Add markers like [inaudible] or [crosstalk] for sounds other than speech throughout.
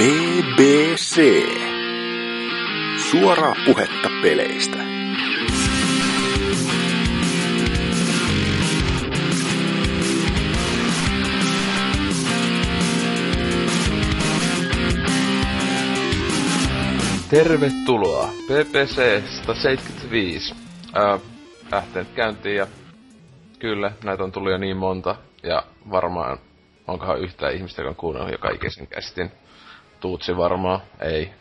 BBC. Suoraa puhetta peleistä. Tervetuloa PPC 175. Äh, käyntiin ja kyllä, näitä on tullut jo niin monta. Ja varmaan, onkohan yhtään ihmistä, joka on kuunnellut joka ikisen kästin. Tuutsi varmaan, ei.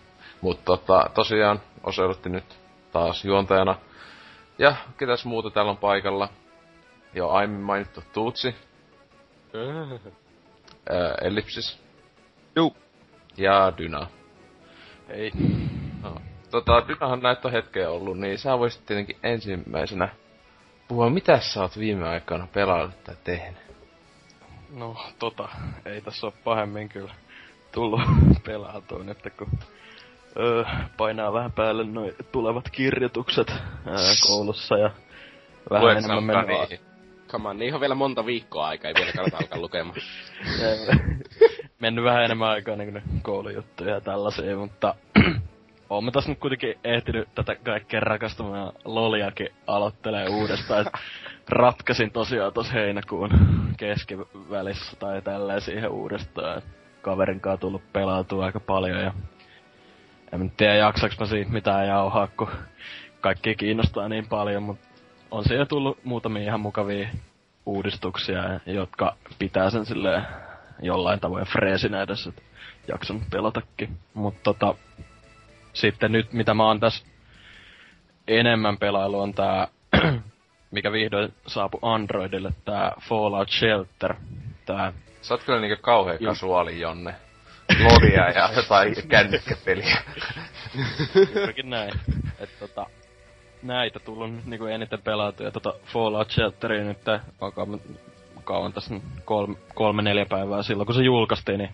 Mutta tota, tosiaan Oselotti nyt taas juontajana. Ja ketäs muuta täällä on paikalla? Jo aiemmin mainittu Tuutsi. [laughs] Ää, Ellipsis. Juu. Ja Dyna. Ei. No. Tota, Dynahan näitä on hetkeä ollut, niin sä voisit tietenkin ensimmäisenä puhua, mitä sä oot viime aikoina pelannut tai tehnyt? No, tota, ei tässä ole pahemmin kyllä tullut [laughs] pelaatua nyt, kun öö, painaa vähän päälle noin tulevat kirjoitukset ää, koulussa ja vähän Luet enemmän mennyt niihin? Come on, niihin on vielä monta viikkoa aikaa, ei vielä kannata alkaa lukemaan. [laughs] mennyt vähän enemmän aikaa niin koulujuttuja ja tällaisia, mutta [clears throat] oon mä tässä nyt kuitenkin ehtinyt tätä kaikkea rakastamaa loliakin aloittelee uudestaan. Et ratkasin tosiaan tos heinäkuun keskivälissä tai tälleen siihen uudestaan. Et kaverin kanssa tullut pelautua aika paljon ja en tiedä jaksaks mä siitä mitään jauhaa, kun kaikki kiinnostaa niin paljon, mutta on siihen tullut muutamia ihan mukavia uudistuksia, jotka pitää sen silleen jollain tavoin freesinä edes, että jaksan pelatakin. Mutta tota, sitten nyt mitä mä oon tässä enemmän pelailu on tää, [clears throat] mikä vihdoin saapui Androidille, tää Fallout Shelter. Tää, Sä oot kyllä niinkö kauhea kasuaali jonne. Lodia ja jotain kännykkäpeliä. juurikin näin. Et tota, näitä tullut niinku eniten pelattu ja tota Fallout Shelteria nyt alkaa kauan tässä kolme, kolme, neljä päivää silloin kun se julkaistiin, niin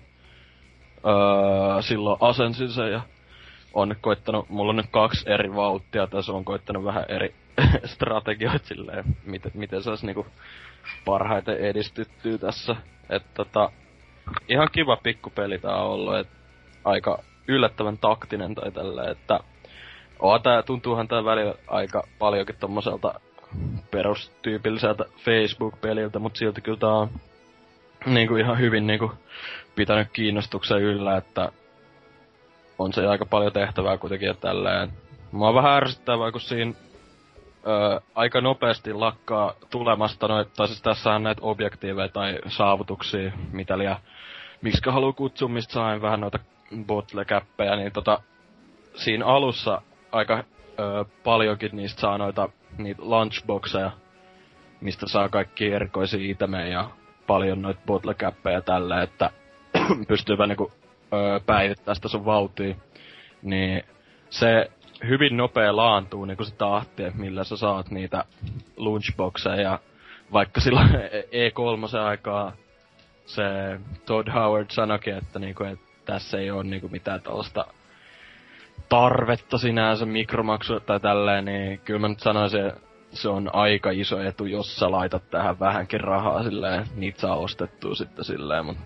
öö, silloin asensin sen ja on nyt koittanut, mulla on nyt kaksi eri vauhtia tässä, on koittanut vähän eri [laughs] strategioita silleen, miten, miten se olisi niinku parhaiten edistyttyy tässä. Et tota, ihan kiva pikkupeli tää on ollut, et aika yllättävän taktinen tai tälleen, että Oo, tää, tuntuuhan tää välillä aika paljonkin tommoselta perustyypilliseltä Facebook-peliltä, mut silti kyllä tää on niinku ihan hyvin niinku pitänyt kiinnostuksen yllä, että on se aika paljon tehtävää kuitenkin ja tälleen. Mua vähän ärsyttävää, kun siinä ö, aika nopeasti lakkaa tulemasta noit, tai siis tässä on näitä objektiiveja tai saavutuksia, mitä liian, miksi haluaa kutsua, mistä sain vähän noita bottle-käppejä, niin tota, siinä alussa aika ö, paljonkin niistä saa noita niitä lunchboxeja, mistä saa kaikki erikoisia itemejä ja paljon noita bottle ja tällä, että [clears throat] pystyy vähän niinku ö, päivittämään sitä sun vauhtia. Niin se hyvin nopea laantuu niinku se tahti, että millä sä saat niitä lunchboxeja. Ja vaikka silloin [laughs] E3 aikaa se Todd Howard sanoikin, että niinku, et tässä ei ole niinku mitään tällaista tarvetta sinänsä mikromaksu tai tälleen, niin kyllä mä nyt sanoisin, että se on aika iso etu, jos sä laitat tähän vähänkin rahaa silleen, niitä saa ostettua sitten silleen, mutta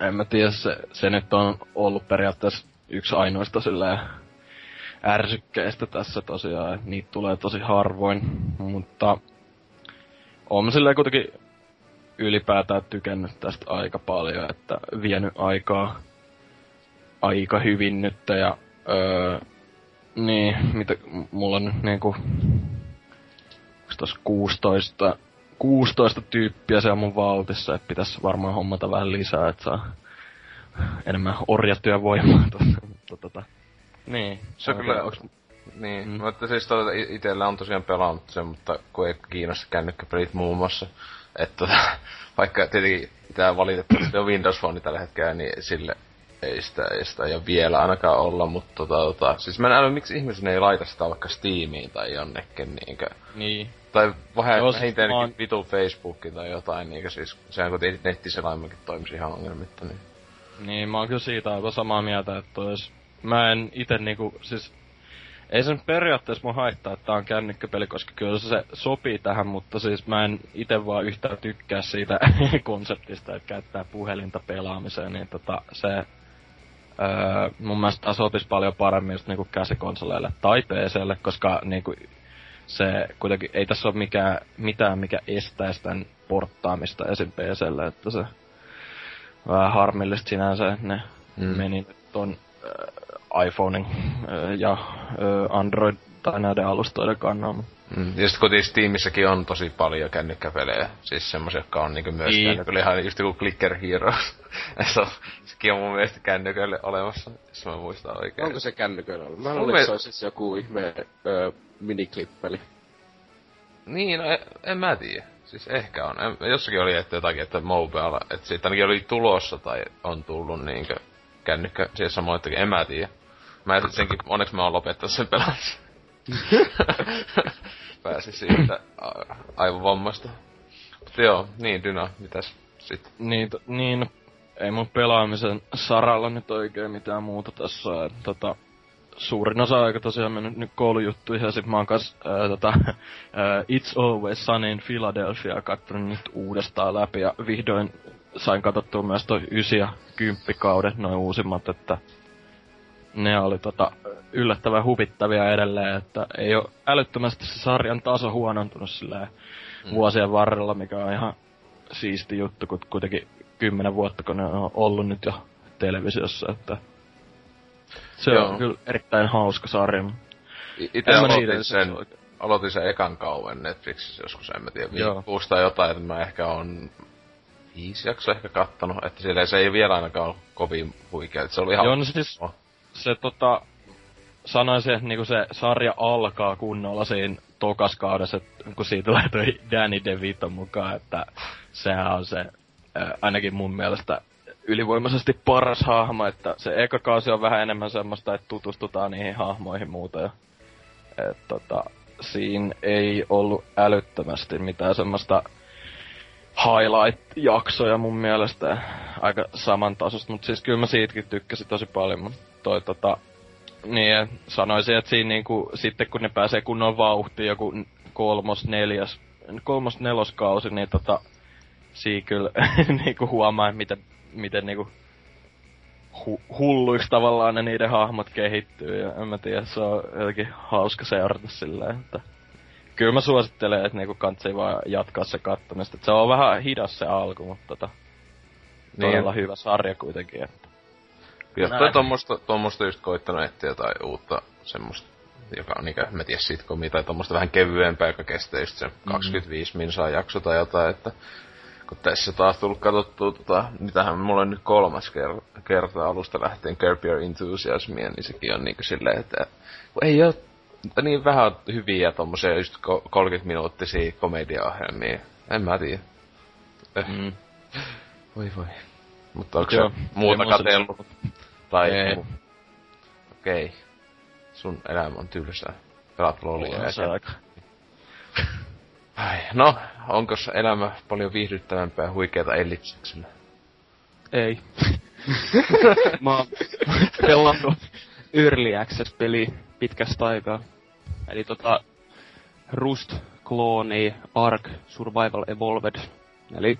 en mä tiedä, se, se nyt on ollut periaatteessa yksi ainoista silleen ärsykkeistä tässä tosiaan, että niitä tulee tosi harvoin, mutta on silleen kuitenkin ylipäätään tykännyt tästä aika paljon, että vienyt aikaa aika hyvin nyt ja öö, niin, mitä, mulla on nyt niinku, onks tos 16, 16 tyyppiä siellä mun valtissa, että pitäisi varmaan hommata vähän lisää, että saa enemmän orjatyövoimaa [laughs] tuossa, mutta tota, niin. Se on kyllä, onks, niin, mm. mutta siis i- itellä on tosiaan pelannut sen, mutta kun ei kiinnosta kännykkäpelit muun muassa. Että tota, [laughs] vaikka tietenkin tää valitettavasti on Windows Phone tällä hetkellä, niin sille ei sitä, ei sitä jo vielä ainakaan olla, mutta tota, tota, siis mä en äly, miksi ihmiset ei laita sitä vaikka Steamiin tai jonnekin niinkö. Niin. Tai vähän oon- vitu Facebookin tai jotain, niinkö siis, sehän kun nettiselaimenkin toimisi ihan ongelmitta, niin. Niin, mä oon kyllä siitä aivan samaa mieltä, että jos mä en ite niinku, siis ei se nyt periaatteessa mun haittaa, että tää on kännykkäpeli, koska kyllä se sopii tähän, mutta siis mä en ite vaan yhtään tykkää siitä [laughs] konseptista, että käyttää puhelinta pelaamiseen, niin tota se öö, mun mielestä sopisi paljon paremmin just niinku käsikonsoleille tai PClle, koska niinku se kuitenkin ei tässä ole mikään, mitään, mikä estäisi tämän porttaamista esim. PClle, että se vähän harmillista sinänsä, että ne mm. meni ton iPhonein äh, ja äh, Android tai näiden alustoiden kannalta. Mm. Ja sitten kun Steamissäkin on tosi paljon kännykkäpelejä, siis semmoisia, jotka on niinku myös niin. kännyköllä ihan just joku Clicker Heroes. [laughs] se on, sekin on mun mielestä kännykölle olemassa, jos mä muistan oikein. Onko se kännyköllä ollut? Mä luulen, että se olisi siis joku ihme öö, miniklippeli. Niin, no, en, en mä tiedä. Siis ehkä on. En, jossakin oli että jotakin, että Mobile, että siitä ainakin oli tulossa tai on tullut niinkö kännykkä siihen samoin, että en mä tiedä. Mä senkin, onneksi mä oon lopettanut sen pelaamisen. [laughs] Pääsi siitä aivovammasta. Mutta joo, niin Dyna, mitäs sit? Niin, to, niin, ei mun pelaamisen saralla nyt oikein mitään muuta tässä. Tota, suurin osa aika tosiaan mennyt nyt koulujuttuihin ja sit mä oon kans ää, tota, ää, It's Always Sunny in Philadelphia kattonut nyt uudestaan läpi ja vihdoin sain katsottua myös toi 9 ja 10 kaudet, noin uusimmat, että ne oli tota, yllättävän huvittavia edelleen, että ei ole älyttömästi se sarjan taso huonontunut silleen mm. vuosien varrella, mikä on ihan siisti juttu, kun kuitenkin kymmenen vuotta, kun ne on ollut nyt jo televisiossa, että se Joo. on kyllä erittäin hauska sarja. Itse aloitin sen, aloitin sen ekan kauan Netflixissä joskus, en mä tiedä, viikkuusta tai jotain, että mä ehkä on viisi jaksoa ehkä kattonut, että silleen se ei vielä ainakaan ole kovin huikea, että se oli ihan... Joo, no siis, se tota, sanoisin, että niinku se sarja alkaa kunnolla siinä tokas kaudessa, kun siitä tulee toi Danny DeVito mukaan, että sehän on se, ainakin mun mielestä ylivoimaisesti paras hahmo, että se eka kausi on vähän enemmän semmoista, että tutustutaan niihin hahmoihin muuta ja et tota, siinä ei ollut älyttömästi mitään semmoista highlight-jaksoja mun mielestä aika samantasosta, mutta siis kyllä mä siitäkin tykkäsin tosi paljon, mutta toi tota, niin sanoisin, että siinä niinku, sitten kun ne pääsee kunnon vauhtiin, joku kolmos, neljäs, kolmos, neloskausi, niin tota, siinä kyllä [laughs] niinku huomaa, miten miten niinku hu- hulluiksi tavallaan ne niiden hahmot kehittyy ja en mä tiedä, se on jotenkin hauska seurata silleen, että kyllä mä suosittelen, että niinku kantsii vaan jatkaa se kattomista. Se on vähän hidas se alku, mutta tota, niin. todella hyvä sarja kuitenkin. Että. Kyllä toi tommosta, tommosta just koittanut etsiä jotain uutta semmoista, joka on niinkö, mä tiedä sitcomia tai tommosta vähän kevyempää, joka kestää just se mm-hmm. 25 minsaa jakso tai jotain, että kun tässä taas tullut katsottua, tota, mitähän mulla on nyt kolmas ker- kerta alusta lähtien Curb Your Enthusiasmia, niin sekin on niinku silleen, että ei oo niin vähän hyviä tommosia just 30 minuuttisia komediaohjelmia. En mä tiedä. Eh. Mm. Voi voi. Mutta onko se muuta katsellut? Tai ei. Okei. Okay. Sun elämä on tylsää. Pelaat lolia ja se aika. Ai, no, onko elämä paljon viihdyttävämpää huikeata ellipsiksellä? Ei. [laughs] Mä oon pelannut Early Access-peli pitkästä aikaa. Eli tota Rust Clone Ark Survival Evolved. Eli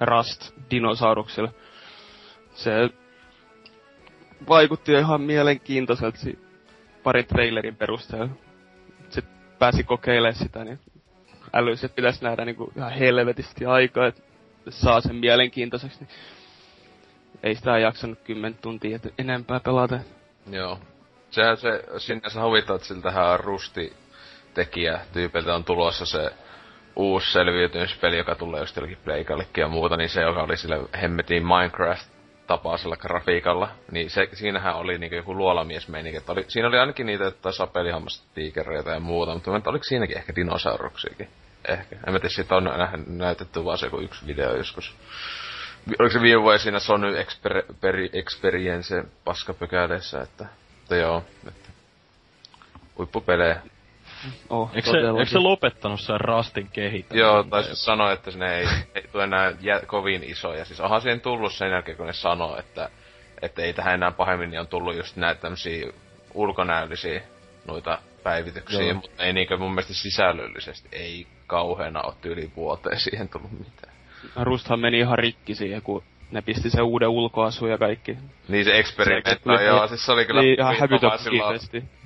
Rust dinosauruksilla. Se vaikutti ihan mielenkiintoiselta parin trailerin perusteella. Sitten pääsi kokeilemaan sitä, niin älyisi, että pitäisi nähdä niinku ihan helvetisti aikaa, että saa sen mielenkiintoiseksi, niin ei sitä jaksanut kymmen tuntia enempää pelata. Joo. Sehän se sinänsä huvittaa, että siltähän rusti tekijä tyypiltä on tulossa se uusi selviytymispeli, joka tulee just jollakin Playkallekin ja muuta, niin se, joka oli sille hemmetin Minecraft tapaisella grafiikalla, niin se, siinähän oli niinku joku luolamies meininki, että oli, siinä oli ainakin niitä että sapelihammasta tiikereitä ja muuta, mutta mä oliko siinäkin ehkä dinosauruksiakin. Ehkä. En mä tiedä, siitä on näytetty vaan se joku yksi video joskus. Oliko se viime vuonna siinä Sony Exper, peri, Experience paskapökäleissä, että, että joo, että huippupelejä. Oh, eikö, se, eikö se lopettanut sen rastin kehittämisen? Joo, tai siis sanoi, että ne ei, ei tule enää jä, kovin isoja. Siis onhan siihen tullut sen jälkeen, kun ne sanoo, että, että ei tähän enää pahemmin, niin on tullut just näitä tämmösiä ulkonäöllisiä noita päivityksiä, Joo. mutta ei niinkö mun mielestä sisällöllisesti ei kauheena ole yli vuoteen siihen tullut mitään. Rusthan meni ihan rikki siihen, kun ne pisti sen uuden ulkoasun ja kaikki. Niin se eksperimentti, joo, siis se oli kyllä... Niin, ihan hävytön silloin,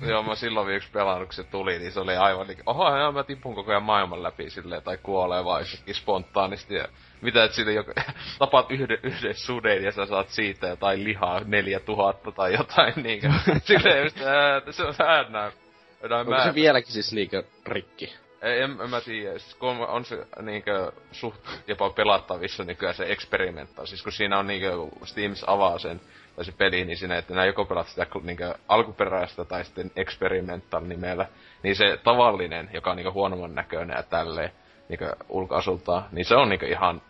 Joo, mä silloin viimeksi pelannut, kun se tuli, niin se oli aivan niin, oho, joo, mä tipun koko ajan maailman läpi silleen, tai kuolee vaan spontaanisti, ja mitä, että siitä joku, [laughs] tapaat yhden, yhden suden ja sä saat siitä jotain lihaa neljä tuhatta tai jotain niinkö. [laughs] Silleen just, että se on äännää. Onko mä... se vieläkin siis niinkö rikki? En, en mä tiedä. Siis kun on se niinkö suht jopa pelattavissa nykyään se eksperimenta. Siis kun siinä on niinkö, Steams avaa sen, tai se peli, niin siinä, että nää joko pelat sitä niinkö alkuperäistä tai sitten experimental nimellä. Niin se tavallinen, joka on niinkö huonomman näköinen ja tälleen, niinkö ulkoasultaan, niin se on niinkö ihan...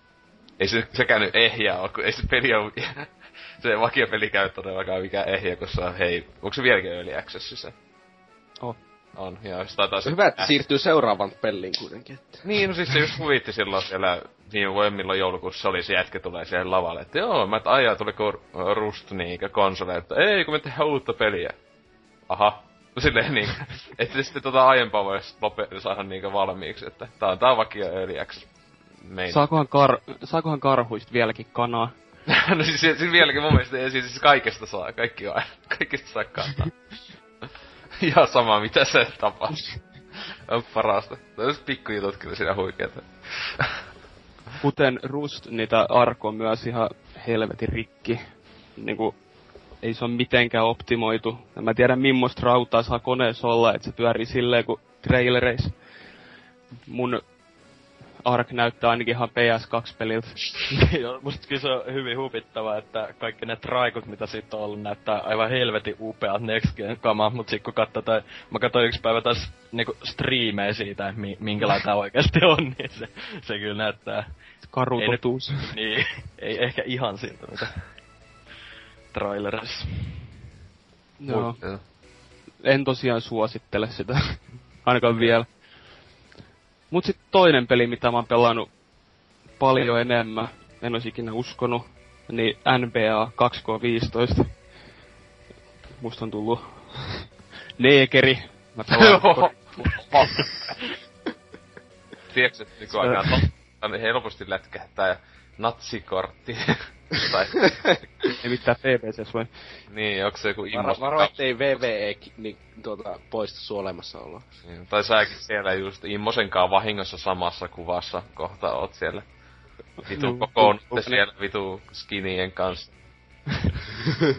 Ei se sekään nyt ehjää ole, kun ei se peli ole... [laughs] se vakiopeli käy todellakaan mikään ehjä, kun se on, hei, onko se vieläkin Early se? Oh. On, ja se taitaa se... Hyvä, että äh. siirtyy seuraavan peliin kuitenkin. Että. Niin, no siis se just huvitti silloin siellä viime vuoden milloin joulukuussa oli se jätkä tulee siihen lavalle, että joo, mä et ajaa tuliko Rust niinkö konsole, että ei kun me tehdään uutta peliä. Aha, No [laughs] silleen niin, että sitten tota aiempaa voi lope- saada niinkö valmiiksi, että tää on tää vakio Early Access Saakohan, kar- saakohan karhuista vieläkin kanaa? [laughs] no siis, siis, vieläkin mun mielestä siis, siis kaikesta saa, kaikki on kaikista saa kanaa. [laughs] [laughs] Ihan sama mitä se tapaa. on parasta. Tällaiset pikkujutut kyllä siinä huikeeta. [laughs] Kuten Rust, niitä Arko myös ihan helvetin rikki. Niinku, ei se ole mitenkään optimoitu. En mä tiedä millaista rautaa saa koneessa olla, että se pyörii silleen kuin trailereissa. Mun Ark näyttää ainakin ihan PS2-peliltä. [laughs] Joo, musta kyllä se on hyvin huvittava, että kaikki ne traikut, mitä siitä on ollut, näyttää aivan helvetin upeat Next Gen kama, mut sit kun katsoo tai, mä katsoin yksi päivä taas niinku striimejä siitä, että mi, minkälainen tää oikeesti on, [laughs] niin se, se kyllä näyttää... Karu totuus. [laughs] Niin, ei ehkä ihan siltä, mitä trailerissa. Joo. En tosiaan suosittele sitä, ainakaan vielä. Mut sit toinen peli, mitä mä oon pelannut paljon enemmän, en ois ikinä uskonut, niin NBA 2K15. Musta on tullut [laughs] neekeri. Mä pelaan [laughs] Tiedätkö, että nykyään helposti lätkähtää natsikortti. [laughs] tai... Ei mitään PVC vai? Niin, onko se joku immos... Varo, ettei VVE niin, tuota, poista sun olemassaoloa. Niin, tai säkin siellä just immosenkaan vahingossa samassa kuvassa kohta oot siellä. Vitu kokoonnutte siellä vitu skinien kanssa. [laughs]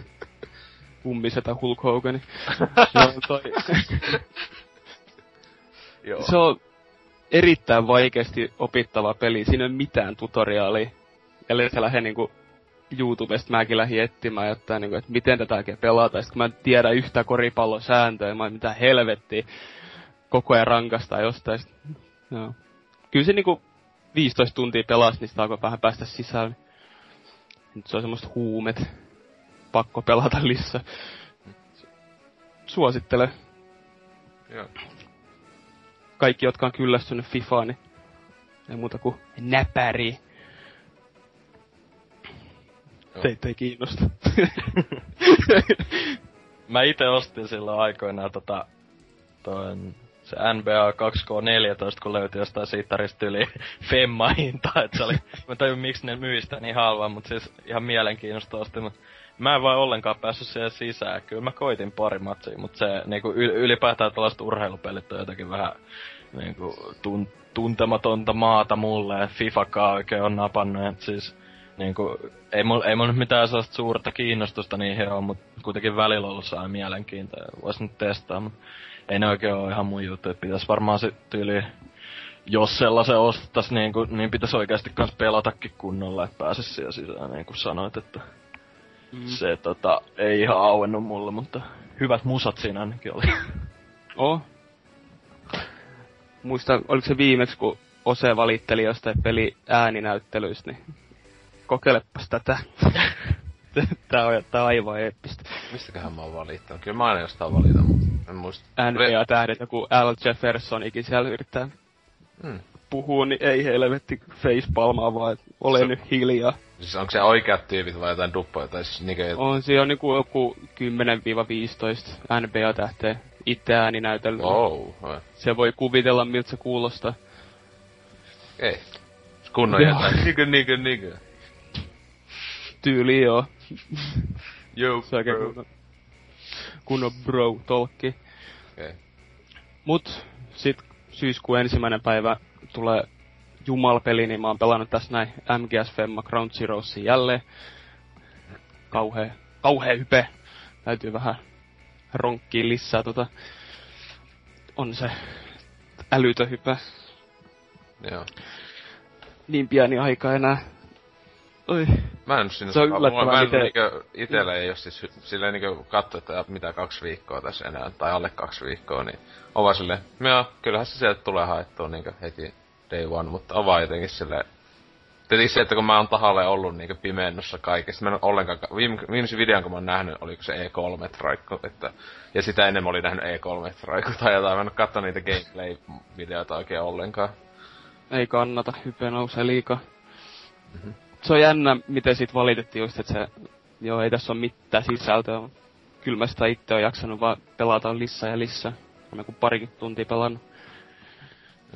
Kummisetä Hulk Hogani. [laughs] Joo, toi... Joo. Se on erittäin vaikeasti opittava peli. Siinä ei ole mitään tutoriaalia. Eli se lähde niinku YouTubesta mäkin lähdin etsimään jotain, niin kuin, että miten tätä oikein pelata. Sitten kun mä en tiedä yhtä koripallon sääntöä, mä mitä helvettiä koko ajan rankasta jostain. Sitten, joo. Kyllä se niinku 15 tuntia pelasi, niin sitä alkoi vähän päästä sisälle. Nyt se on semmoista huumet. Pakko pelata lisää. Suosittele. Joo. Kaikki, jotka on kyllästynyt FIFAan, niin ei muuta kuin näpäri. Teitä ei kiinnosta. [laughs] mä itse ostin silloin aikoinaan tota, toin, se NBA 2K14, kun löytyi jostain siitarista yli [laughs] femma hinta, että se oli, mä tajun miksi ne myy sitä niin halvaa, mutta siis ihan mielenkiinnosta ostin, mutta mä en vaan ollenkaan päässyt siihen sisään. Kyllä mä koitin pari matsia, mutta se niinku ylipäätään tällaiset urheilupelit on jotenkin vähän niinku tun, tuntematonta maata mulle, FIFAkaan oikein on napannut, että siis niinku, ei mulla ei mul mitään sellaista suurta kiinnostusta niihin ole, mutta kuitenkin välillä ollut saa mielenkiintoa ja vois nyt testaa, mutta ei ne oikein ole ihan mun juttu, että pitäis varmaan se tyyli, jos sellaisen ostas, niin, kuin, niin pitäisi oikeasti kans pelatakin kunnolla, että pääsis siellä sisään, niin kuin sanoit, että mm. se tota, ei ihan auennut mulle, mutta hyvät musat siinä ainakin oli. [laughs] Oh. Muista, oliko se viimeksi, kun Ose valitteli jostain peli ääninäyttelyistä, niin kokeilepas tätä. [laughs] tää on, tää on aivan eeppistä. Mistäköhän mä oon valittanut? Kyllä mä aina jostain valitan, mutta en muista. NBA-tähdet, joku Al Jeffersonikin siellä yrittää hmm. puhua, niin ei helvetti facepalmaa vaan, ole se, nyt hiljaa. Siis onko se oikeat tyypit vai jotain duppoja? Tai siis niinkö... On, siellä on niinku joku 10-15 NBA-tähteä itse ääninäytellä. Oh, se voi kuvitella, miltä se kuulostaa. Ei. Kunnon jotain. Niinkö, niinkö, niinkö. Tyyli joo. Se oikein bro. kunnon, kunnon bro tolkki. Okay. Mut sit syyskuun ensimmäinen päivä tulee Jumal-peli, niin mä oon pelannut tässä näin MGS Femma Ground Zeroesin jälleen. Kauhea, kauhea hype. Täytyy vähän ronkkiin lisää tota. On se älytön hype. Joo. Niin pieni aika enää. Oi. Mä en sinne Se on mulla- Mä en miten- niinkö, itellä ei oo siis silleen niinkö katso, että mitä kaksi viikkoa tässä enää, tai alle kaksi viikkoa, niin on vaan silleen, joo, kyllähän se sieltä tulee haettua niinkö heti day one, mutta on vaan jotenkin silleen, Tietenkin se, että kun mä oon tahalle ollut niinkö pimennossa kaikessa, mä en ollenkaan, viime, viimeisen videon kun mä oon nähnyt, oliko se E3-traikku, että, ja sitä ennen mä olin nähnyt E3-traikku tai jotain, mä en oo niitä gameplay-videoita oikein ollenkaan. Ei kannata, hype nousee liikaa. Mm-hmm. Se on jännä, miten sit valitettiin just, että se, joo, ei tässä ole mitään sisältöä. Kyllä mä sitä itse on jaksanut vaan pelata lisää ja lisää. Mä kun parikin tuntia pelannut.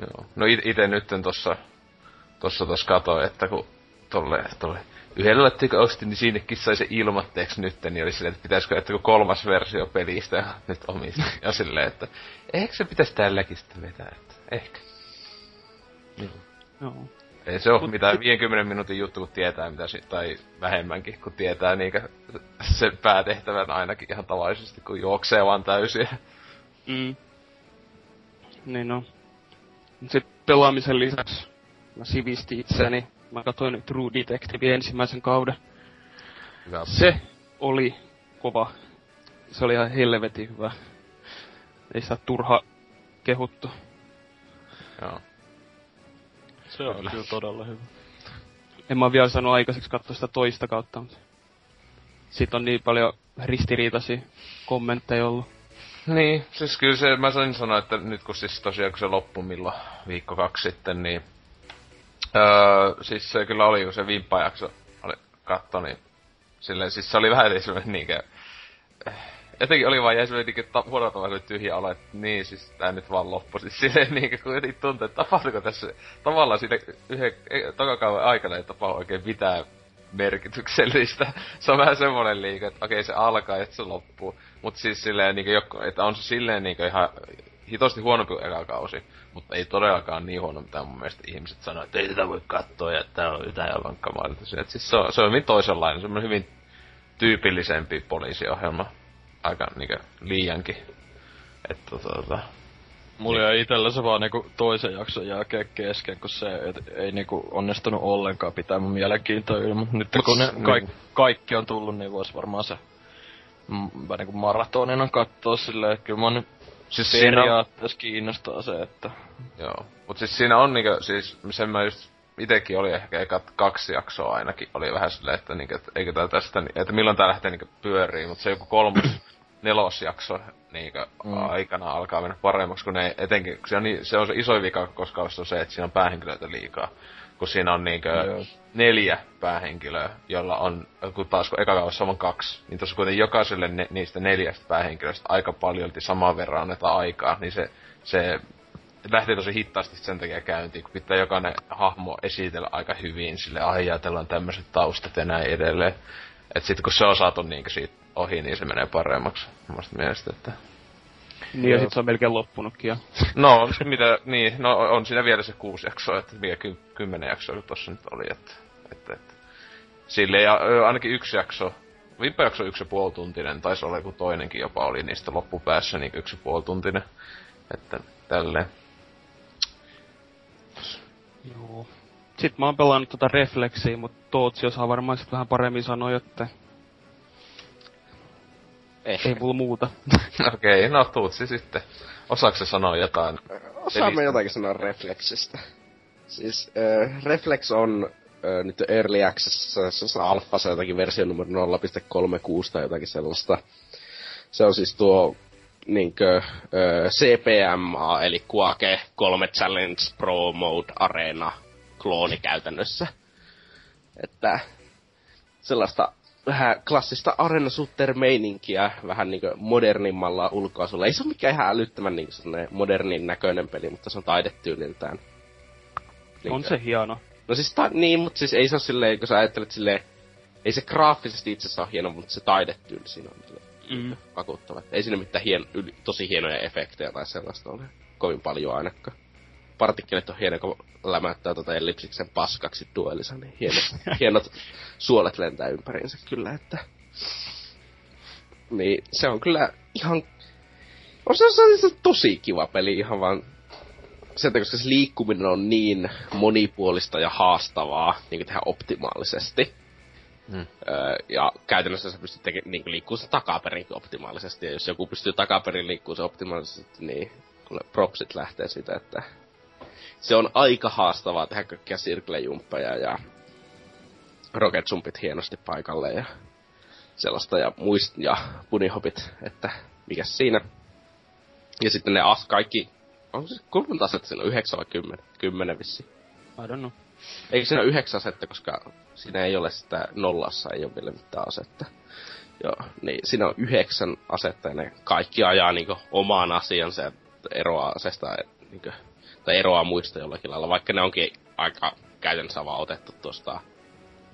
Joo. No it- ite nytten tossa, tossa tos katsoin, että kun tolle, tolle yhdellä laitteella ostin, niin sinnekin sai se ilmatteeksi nytten, niin oli silleen, että pitäisikö, että kun kolmas versio pelistä ja [laughs] nyt omista. Ja silleen, että ehkä se pitäisi tälläkin sitten vetää, että ehkä. Niin. Joo. Ei se Mut mitään sit- 50 minuutin juttu, kun tietää mitä si- tai vähemmänkin, kun tietää niinkö se päätehtävän ainakin ihan tavallisesti, kun juoksee vaan täysin. Mm. Niin no. Sitten pelaamisen lisäksi mä sivistin itseäni. Mä katsoin True Detective ensimmäisen kauden. Hyvä. Se oli kova. Se oli ihan helvetin hyvä. Ei sitä turha kehuttu. Joo. Se on kyllä todella hyvä. En mä vielä saanut aikaiseksi katsoa sitä toista kautta, mutta... Sitten on niin paljon ristiriitaisia kommentteja ollut. Niin, siis kyllä se, mä sain sanoa, että nyt kun siis tosiaan kun se loppui milloin viikko kaksi sitten, niin öö, siis se kyllä oli, kun se vimppajakso oli katto, niin silleen, siis se oli vähän semmoinen niinkö, eh, jotenkin oli vaan jäi semmoinen niinkö ta- tavalla semmoinen tyhjä olo, että niin, siis tää nyt vaan loppui. Siis silleen [laughs] niinkö, kun jotenkin tuntuu, että tapahtuiko tässä tavallaan siinä yhden, tokakauden aikana ei tapahdu oikein mitään merkityksellistä. [laughs] Se on vähän semmoinen liike, että okei se alkaa ja se loppuu. Mutta siis silleen niinku, joko, että on se silleen niinku ihan hitosti huonompi kuin eka kausi. Mutta ei todellakaan niin huono, mitä mun mielestä ihmiset sanoo, että ei tätä voi katsoa ja tää on jotain aivan kamalta. Siis se on, se on hyvin toisenlainen, semmoinen hyvin tyypillisempi poliisiohjelma. Aika niinku liiankin. Että tota, Mulla jäi itellä se vaan niinku toisen jakson jälkeen kesken, kun se et, ei niinku onnistunut ollenkaan pitää mun mielenkiintoa yllä, mut nyt kun ne kaik, kaikki on tullut, niin vois varmaan se vähän niinku maratonina kattoo silleen, että kyllä mä nyt siis siinä on, periaatteessa kiinnostaa se, että Joo. Mut siis siinä on niinku, siis sen mä just itekin oli ehkä ekat kaksi jaksoa ainakin, oli vähän silleen, että, niinku, että eikö tää tästä, ni- että milloin tää lähtee niinku pyöriin, mutta se joku kolmas, nelosjakso niinku Mm. aikana alkaa mennä paremmaksi, kun ne etenkin, kun se on, niin, se on se iso vika koskaan on se, että siinä on päähenkilöitä liikaa. Kun siinä on niinkö Joo. neljä päähenkilöä, jolla on, kun taas kun eka kaudessa on kaksi, niin tuossa kuitenkin jokaiselle ne, niistä neljästä päähenkilöstä aika paljolti saman verran annetaan aikaa, niin se, se lähtee tosi hitaasti sen takia käyntiin, kun pitää jokainen hahmo esitellä aika hyvin, sille ajatellaan tämmöiset taustat ja näin edelleen. Et sit kun se on saatu niinkö siitä ohi, niin se menee paremmaksi omasta mielestä, että... Niin ja sit se on melkein loppunutkin jo. No, mitä, niin, no on siinä vielä se kuusi jaksoa, että mikä ky, kymmenen jaksoa kun tossa nyt oli, että, että, että. Sille ja ainakin yksi jakso, viime jakso yksi ja puoli tuntinen, taisi olla joku toinenkin jopa oli niistä loppupäässä niin yksi ja puoli tuntinen. Että tälleen. Joo. Sitten mä oon pelannut tota Reflexiä, mutta Tootsi osaa varmaan sit vähän paremmin sanoa, että Ehkä. ei mulla muuta. [laughs] Okei, no tuutsi sitten. Osaako se sanoa jotain? Osaamme jotakin sanoa Reflexistä. Siis äh, Reflex on äh, nyt Early Access, se on alfa, se on jotakin versio numero 0.36 tai jotakin sellaista. Se on siis tuo niinkö äh, CPMA, eli Quake 3 Challenge Pro Mode Arena klooni käytännössä. Että sellaista vähän klassista arena shooter meininkiä vähän niinku modernimmalla ulkoasulla. Ei se ole mikään ihan älyttömän niinku modernin näköinen peli, mutta se on taidetyyliltään. On se hieno. No siis ta- niin, mutta siis ei se ole silleen, kun sä ajattelet silleen ei se graafisesti itse asiassa ole hieno, mutta se taidetyyli siinä on Mm. vakuuttava. Ei siinä mitään hien, yli, tosi hienoja efektejä tai sellaista ole kovin paljon ainakaan. Partikkelit on hieno, kun lämättää tota ellipsiksen paskaksi duelissa, niin hienot, hienot suolet lentää ympäriinsä kyllä, että... Niin, se on kyllä ihan... On se, se, on se tosi kiva peli ihan vaan takia, koska se liikkuminen on niin monipuolista ja haastavaa niin tehdä optimaalisesti. Mm. Öö, ja käytännössä sä pystyt teke- niin liikkuu se takaperinkin optimaalisesti. Ja jos joku pystyy takaperin liikkuu se optimaalisesti, niin kuule propsit lähtee siitä, että se on aika haastavaa tehdä kaikkia sirklejumppeja ja rocket jumpit hienosti paikalle ja sellaista ja muist ja bunnyhopit, että mikä siinä. Ja sitten ne as kaikki, on se kuinka monta asetta siinä on, yhdeksän vai kymmenen? Kymmenen vissi. I don't know. Eikö siinä ole yhdeksän asetta, koska siinä ei ole sitä nollassa, ei ole vielä mitään asetta. Joo, niin siinä on yhdeksän asetta ja ne kaikki ajaa niinku omaan asiansa ja eroaa asesta niinku, tai eroaa muista jollakin lailla, vaikka ne onkin aika käytännössä vaan otettu tuosta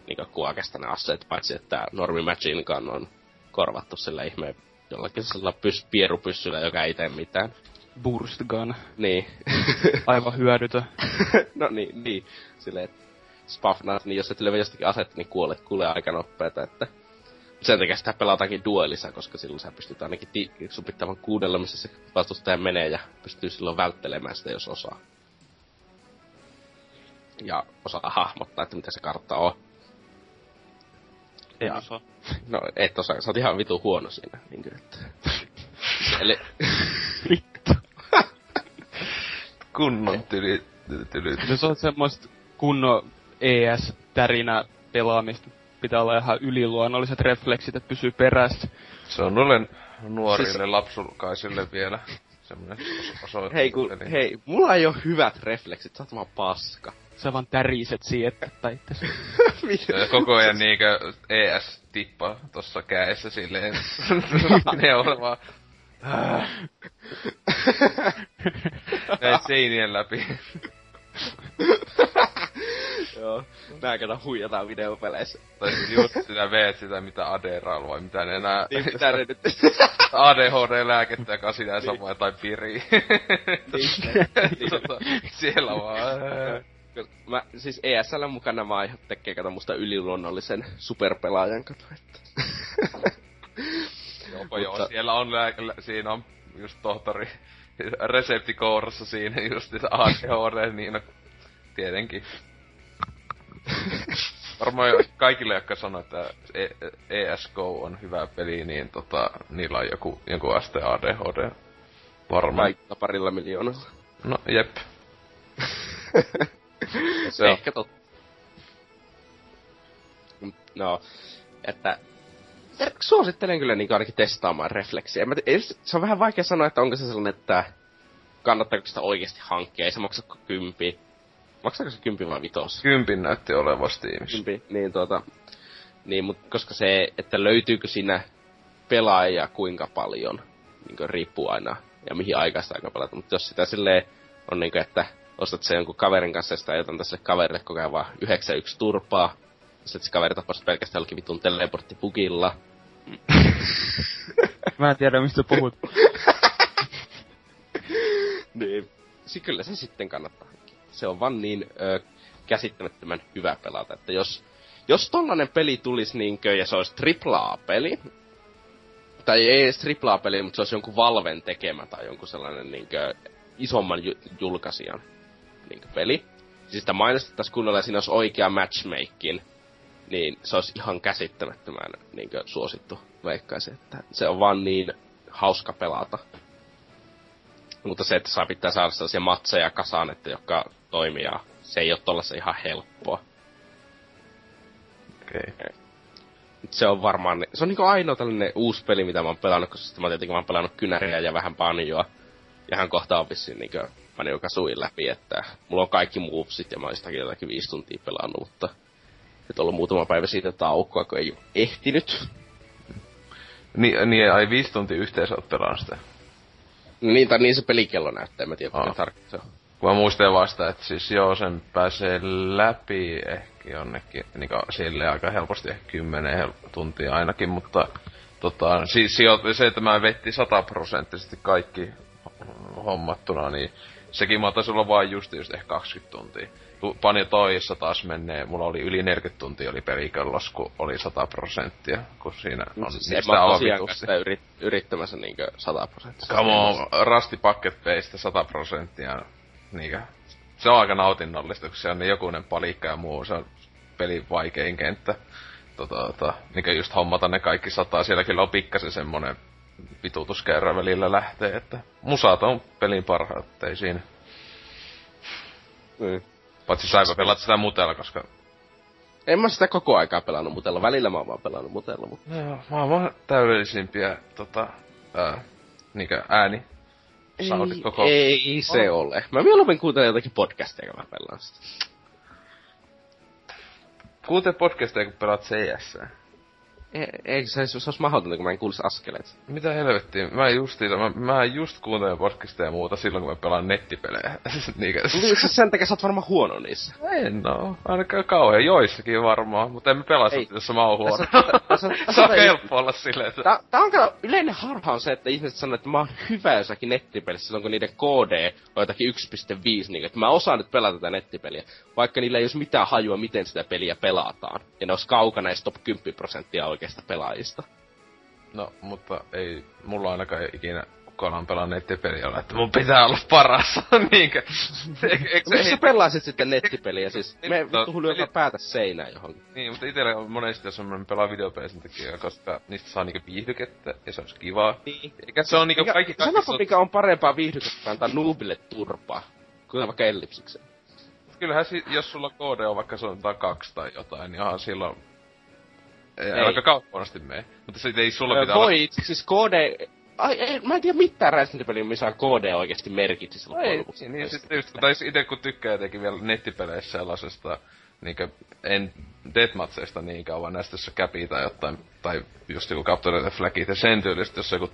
niinku kuokesta ne aseet, paitsi että normi Machine Gun on korvattu sillä ihmeen jollakin sellaisella pys, pierupyssyllä, joka ei tee mitään. Burst gun. Niin. [laughs] Aivan hyödytön. [laughs] no niin, niin. Silleen, että spafnaat, niin jos et löydä jostakin asetta, niin kuolet kuulee aika nopeeta, että sen takia sitä pelataankin duelissa, koska silloin sä pystyt ainakin ti- sun pitävän kuudella, missä se vastustaja menee ja pystyy silloin välttelemään sitä, jos osaa. Ja osaa hahmottaa, että mitä se kartta on. En Ja- osaa. [laughs] No, et osaa, sä oot ihan vitu huono siinä. Niin kuin, että... [laughs] Eli, [laughs] Vittu. Kunnon tyli, tyli. Jos on semmoista kunnon ES-tärinä pelaamista, pitää olla ihan yliluonnolliset refleksit, että pysyy perässä. Se on noille nuorille siis... lapsulkaisille vielä semmonen os- osoitus. hei, kun, Eli- hei, mulla ei oo hyvät refleksit, sä oot vaan paska. Sä vaan täriset siitä, tai itse [laughs] koko ajan niinkö ES tippa tossa käessä silleen. [laughs] ne on vaan... [laughs] Näin seinien läpi. Joo, nää kato huijataan videopeleissä. Tai sit just sitä veet sitä mitä Adderall vai mitä ne enää... Niin pitää ne nyt. ADHD-lääkettä, joka sinä samaa tai piri. Siellä vaan... Mä, siis ESL mukana mä aihe tekee kato musta yliluonnollisen superpelaajan kato, että. Joo, joo, siellä on lääke, lä- siinä on just tohtori reseptikourassa siinä just ADHD, niin no, tietenkin. Varmaan kaikille, jotka sanoo, että E- ESK on hyvä peli, niin tota, niillä on joku, joku aste ADHD. Varmaan. Kaikilla parilla miljoonalla. No, jep. [laughs] Se on. Ehkä totta. No, että suosittelen kyllä niin ainakin testaamaan refleksiä. Mä se on vähän vaikea sanoa, että onko se sellainen, että kannattaako sitä oikeasti hankkia. Ei se maksa kuin kympi. Maksaako se kympi vai vitos? Kympin näytti olevan Steamissa. Kympi, niin tuota... Niin, mut koska se, että löytyykö siinä pelaajia kuinka paljon, niin riippuu aina, ja mihin aikaan sitä aika pelata. Mutta jos sitä silleen on niin että ostat sen jonkun kaverin kanssa ja sitä ajetaan tässä kaverille koko ajan vaan 9-1 turpaa, ja sit se kaveri tapas pelkästään jollakin vitun teleporttibugilla, [laughs] Mä en tiedä, mistä puhut. [laughs] niin si kyllä se sitten kannattaa. Se on vaan niin ö, käsittämättömän hyvä pelata, että jos, jos tollanen peli tulisi niinkö, ja se olisi AAA-peli, tai ei edes AAA-peli, mutta se olisi jonkun Valven tekemä tai jonkun sellainen niinkö isomman ju- julkaisijan niinkö peli. Siis sitä mainostettaisiin kunnolla ja siinä olisi oikea matchmaking, niin se olisi ihan käsittämättömän niinkö suosittu, veikkaisin, että se on vaan niin hauska pelata. Mutta se, että saa pitää saada sellaisia matseja kasaan, että jotka toimii, ja se ei ole tollasen ihan helppoa. Okei. Okay. Se on varmaan, se on niinku ainoa tällainen uusi peli, mitä mä oon pelannut, koska sitten mä tietenkin mä oon pelannut kynäriä ja vähän banjoa. Ja hän kohta on vissiin niinku Banjo Kazooin läpi, että mulla on kaikki movesit ja mä oon sitäkin jotakin viisi tuntia pelannut, mutta nyt on ollut muutama päivä siitä taukoa, kun ei ehtinyt. Niin, niin ai viisi tuntia yhteensä oot pelannut sitä. Niin, tai niin se pelikello näyttää, mä tiedä, Aa. kuinka tarkkaan se on. kun mä muistan vasta, että siis joo, sen pääsee läpi ehkä jonnekin, niin sille aika helposti, ehkä kymmenen tuntia ainakin, mutta tota, siis se, että mä vetti sataprosenttisesti kaikki hommattuna, niin sekin mä taisi olla vain just, just ehkä 20 tuntia. Pani toissa taas menee, mulla oli yli 40 tuntia oli perikellos, kun oli 100 prosenttia, kun siinä on siis sitä alvitusta. Yrit, yrittämässä niinkö 100 prosenttia. Come on, Rasti Bucket 100 prosenttia, niinkö. Se on aika nautinnollista, kun se on niin jokunen palikka ja muu, se on pelin vaikein kenttä. Tota, tota, niinkö just hommata ne kaikki sataa, siellä kyllä on pikkasen semmonen vitutuskerran välillä lähtee, että musat on pelin parhaat, ei siinä. Niin. Paitsi saipa pelat sitä mutella, koska... En mä sitä koko aikaa pelannut mutella, välillä mä oon vaan pelannut mutella, mutta... Joo, mä oon vaan täydellisimpiä, tota, ää, niinkö ääni ei, koko... Ei se oh. ole. Mä mieluummin kuuntelen jotakin podcasteja, kun mä pelaan sitä. Kuuntele podcasteja, kun pelaat CS. E, eikö se, se olisi mahdotonta, kun mä en kuulisi askeleet? Mitä helvettiä? Mä just, mä, mä just kuuntelen podcastia ja muuta silloin, kun mä pelaan nettipelejä. [laughs] Niinkö? Niin, siis sen takia sä oot varmaan huono niissä. En oo. Ainakaan kauhean joissakin varmaan, mutta emme pelaa sitä, jos mä oon huono. [laughs] Se on helppo olla silleen, että... Tää, tää on kyllä yleinen harha on se, että ihmiset sanoo, että mä oon hyvä jossakin nettipelissä silloin, kun niiden KD on jotakin 1.5, niin että mä osaan nyt pelata tätä nettipeliä. Vaikka niillä ei olisi mitään hajua, miten sitä peliä pelataan. Ja ne olisi kaukana edes top 10 prosenttia oikeasta pelaajista. No, mutta ei mulla ainakaan ikinä kukaan on pelannut nettipeliä, että mun pitää olla paras, [laughs] niinkö? Eikö se, sä sitten nettipeliä, siis niin, me no, vittu joka päätä seinään johonkin. Niin, mutta itelle on monesti, jos on pelaa videopelejä sen takia, koska niistä saa niinku viihdykettä, ja se olisi kivaa. Niin. Eikä se on niinku mikä, kaikki... Sanoppa, mikä on parempaa viihdykettä antaa noobille turpaa, kuin vaikka ellipsiksen. Kyllähän si- jos sulla KD on vaikka se on kaksi tai jotain, niin ihan silloin ei, ei. aika kauppasti mene. Mutta se ei sulla pitää Voi, olla... siis KD... Ai, ei, mä en tiedä mitään räiskintäpeliä, missä KD oikeesti merkitsi silloin Ei, niin, niin sitten just, tai itse kun tykkää jotenkin vielä nettipeleissä sellaisesta, niinkö, en deathmatseista niin kauan näistä, jossa käpi tai jotain, tai just joku Capture the Flagit ja sen tyylistä, jos joku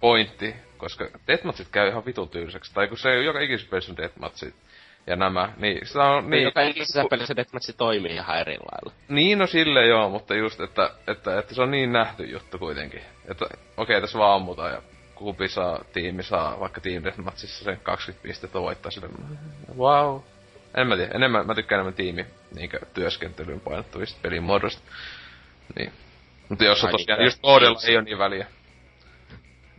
pointti, koska deathmatsit käy ihan vitun tyyliseksi, tai kun se joka ikisessä pelissä on deathmatsit, ja nämä, niin se on... Niin, joka ikisessä pelissä Deathmatch toimii ihan eri lailla. Niin, no sille joo, mutta just, että, että, että se on niin nähty juttu kuitenkin. Että okei, okay, tässä vaan ammutaan ja kumpi saa, tiimi saa, vaikka Team Deathmatchissa sen 20 pistettä voittaa sille. Wow. En mä tiedä, enemmän, mä tykkään enemmän tiimi niinkö työskentelyyn painottuvista pelin muodosta. Niin. Mutta jos on tosiaan, just koodilla ei ole niin väliä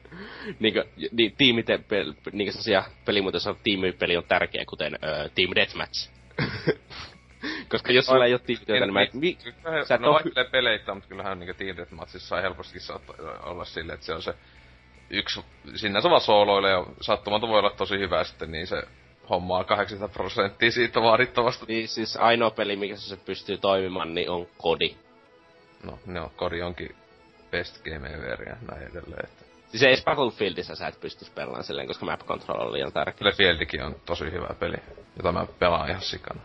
[laughs] niinkö, niin, tiimite, pel, niinkö sellaisia pelimuotoja, tiimipeli on tärkeä, kuten ö, Team Deathmatch. [laughs] Koska jos sulla ei ole tiimityötä, niin, niin mä... Mi, sä et no vaihtelee peleitä, mutta kyllähän niinku Team Deathmatchissa sai helposti saattaa olla silleen, että se on se yksi, sinänsä vaan sooloille ja sattumalta voi olla tosi hyvä sitten, niin se hommaa 80 prosenttia siitä vaadittavasta. Niin siis ainoa peli, mikä se pystyy toimimaan, niin on kodi. No, no kodi onkin best game ever ja näin edelleen. Että Siis ei Battlefieldissä sä et pysty pelaamaan silleen, koska map control on liian tärkeä. Battlefieldikin on tosi hyvä peli, jota mä pelaan ihan sikana.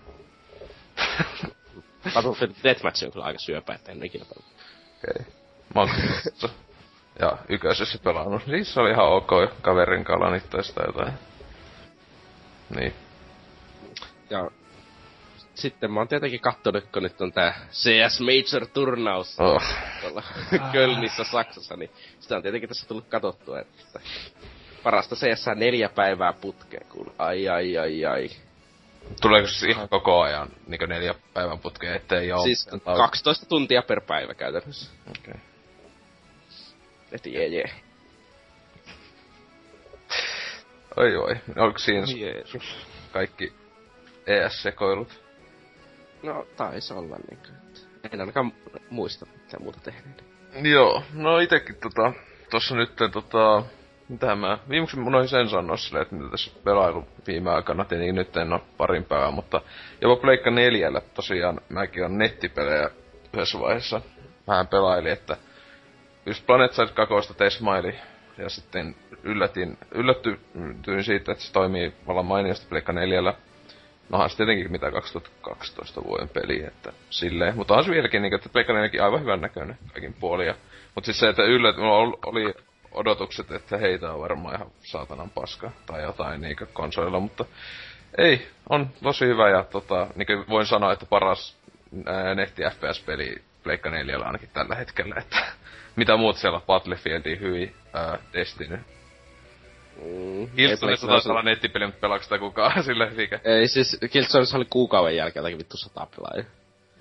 [laughs] Battlefield Deathmatch on kyllä aika syöpä, että en ikinä pelaa. Okei. Okay. Mä oon ja yköisessä pelannut. Se oli ihan ok kaverin kalanittoista jotain. Niin. Ja sitten mä oon tietenkin kattonut, kun nyt on tää CS Major turnaus oh. tuolla [laughs] Kölnissä Saksassa, niin sitä on tietenkin tässä tullut katottua, että parasta CS neljä päivää putkeen, kun ai ai ai ai. Tuleeko se ihan koko ajan niin neljä päivän putkeen, ettei ole? Siis 12 tuntia per päivä käytännössä. Okei. Okay. Et jee jee. Oi oi, onko siinä Jeesus. kaikki ES-sekoilut? No, taisi olla niinkö. En ainakaan muista mitä muuta tehneet. Joo, no itekin tota, tossa nyt tota, mitä mä, viimeksi mun noin sen sanoa silleen, että mitä tässä pelailu viime aikana, tietenkin nyt en oo parin päivää, mutta jopa Pleikka neljällä tosiaan mäkin on nettipelejä yhdessä vaiheessa vähän pelaili, että just Planet Side 2 Tesmaili ja sitten yllätin, yllättyin siitä, että se toimii vallan mainiosti Pleikka neljällä No se tietenkin mitä 2012 vuoden peli, että silleen. Mutta on se vieläkin, niin, että Pleikka aivan hyvän näköinen kaikin puolin. Mutta siis se, että yllät, mulla oli odotukset, että heitä on varmaan ihan saatanan paska tai jotain niinkö konsolilla, mutta ei, on tosi hyvä ja tota, niinkö voin sanoa, että paras ää, netti FPS-peli Pleikka 4 ainakin tällä hetkellä, että [laughs] mitä muut siellä Battlefieldin hyvin, ää, Destiny. Mm, Killzoneissa taisi olla nettipeli, mutta pelaako sitä kukaan [laughs] sille eikä? Ei siis, Killzoneissa oli kuukauden jälkeen jotakin vittu sata pelaajia.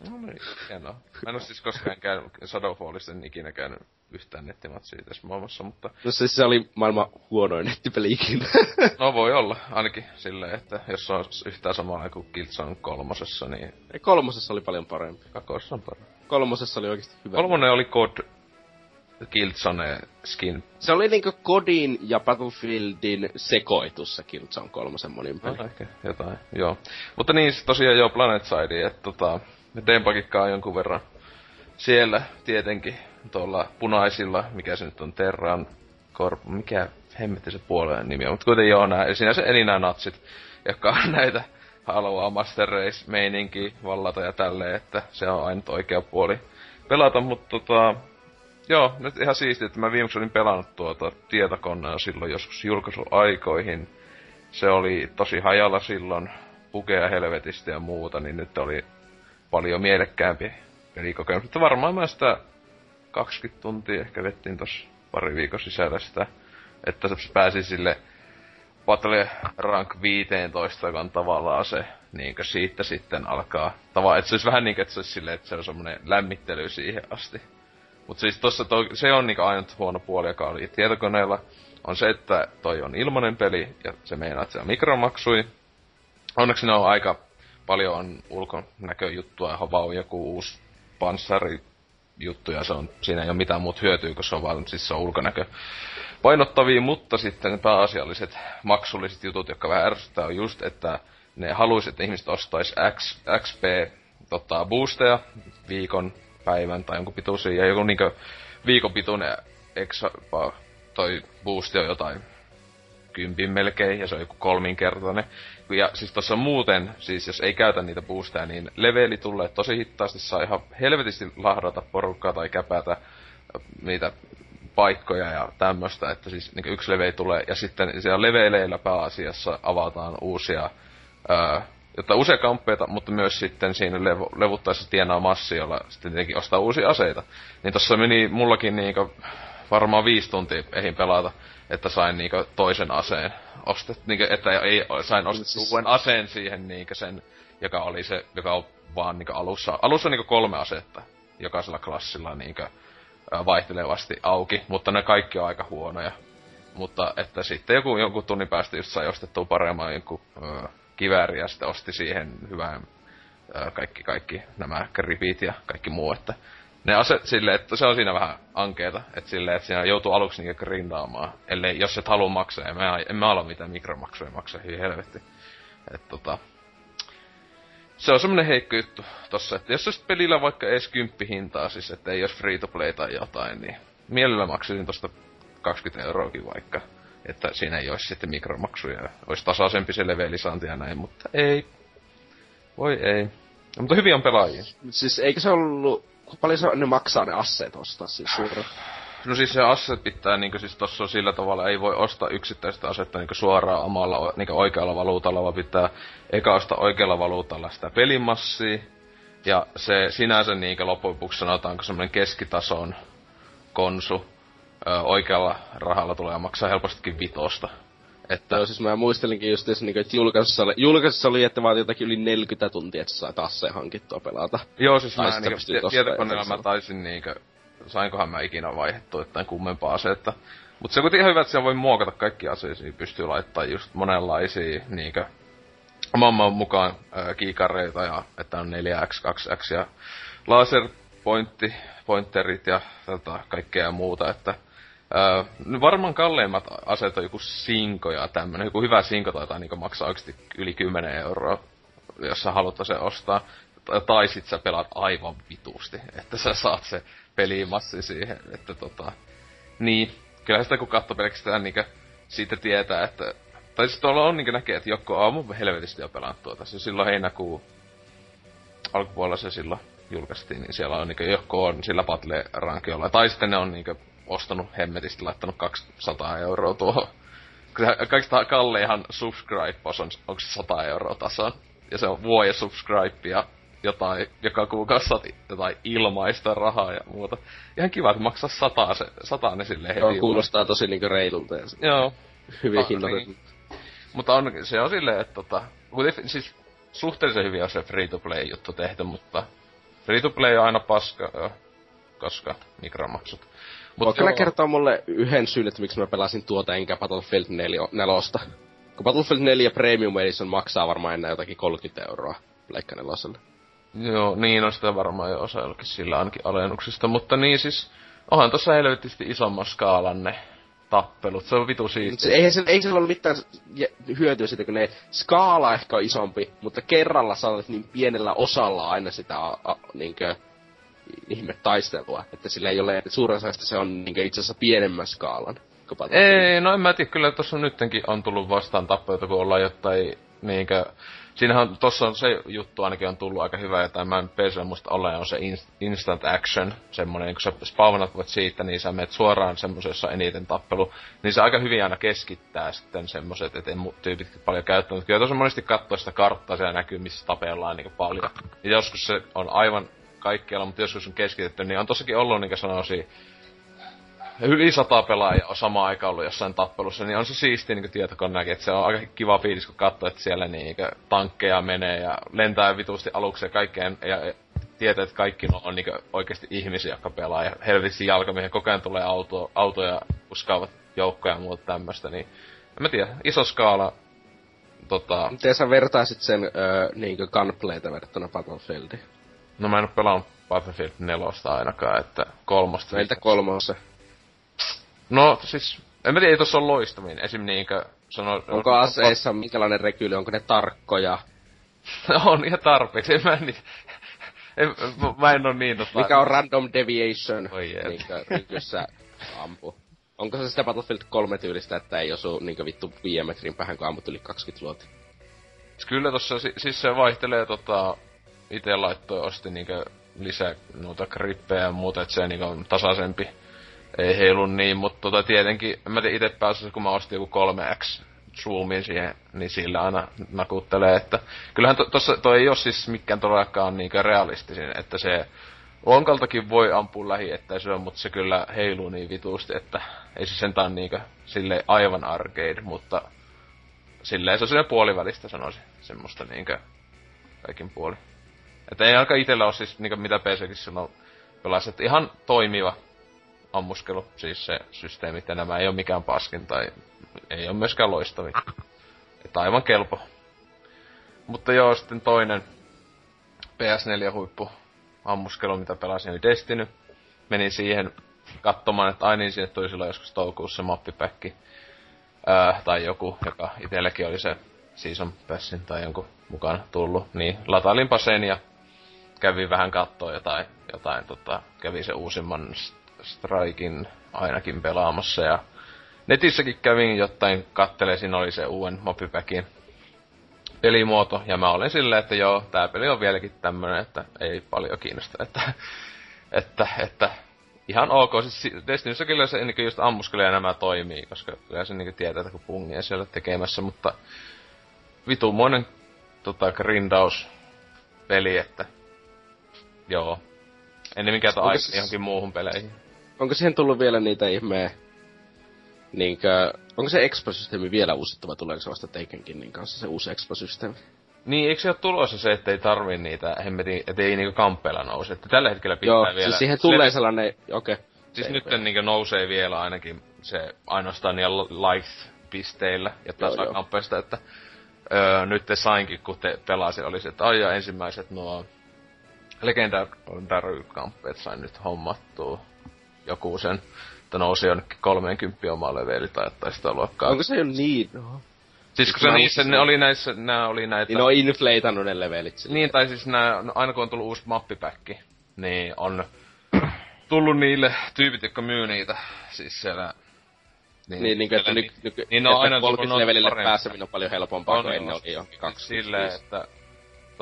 No niin, hienoa. Mä en oo siis koskaan käynyt, Shadowfallista en ikinä käynyt yhtään nettimatsia tässä maailmassa, mutta... No siis se oli maailman huonoin nettipeli ikinä. [laughs] no voi olla, ainakin silleen, että jos on yhtään samaa kuin Killzone kolmosessa, niin... Ei, kolmosessa oli paljon parempi. Kakosessa on parempi. Kolmosessa oli oikeesti hyvä. Kolmonen oli COD Killzone skin. Se oli niinku Kodin ja Battlefieldin sekoitus se Killzone kolmosen monin peli. No, ehkä jotain, joo. Mutta niin, tosiaan joo Planet Side, että tota, Dempakikkaa jonkun verran siellä tietenkin tuolla punaisilla, mikä se nyt on, Terran, Corp, mikä hemmetti se puolueen nimi on, mutta kuitenkin joo, nää, siinä se eli nämä natsit, jotka [laughs] näitä haluaa Master Race-meininki vallata ja tälleen, että se on ainut oikea puoli pelata, mutta tota, joo, nyt ihan siistiä, että mä viimeksi olin pelannut tuota tietokonea silloin joskus julkaisuaikoihin. Se oli tosi hajalla silloin, pukeja helvetistä ja muuta, niin nyt oli paljon mielekkäämpi pelikokemus. Mutta varmaan mä sitä 20 tuntia ehkä vettiin tossa pari viikon sisällä sitä, että se pääsi sille Battle Rank 15, joka on tavallaan se, niin siitä sitten alkaa, tavallaan, että se olisi vähän niin kuin, että se olisi silleen, että se on semmoinen lämmittely siihen asti. Mutta siis tossa toi, se on niinku ainut huono puoli, joka oli tietokoneella, on se, että toi on ilmanen peli, ja se meinaa, että on mikromaksui. Onneksi ne on aika paljon on ulkonäköjuttua, havau joku uusi panssari juttu, ja se on, siinä ei ole mitään muuta hyötyä, kun se on vaan, siis se on ulkonäkö painottavia, mutta sitten pääasialliset maksulliset jutut, jotka vähän ärsyttää, on just, että ne haluaisi, että ihmiset ostaisi X, XP tota, boosteja viikon, päivän tai jonkun pituisia, ja joku niinkö viikon pituinen exa, toi boosti on jotain kympin melkein, ja se on joku kolminkertainen. Ja siis tossa muuten, siis jos ei käytä niitä boosteja, niin leveli tulee tosi hitaasti, saa ihan helvetisti lahdata porukkaa tai käpätä niitä paikkoja ja tämmöstä, että siis niin yksi leveli tulee, ja sitten siellä leveleillä pääasiassa avataan uusia ää, jotta usea kamppeita, mutta myös sitten siinä lev- levuttaessa tienaa massi, jolla sitten tietenkin ostaa uusia aseita. Niin tossa meni mullakin niinku varmaan viisi tuntia ehin pelata, että sain niinku toisen aseen ostet, niinku, että ei, sain ostettua siis... uuden aseen siihen niinku sen, joka oli se, joka on vaan niinku alussa, alussa niinku kolme asetta jokaisella klassilla niinku vaihtelevasti auki, mutta ne kaikki on aika huonoja. Mutta että sitten joku, jonkun tunnin päästä just sai ostettua paremman jonkun öö, kivääri ja sitten osti siihen hyvään kaikki, kaikki nämä gripit ja kaikki muu, että ne aset silleen, että se on siinä vähän ankeeta, että silleen, että siinä joutuu aluksi niinkö grindaamaan, ellei, jos et halua maksaa, en mä, en mä ala mitään mikromaksuja maksaa, hyvin helvetti. Että tota, se on semmonen heikko juttu tossa, että jos olisi pelillä vaikka edes kymppi hintaa, siis että ei olisi free to play tai jotain, niin mielellä maksaisin tosta 20 euroakin vaikka että siinä ei olisi sitten mikromaksuja. Olisi tasaisempi se levelisaanti ja näin, mutta ei. Voi ei. No, mutta hyvin on pelaajia. Siis eikö se ollut... Paljon se, ne maksaa ne asseet ostaa siis suoraan? No siis se asset pitää niinku siis tossa on sillä tavalla, ei voi ostaa yksittäistä asetta niinku suoraan omalla niinku oikealla valuutalla, vaan pitää eka ostaa oikealla valuutalla sitä pelimassia. Ja se sinänsä niinku loppujen lopuksi sanotaanko semmonen keskitason konsu, ö, oikealla rahalla tulee maksaa helpostikin vitosta. Että... Joo, siis mä muistelinkin just, että, niinku, että julkaisussa oli, julkaisussa oli, että vaan jotakin yli 40 tuntia, että sai taas se hankittua pelata. Joo, siis mä niinku, tietokoneella mä taisin niinku, sainkohan mä ikinä vaihdettua jotain kummempaa asetta. Mutta se on kuitenkin hyvä, että siellä voi muokata kaikki aseisiin, pystyy laittaa just monenlaisia niinkö oman mukaan äh, kiikareita ja että on 4x, 2x ja laserpointti, pointerit ja tätä kaikkea muuta, että Öö, varmaan kalleimmat aseet on joku sinko ja tämmönen. Joku hyvä sinko taitaa niinku maksaa oikeesti yli 10 euroa, jos sä haluat se ostaa. Tai sit sä pelaat aivan vitusti, että sä saat se pelimassi siihen, että tota... Niin, kyllä sitä kun katsoo pelkästään niinku siitä tietää, että... Tai siis tuolla on niinku näkee, että joku aamu helvetisti jo pelannut tuota. Se silloin heinäkuu alkupuolella se silloin julkaistiin, niin siellä on niinku joku on sillä battle rankiolla. Tai sitten ne on niinku ostanut hemmetistä, laittanut 200 euroa tuohon. Kaikista kalleihan subscribe on, onko se 100 euroa tasan. Ja se on vuoden subscribe ja jotain, joka kuukausi saati jotain ilmaista rahaa ja muuta. Ihan kiva, että maksaa sataa, se, sataa ne silleen heti. Joo, kuulostaa tosi niinku reilulta ja Joo. Hyvin ah, hinnoitettu. Niin. Mutta on, se on silleen, että tota, siis suhteellisen hyvin on se free-to-play juttu tehty, mutta free-to-play on aina paska, koska mikromaksut. Mut Voitko joo... kertoa mulle yhden syyn, että miksi mä pelasin tuota enkä Battlefield 4, 4. Kun Battlefield 4 Premium Edition maksaa varmaan enää jotakin 30 euroa Pleikka 4. Joo, niin on sitä varmaan jo osa jollakin sillä ainakin alennuksista, mutta niin siis, onhan tossa helvetisti isomman skaalan ne tappelut, se on vitu siistiä. Eihän se, ei se ole mitään hyötyä siitä, kun ne skaala ehkä on isompi, mutta kerralla saatat niin pienellä osalla aina sitä a, a, niinkö, ihme taistelua. Että sillä ei ole, suurin osa se on niinkö itse asiassa pienemmän skaalan. Ei, no en mä tiedä, kyllä tuossa nyttenkin on tullut vastaan tappeluita, kun ollaan jotain niinkö siinähän tossa on se juttu ainakin on tullut aika hyvä, että mä en PC musta ole, on se instant action, semmonen, niin kun sä spawnat siitä, niin sä menet suoraan semmoisen, jossa eniten tappelu, niin se aika hyvin aina keskittää sitten semmoiset, että ei tyypit paljon käyttänyt. Kyllä tosi monesti katsoo sitä karttaa, siellä näkyy, missä tapellaan niin paljon. Ja joskus se on aivan kaikkialla, mutta joskus on keskitetty, niin on tossakin ollut, niin kuin sanoisin, yli sata pelaajaa on samaan aikaan ollut jossain tappelussa, niin on se siisti niin tietokoneakin, että se on aika kiva fiilis, kun katsoo, että siellä niin tankkeja menee ja lentää vitusti aluksi ja kaikkeen, ja tietää, että kaikki on, on niin oikeasti ihmisiä, jotka pelaa, ja helvetisti jalkamiehen koko ajan tulee auto, autoja, uskaavat joukkoja ja muuta tämmöistä, niin en mä tiedä, iso skaala, tota... Miten sä vertaisit sen öö, niinkö gunplaytä verrattuna Battlefieldiin? No mä en oo pelannut Battlefield 4 ainakaan, että kolmosta. Meiltä kolmosta. No siis, en mä tiedä, ei tossa on loistaminen. Esim. niinkö sano... Onko aseissa on, minkälainen rekyli, onko ne tarkkoja? [laughs] on ihan tarpeeksi, en mä niin... En, mä, en oo niin tota... Mikä on random deviation, niinkö, niinkö sä ampu? Onko se sitä Battlefield 3 tyylistä, että ei osu niinkö vittu 5 metrin päähän, kun ammut yli 20 luotia? Kyllä tossa, siis se vaihtelee tota... Ite laittoi osti niinkö lisää noita grippejä ja muuta, että se niinkö on tasaisempi ei heilu niin, mutta tota tietenkin, en mä tiedä ite päässä, kun mä ostin joku 3X zoomin siihen, niin sillä aina nakuttelee, että kyllähän to, tossa, toi ei ole siis mikään todellakaan niinkö realistisin, että se lonkaltakin voi ampua lähiettäisyä, mutta se kyllä heiluu niin vitusti, että ei se sentään niinkö sille aivan arcade, mutta silleen se on sinne puolivälistä sanoisin, semmoista niinkö kaikin puoli. Että ei aika itellä ole siis niinkö mitä PCkin silloin pelasi, että ihan toimiva ammuskelu, siis se systeemi, ja nämä ei ole mikään paskin tai ei ole myöskään loistavi. Että aivan kelpo. Mutta joo, sitten toinen PS4-huippu ammuskelu, mitä pelasin, oli Destiny. Menin siihen katsomaan, että aina niin sinne tuli silloin joskus toukokuussa mappipäkki. Öö, tai joku, joka itselläkin oli se Season Passin tai jonkun mukaan tullut. Niin latailinpa sen ja kävin vähän kattoa jotain, jotain tota, kävi se uusimman Strikin ainakin pelaamassa ja netissäkin kävin jotain kattelee, siinä oli se uuden Mobipäkin pelimuoto, ja mä olen silleen, että joo, tää peli on vieläkin tämmönen, että ei paljon kiinnosta, että, että, että ihan ok. Siis Destinyssä kyllä se niin just ammuskelee nämä toimii, koska kyllä se niin tietää, että kun pungia siellä tekemässä, mutta vitumoinen tota, grindaus peli, että joo. Ennen mikä aikaa siis... johonkin muuhun peleihin onko siihen tullut vielä niitä ihmeen... Niinkö, onko se expo-systeemi vielä uusittava, tuleeko se vasta Takenkin niin kanssa se uusi expo-systeemi? Niin, eikö se ole tulossa se, että ei tarvii niitä hemmetin, että ei niinku kamppeilla nouse, että tällä hetkellä pitää Joo, vielä... siis siihen tulee Sille... sellainen, okei. Okay. Siis nyt niinku nousee vielä ainakin se ainoastaan niillä life-pisteillä, ja taas kamppeista, että öö, nyt te sainkin, kun te pelasi, olisi, että aijaa ensimmäiset nuo Legendary-kamppeet sain nyt hommattua joku sen, että nousi jonnekin 30 omaa leveli tai jotain sitä luokkaa. Onko se jo niin? No. Siis kun se niissä, ne oli näissä, nää oli näitä... Niin ne on inflatannut ne levelit. Sille. Niin, tai siis nää, no, aina kun on tullut uusi mappipäkki, niin on tullut niille tyypit, jotka myy niitä, siis siellä... Niin, niin, niin että, niin, nyky, niin, no, aina 30 levelille pääseminen on paljon helpompaa on, kuin ennen oli jo 2 Silleen, että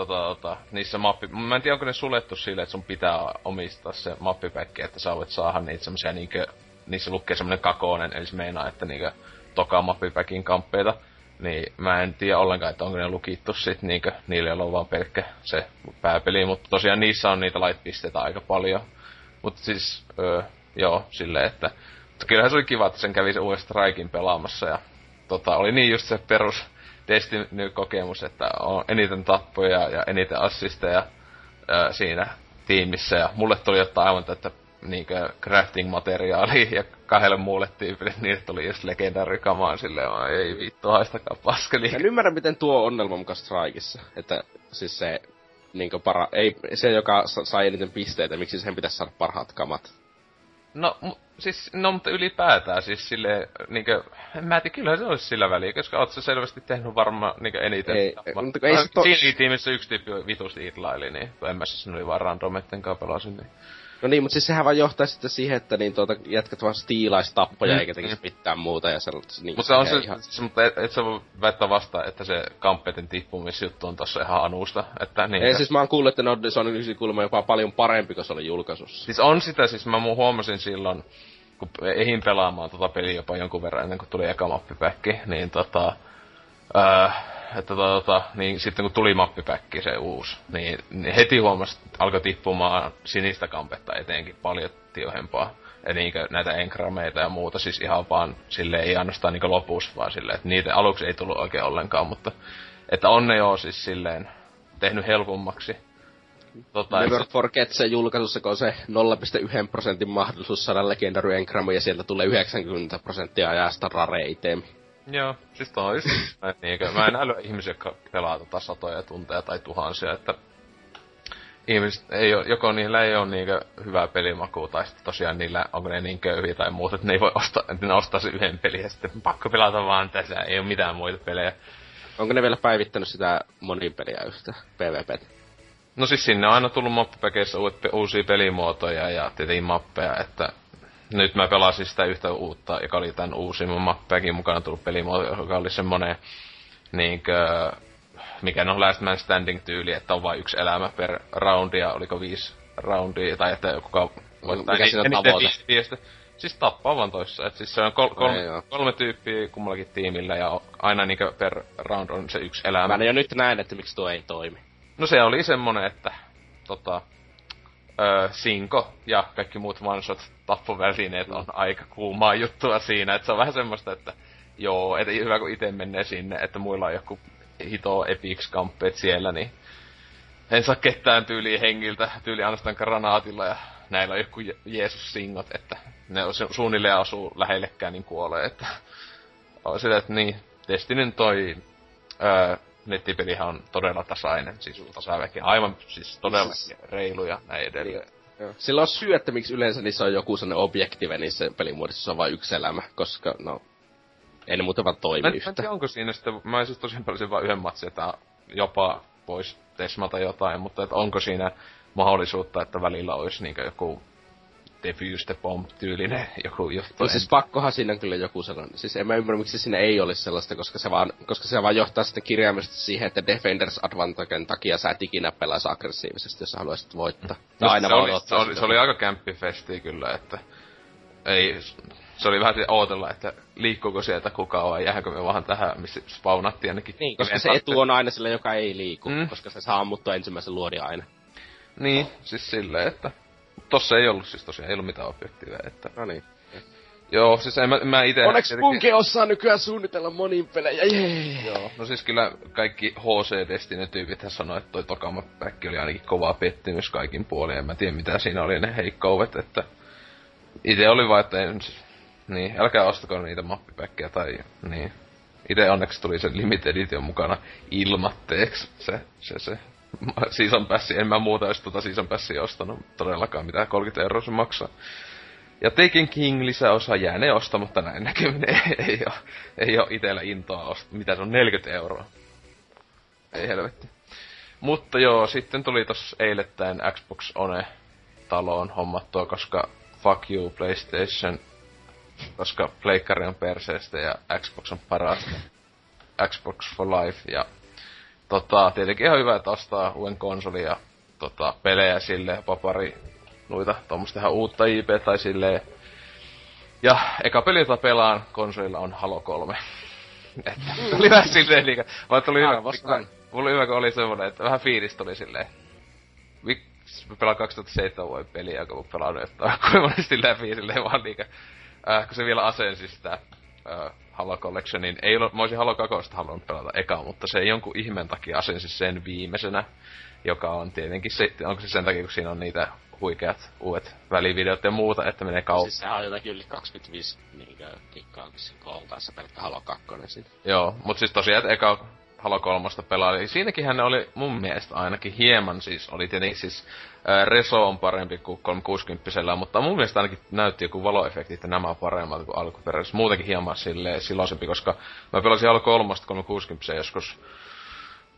tota, tota, niissä mappi... Mä en tiedä, onko ne suljettu silleen, että sun pitää omistaa se mappipäkki, että sä voit saada niitä semmosia niinkö niissä lukee semmonen kakonen, eli se meinaa, että niinkö toka mappipäkin kamppeita. Niin mä en tiedä ollenkaan, että onko ne lukittu sit niinkö, niille on vaan pelkkä se pääpeli, mutta tosiaan niissä on niitä light-pisteitä aika paljon. Mutta siis, öö, joo, silleen, että mutta kyllähän se oli kiva, että sen kävi se uudestaan Strikein pelaamassa ja tota, oli niin just se perus Destiny-kokemus, että on eniten tappoja ja eniten assisteja ää, siinä tiimissä ja mulle tuli jotain aivan tätä niinkö crafting-materiaalia ja kahdelle muulle tyypille niin tuli just legendarikamaan silleen, ei vittu, haistakaa paskeli. En ymmärrä, miten tuo onnelma mukaan Strikeissa. Että siis se, niinkö para, ei, se joka sai eniten pisteitä, miksi sen pitäisi saada parhaat kamat. No, mu- siis, no mutta ylipäätään siis sille niinkö, en mä tiedä, kyllä se olisi sillä väliä, koska oot sä selvästi tehnyt varmaan niinkö eniten. Ei, Ma- mutta ei se to- Siinä tiimissä yksi tyyppi vitusti itlaili, niin kun en mä siis, ne oli vaan randometten kanssa pelasin, niin. No niin, mutta siis sehän vaan johtaa sitten siihen, että niin tuota, jätkät vaan stiilaisi tappoja Mm, eikä tekisi mm. mitään muuta ja sellaista. Niin Mutta se on se, ihan- se mutta et, et sä voi väittää vastaan, että se kampetin tippumisjuttu on tossa ihan anusta. Että niin, Ei siis mä oon kuullut, että ne on, se nykyisin kuulemma jopa paljon parempi kuin se oli julkaisussa. Siis on sitä, siis mä huomasin silloin, kun ehin pelaamaan tota peliä jopa jonkun verran ennen kuin tuli eka mappipäkki, niin tota, ää, että tota, niin sitten kun tuli mappipäkki se uusi, niin, niin heti huomasi, että alkoi tippumaan sinistä kampetta etenkin paljon tiohempaa. Ja niinkö näitä enkrameita ja muuta, siis ihan vaan sille ei ainoastaan niinkö lopussa, vaan silleen, että niitä aluksi ei tullut oikein ollenkaan, mutta että on ne joo siis silleen tehnyt helpommaksi. Tota, Never Forget se julkaisussa, kun on se 0,1 prosentin mahdollisuus saada Legendary Engramu ja sieltä tulee 90 prosenttia ajasta rare itemi. Joo, siis toi on just näin, niinkö, mä en älyä ihmisiä, jotka pelaa tota satoja tunteja tai tuhansia, että ihmiset ei oo, joko niillä ei ole niinkö hyvää pelimakua, tai sitten tosiaan niillä, onko ne niin köyhiä tai muuta, että ne ei voi ostaa, että ne ostaa sen yhden pelin ja sitten pakko pelata vaan tässä, ei ole mitään muita pelejä. Onko ne vielä päivittänyt sitä monin peliä yhtä, PvP? No siis sinne on aina tullut mappipäkeissä uut, uusia pelimuotoja ja tietenkin mappeja, että nyt mä pelasin sitä yhtä uutta, joka oli tämän uusimman mappäkin mukana tullut pelimuoto, joka oli semmonen niinkö, mikä on Last Man Standing tyyli, että on vain yksi elämä per roundi ja oliko viisi roundia, tai että kuka voittaa Mikä siinä on tavoite? Siis tappaa vaan toissa. Et siis se on kol- Ei joo. kolme tyyppiä kummallakin tiimillä ja aina niinkö per round on se yksi elämä. Mä jo nyt näen, että miksi tuo ei toimi. No se oli semmonen, että tota, öö, Sinko ja kaikki muut one-shot tappovälineet on aika kuumaa juttua siinä, että se on vähän semmoista, että joo, et ei hyvä kun itse menee sinne, että muilla on joku hito epics kamppeet siellä, niin en saa ketään tyyliä hengiltä, tyyli ainoastaan granaatilla ja näillä on joku Je- Jeesus Singot, että ne on su- suunnilleen asuu lähellekään, niin kuolee, että on sitä, että niin, Destinin toi öö, nettipelihän on todella tasainen, siis tasaväki, aivan siis todella reilu ja näin edelleen. Sillä on syy, että miksi yleensä niissä on joku sellainen objektive niissä pelimuodossa on vain yksi elämä, koska no, ei ne muuten vaan toimi Mä, en- mä en yhtä. tiedä, onko siinä sitten, mä siis tosiaan pelasin vaan yhden matsin, että jopa voisi tesmata jotain, mutta että onko siinä mahdollisuutta, että välillä olisi niinku joku The Bomb-tyylinen joku juttu. No siis pakkohan siinä on kyllä joku sellainen. Siis en mä ymmärrä, miksi siinä ei olisi sellaista, koska se vaan, koska se vaan johtaa sitten kirjaimellisesti siihen, että Defenders Advantagen takia sä et ikinä pelaisi aggressiivisesti, jos sä haluaisit voittaa. No, Tai aina se, oli, se, oli, se oli aika kämppifesti kyllä, että ei, se oli vähän ootella, että liikkuuko sieltä kukaan vai jääkö me vaan tähän, missä spawnattiin ainakin. Niin, koska se etu on aina sillä, joka ei liiku, Mm. mm. koska se saa ammuttua ensimmäisen luodin aina. Niin, siis silleen, että tossa ei ollut siis tosiaan, ei ollut mitään objektiiveja, että No niin. Joo, siis en mä, mä ite... Onneksi tietenkin- munkin osaa nykyään suunnitella monin pelejä, jee! Joo, no siis kyllä kaikki HC Destiny tyypit sanoi, että toi Tokama Back oli ainakin kova pettymys kaikin puolin. En mä tiedä mitä siinä oli ne heikkoudet, että itse oli vaan, että en, niin, älkää ostako niitä mappipäkkiä tai niin. Itse onneksi tuli se Limited Edition mukana ilmatteeksi se, se, se season passi. En mä muuta olisi tota season passia ostanut todellakaan, mitä 30 euroa se maksaa. Ja Taken King lisäosa jäänee ostamatta näin näkyminen. [laughs] ei oo, ei oo itellä intoa ost- Mitä se on, 40 euroa. Ei helvetti. Mutta joo, sitten tuli tossa eilettäin Xbox One taloon hommattua, koska fuck you PlayStation, koska Pleikkari on perseestä ja Xbox on parasta. Xbox for life ja tota, tietenkin ihan hyvä, että ostaa uuden konsolin ja tota, pelejä sille jopa pari noita tuommoista ihan uutta IP tai silleen Ja eka peli, jota pelaan konsolilla on Halo 3. [laughs] että oli vähän silleen liikaa. Vaan tuli hyvä, Arvostan. mulla oli hyvä, kun oli semmonen, että vähän fiilis tuli silleen. Miksi mä pelaan 2007 vuoden peliä, kun mä pelannut jotain [laughs] kuin monesti läpi silleen vaan liikaa. Äh, kun se vielä asensi sitä äh, Halo Collectionin. Ei ollut, mä olisin Halo 2 halunnut pelata eka, mutta se jonkun ihmeen takia asensi sen viimeisenä. Joka on tietenkin se, onko se sen takia, kun siinä on niitä huikeat uudet välivideot ja muuta, että menee kauppaan. Siis sehän on jotakin yli 25 niinkö kooltaessa pelkkä Halo 2 siitä. Joo, mut siis tosiaan, että eka Halo 3 pelaili. Siinäkin hän oli mun mielestä ainakin hieman siis, oli tietenkin siis Reso on parempi kuin 360 mutta mun mielestä ainakin näytti joku valoefekti, että nämä on paremmat kuin alkuperäisessä. Muutenkin hieman silleen siloisempi, koska mä pelasin Halo 3 360 joskus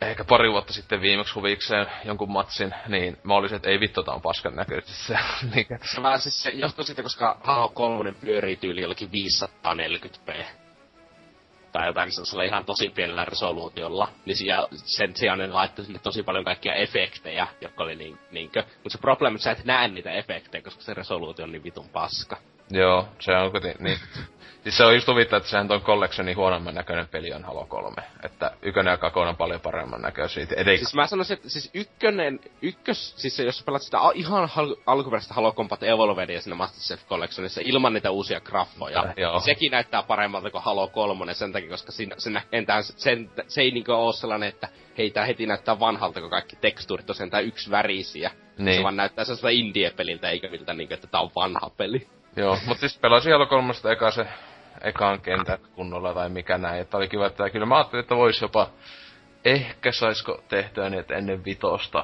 ehkä pari vuotta sitten viimeksi huvikseen jonkun matsin, niin mä olisin, että ei vittu, tää on paskan näköisesti se. [laughs] niin, vaan siis se johtuu siitä, koska Halo 3 pyörii tyyli jollakin 540p. Tai jotain sellaisella ihan tosi pienellä resoluutiolla. Niin siellä, sen sijaan ne laittoi sinne tosi paljon kaikkia efektejä, jotka oli niin, niinkö. Mutta se probleemi, että sä et näe niitä efektejä, koska se resoluutio on niin vitun paska. Joo, se on kuitenkin, niin. Siis se on just huvittaa, että sehän ton collectionin huonomman näköinen peli on Halo 3. Että ykkönen ja kakon on paljon paremman näköisiä. Etenkin Siis mä sanoisin, että siis ykkönen, ykkös, siis jos sä pelat sitä ihan hal- alkuperäistä Halo Combat Evolvedia siinä Master Chief Collectionissa ilman niitä uusia graffoja, Äh, joo. niin sekin näyttää paremmalta kuin Halo 3 sen takia, koska siinä, se, nä- entään, sen, se ei niinkö oo sellainen, että hei tää heti näyttää vanhalta, kun kaikki tekstuurit on sentään yksi värisiä. Niin. Se vaan näyttää sellaiselta indie-peliltä, eikä miltä niinkö, että tää on vanha peli. Joo, mut siis pelasin Halo 3 eka se ekaan kentän kunnolla tai mikä näin. Että oli kiva, että kyllä mä ajattelin, että vois jopa ehkä saisko tehtyä niin, että ennen vitosta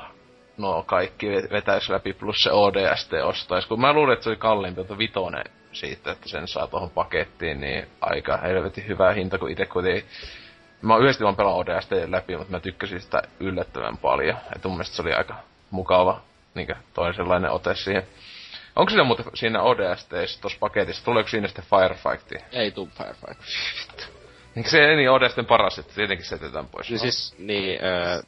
no kaikki ve- vetäis läpi plus se ODST ostais. Kun mä luulin, että se oli kalliimpi, että vitonen siitä, että sen saa tuohon pakettiin, niin aika helvetin hyvä hinta, kun itse kuitenkin Mä oon yhdesti vaan pelannut ODST läpi, mutta mä tykkäsin sitä yllättävän paljon. Et mun mielestä se oli aika mukava niin toisenlainen ote siihen. Onko siinä muuten siinä ODSTissa tuossa paketissa, tuleeko siinä sitten Firefighti? Ei tuu Firefight. Niin se niin ODSTn paras, että tietenkin se jätetään pois. Niin siis, niin, öö,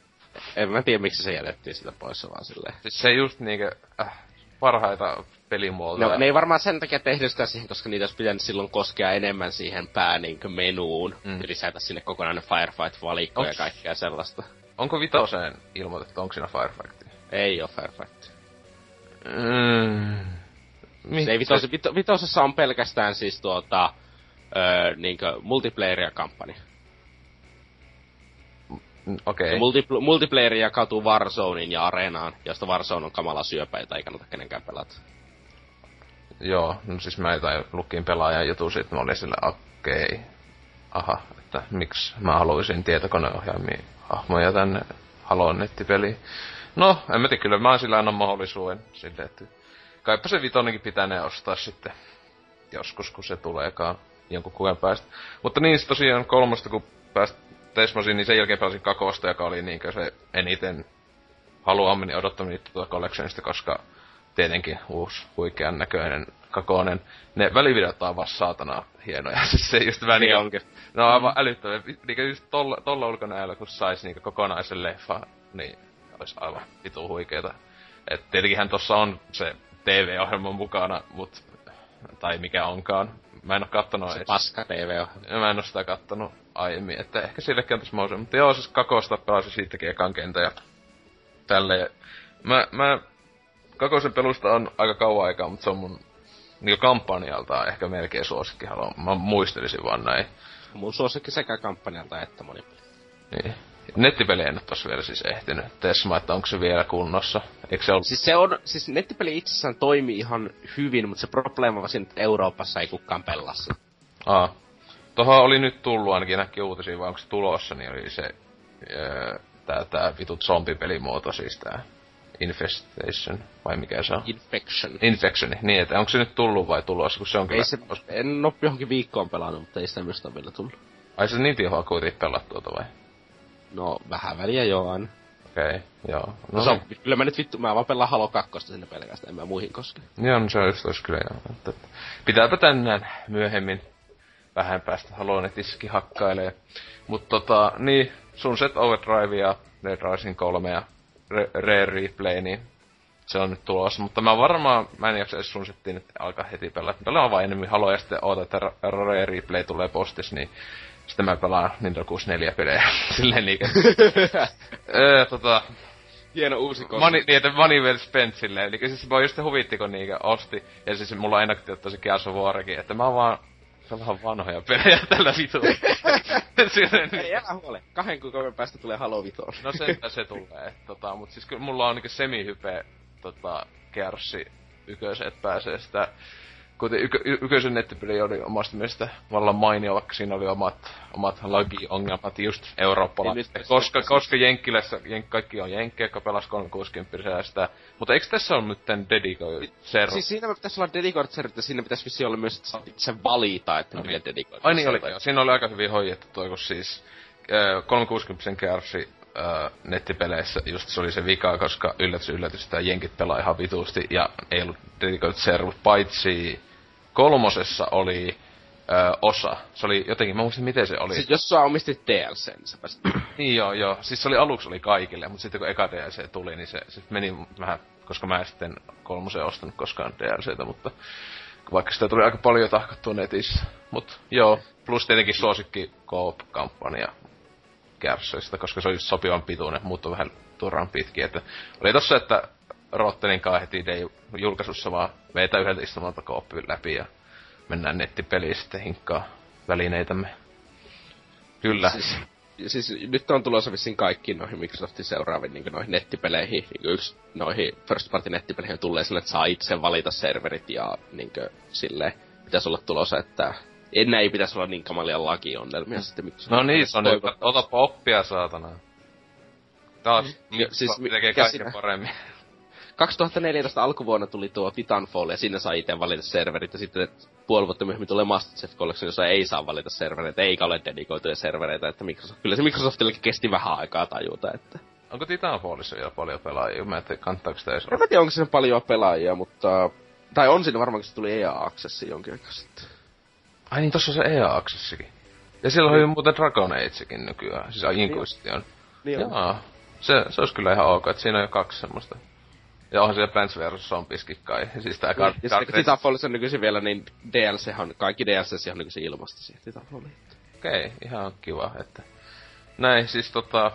en mä tiedä miksi se jätettiin sitä pois, vaan silleen. siis se just niinkö, äh, parhaita pelimuotoja. No, ne ei varmaan sen takia tehnyt sitä siihen, koska niitä olisi pitänyt silloin koskea enemmän siihen pää niinkö menuun. Mm. Lisätä sinne kokonainen Firefight-valikko ja kaikkea sellaista. Onko vitoseen ilmoitettu, onko siinä Firefighti? Ei oo Firefight. Mm. Mi- Se ei vitos, vito, vitosessa on pelkästään siis tuota, öö, niinkö multiplayer ja kampanja. Mm, Okei. Okay. Multipl- multiplayer jakautuu Warzonein ja Areenaan, josta Warzone on kamala syöpä, jota ei kannata kenenkään pelata. Joo, no siis mä jotain lukin pelaajan jutun sit, mä olin sille okei. Okay. Aha, että miksi mä haluaisin tietokoneohjaimia hahmoja tänne Halon nettipeliin. No, en mä tiedä, kyllä mä sillä annan mahdollisuuden sille, että kaipa se vitonenkin pitänee ostaa sitten joskus, kun se tuleekaan jonkun kuven päästä. Mutta niin, tosiaan kolmosta, kun pääst Tesmosiin, niin sen jälkeen pelasin kakosta, joka oli niinkö se eniten haluaminen odottaminen tuota collectionista, koska tietenkin uusi huikean näköinen kakonen. Ne välivideot on vaan saatana hienoja. [laughs] Siis se just vähän Niin niin onkin. No aivan älyttömiä. Niinku just tolla, tolla ulkonäöllä, kun sais niinku kokonaisen leffa, niin olisi aivan vitu huikeeta. Et tietenkin tossa on se TV-ohjelma mukana, mut, tai mikä onkaan. Mä en oo kattonut Se edes. paska TV on. Mä en oo sitä kattonut aiemmin, että ehkä sillekin on tässä mahdollisuus. Mutta joo, siis kakosta pelasin siitäkin ekan kentän ja tälleen. Mä, mä kakosen pelusta on aika kauan aikaa, mutta se on mun niin kampanjalta ehkä melkein suosikki. Haluan, mä muistelisin vaan näin. Mun suosikki sekä kampanjalta että monipeli. Niin. Nettipeli en oo tossa vielä siis ehtinyt. Tesma, että onko se vielä kunnossa. Eikö se ollut... Siis se on, siis nettipeli itsessään toimii ihan hyvin, mutta se probleema on siinä, että Euroopassa ei kukaan pelaa sitä. Aa. Tohon oli nyt tullut ainakin näkki uutisia, vai onko se tulossa, niin oli se... Öö, tää, tää vitut zombipelimuoto, siis tää Infestation, vai mikä se on? Infection. Infectioni, niin, että onko se nyt tullut vai tulossa, kun se on kyllä... Ei se, en oo johonkin viikkoon pelannut, mutta ei sitä myös ole vielä tullut. Ai se niin tihoa kuitenkin pelattu tuota vai? No, vähän väliä joo aina. Okei, okay, joo. No, No, se on, kyllä mä nyt vittu, mä vaan pelaan Halo 2 sinne pelkästään, en mä muihin koske. joo, no se olisi kyllä joo. Että, että pitääpä tänään myöhemmin vähän päästä Halonetissakin hakkailee. Mut tota, niin, Sunset Overdrive ja Dead Rising 3 ja Re- Rare Replay, niin se on nyt tulossa, mutta mä varmaan, mä en jaksa edes sun settiin, että alkaa heti pelata. Pelaan vaan enemmän haloja ja sitten ootan, että Rare Replay tulee postis, niin sitten mä pelaan Nintendo 64 pelejä. [laughs] Silleen [laughs] niinkö. öö, tota, Hieno uusi konsoli. Money, niin, että money well spent silleen. Eli siis mä just huvitti, kun niinkö osti. Ja siis mulla on ennakkoon tosi Gears of Warkin, että mä vaan se on vähän vanhoja pelejä [laughs] tällä vitulla. Ei älä huole. Kahden kuukauden päästä tulee Halo Vitoon. no se, se tulee. Tota, mut siis kyllä mulla on niinku semi-hype tota, Gearsi yköiset pääsee sitä kuten ykö, yköisen nettipeli oli omasta mielestä vallan mainio, vaikka siinä oli omat, omat lagi-ongelmat just eurooppalaiset. Niin, koska, koska Jenkkilässä, jenk, kaikki on Jenkkejä, jotka pelas 360 sitä. Mutta eikö tässä ole nyt dedikoid server? Siis siinä pitäisi olla dedikoid server, ja siinä pitäisi vissi olla myös, että saat itse valita, että okay. mikä dedikoid Ai niin oli. Siinä oli aika hyvin hoidettu toi, kun siis äh, 360 kärsi äh, nettipeleissä just se oli se vika, koska yllätys yllätys, että jenkit pelaa ihan vituusti ja ei ollut dedicated server, paitsi kolmosessa oli ö, osa. Se oli jotenkin, mä muistin miten se oli. Siis jos sä omistit DLC, niin sä pääsit... [clears throat] niin joo, joo. Siis se oli aluksi oli kaikille, mutta sitten kun eka DLC tuli, niin se sit meni vähän, koska mä en sitten kolmosen ostanut koskaan DLCtä, mutta vaikka sitä tuli aika paljon tahkottua netissä. Mut joo, plus tietenkin suosikki Coop-kampanja Kärsöistä, koska se oli just sopivan pituinen, mutta vähän turhan pitki. Että oli tossa, että Rottenin kanssa heti julkaisussa vaan veitä yhdeltä istumalta kooppiin läpi ja mennään nettipeliin sitten hinkkaa välineitämme. Kyllä. Siis, siis nyt on tulossa vissiin kaikkiin noihin Microsoftin seuraaviin niin noihin nettipeleihin. Niin yksi noihin first party nettipeleihin tulee sille, että saa itse valita serverit ja niin kuin, sille pitäisi olla tulossa, että ennen ei pitäisi olla niin kamalia lagiongelmia sitten Microsoft. No niin, se on nyt, otapa oppia saatana. Taas, mm. siis, tekee kaiken paremmin. 2014 alkuvuonna tuli tuo Titanfall ja sinne sai itse valita serverit ja sitten puoli vuotta myöhemmin tulee Masterchef Collection, jossa ei saa valita servereitä, eikä ole dedikoituja servereitä, että Microsoft, kyllä se Microsoftillekin kesti vähän aikaa tajuta, että... Onko Titanfallissa vielä paljon pelaajia? Mä en tiedä, kannattaako sitä edes En mä tiedä, onko siinä paljon pelaajia, mutta... Tai on siinä varmaan, kun se tuli EA Accessi jonkin aikaa sitten. Ai niin, tossa on se EA Accessikin. Ja siellä niin. oli muuten Dragon Agekin nykyään, siis Inquisition. Niin, niin Jaa. Se, se olisi kyllä ihan ok, että siinä on jo kaksi semmoista ja onhan siellä Plants vs. Zombieskin kai. Siis tää niin, ja sitten Titanfallissa on nykyisin vielä, niin DLC on, kaikki DLC on nykyisin ilmasta siihen Titanfalliin. Okei, okay, ihan kiva, että... Näin, siis tota...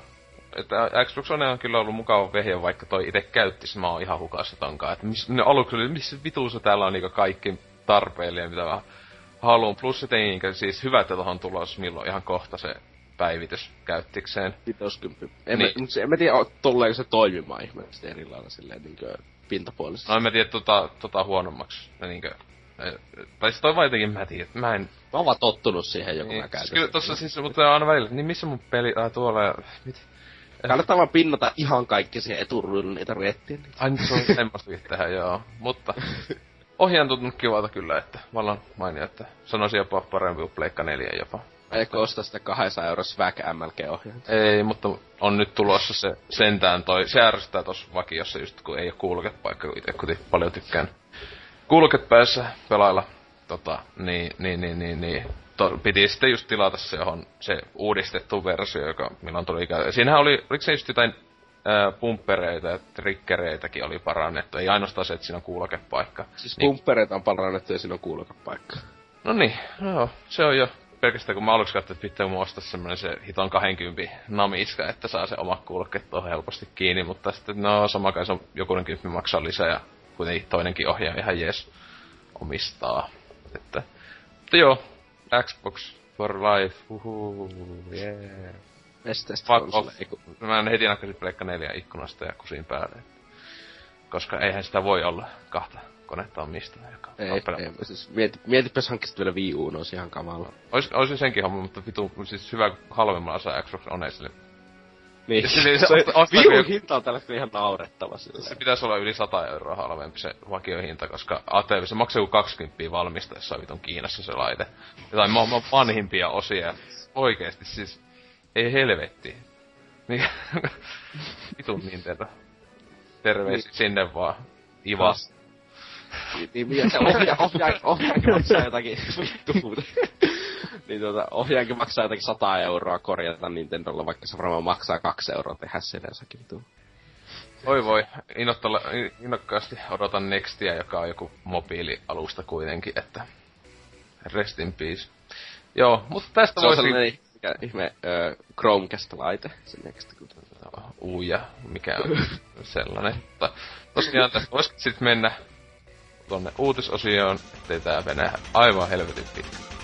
Että Xbox One on kyllä ollut mukava vehje, vaikka toi itse käyttis, mä oon ihan hukassa tonkaan. Että miss, ne aluksi oli, missä vituussa täällä on niinku kaikki tarpeellinen, mitä mä haluan. Plus sitten siis hyvä, että tohon tulos milloin ihan kohta se päivitys käyttikseen. 50. En, niin. mä, en mä tiedä, tuleeko se toimimaan ihmeellisesti eri lailla silleen niinkö pintapuolisesti. No en mä tiedä tota, tota huonommaksi. Niinkö, tai siis toi vaan jotenkin mä tiedän, mä en... Mä oon vaan tottunut siihen joku niin, mä siis Kyllä tossa siis, mutta aina välillä, niin missä mun peli, äh, tuolla ja... Mit? Kannattaa vaan pinnata ihan kaikki siihen eturuudun niitä reettiä. Ai nyt se on semmoistakin tehdä, joo. Mutta [laughs] ohjaan tuntunut kivalta kyllä, että vallan mainio, että sanoisin jopa parempi kuin Pleikka 4 jopa. Eikö osta sitä 200 euro Swag MLG-ohjainta? Ei, mutta on nyt tulossa se sentään toi, se ärsyttää tossa vakiossa just kun ei oo kuulukepaikka, kun itse kuti paljon tykkään kuulukepäissä pelailla. Tota, niin, niin, niin, niin, niin. To, piti sitten just tilata se, johon se uudistettu versio, joka milloin tuli ikä. Siinähän oli, oliko se just jotain pumppereita ja trikkereitäkin oli parannettu. Ei ainoastaan se, että siinä on kuulokepaikka. Siis niin. pumppereita on parannettu ja siinä on kuulokepaikka. No niin, no, se on jo pelkästään kun mä aluksi katsoin, että pitää mun ostaa semmonen se hiton 20 namiska, että saa se oma kuulokkeet tuohon helposti kiinni, mutta sitten no sama kai se on jokunen kymppi maksaa lisää ja kuitenkin toinenkin ohjaaja ihan jees omistaa. Että, että joo, Xbox for life, uhuu, yeah. Mä en heti nakkasin Pleikka 4 ikkunasta ja kusin päälle. Koska eihän sitä voi olla kahta konetta on mistä. Joka ei, ei, siis mieti, mietipä jos hankkisit vielä Wii U, olisi ihan kamala. Ois, ois senkin homma, mutta vitu, siis hyvä halvemmalla saa Xbox One sille. Niin, se, se, se, Wii U hinta on tällä ihan naurettava sille. Se pitäisi olla yli 100 euroa halvempi se vakiohinta, koska ATV se maksaa joku 20 valmistaessa vitun Kiinassa se laite. Jotain maailman vanhimpia osia. Oikeesti siis, ei helvetti. Niin, [laughs] vitun Nintendo. Terveisiä niin. sinne vaan. Ivas. Niin, niin se ohja, ohja, ohjaakin maksaa jotakin, vittu niin tuota, ohjaakin maksaa jotakin 100 euroa korjata Nintendolla, vaikka se varmaan maksaa 2 euroa tehdä sen jossakin vittu. Oi voi, innokkaasti odotan Nextia, joka on joku mobiilialusta kuitenkin, että rest in peace. Joo, mutta tästä Se on voisi... sellainen mikä ihme ö, Chromecast-laite, se Next. uja, mikä on [laughs] sellainen. Mutta tosiaan tästä voisi sitten mennä tonne uutisosioon, ettei tää venä aivan helvetin pitkä.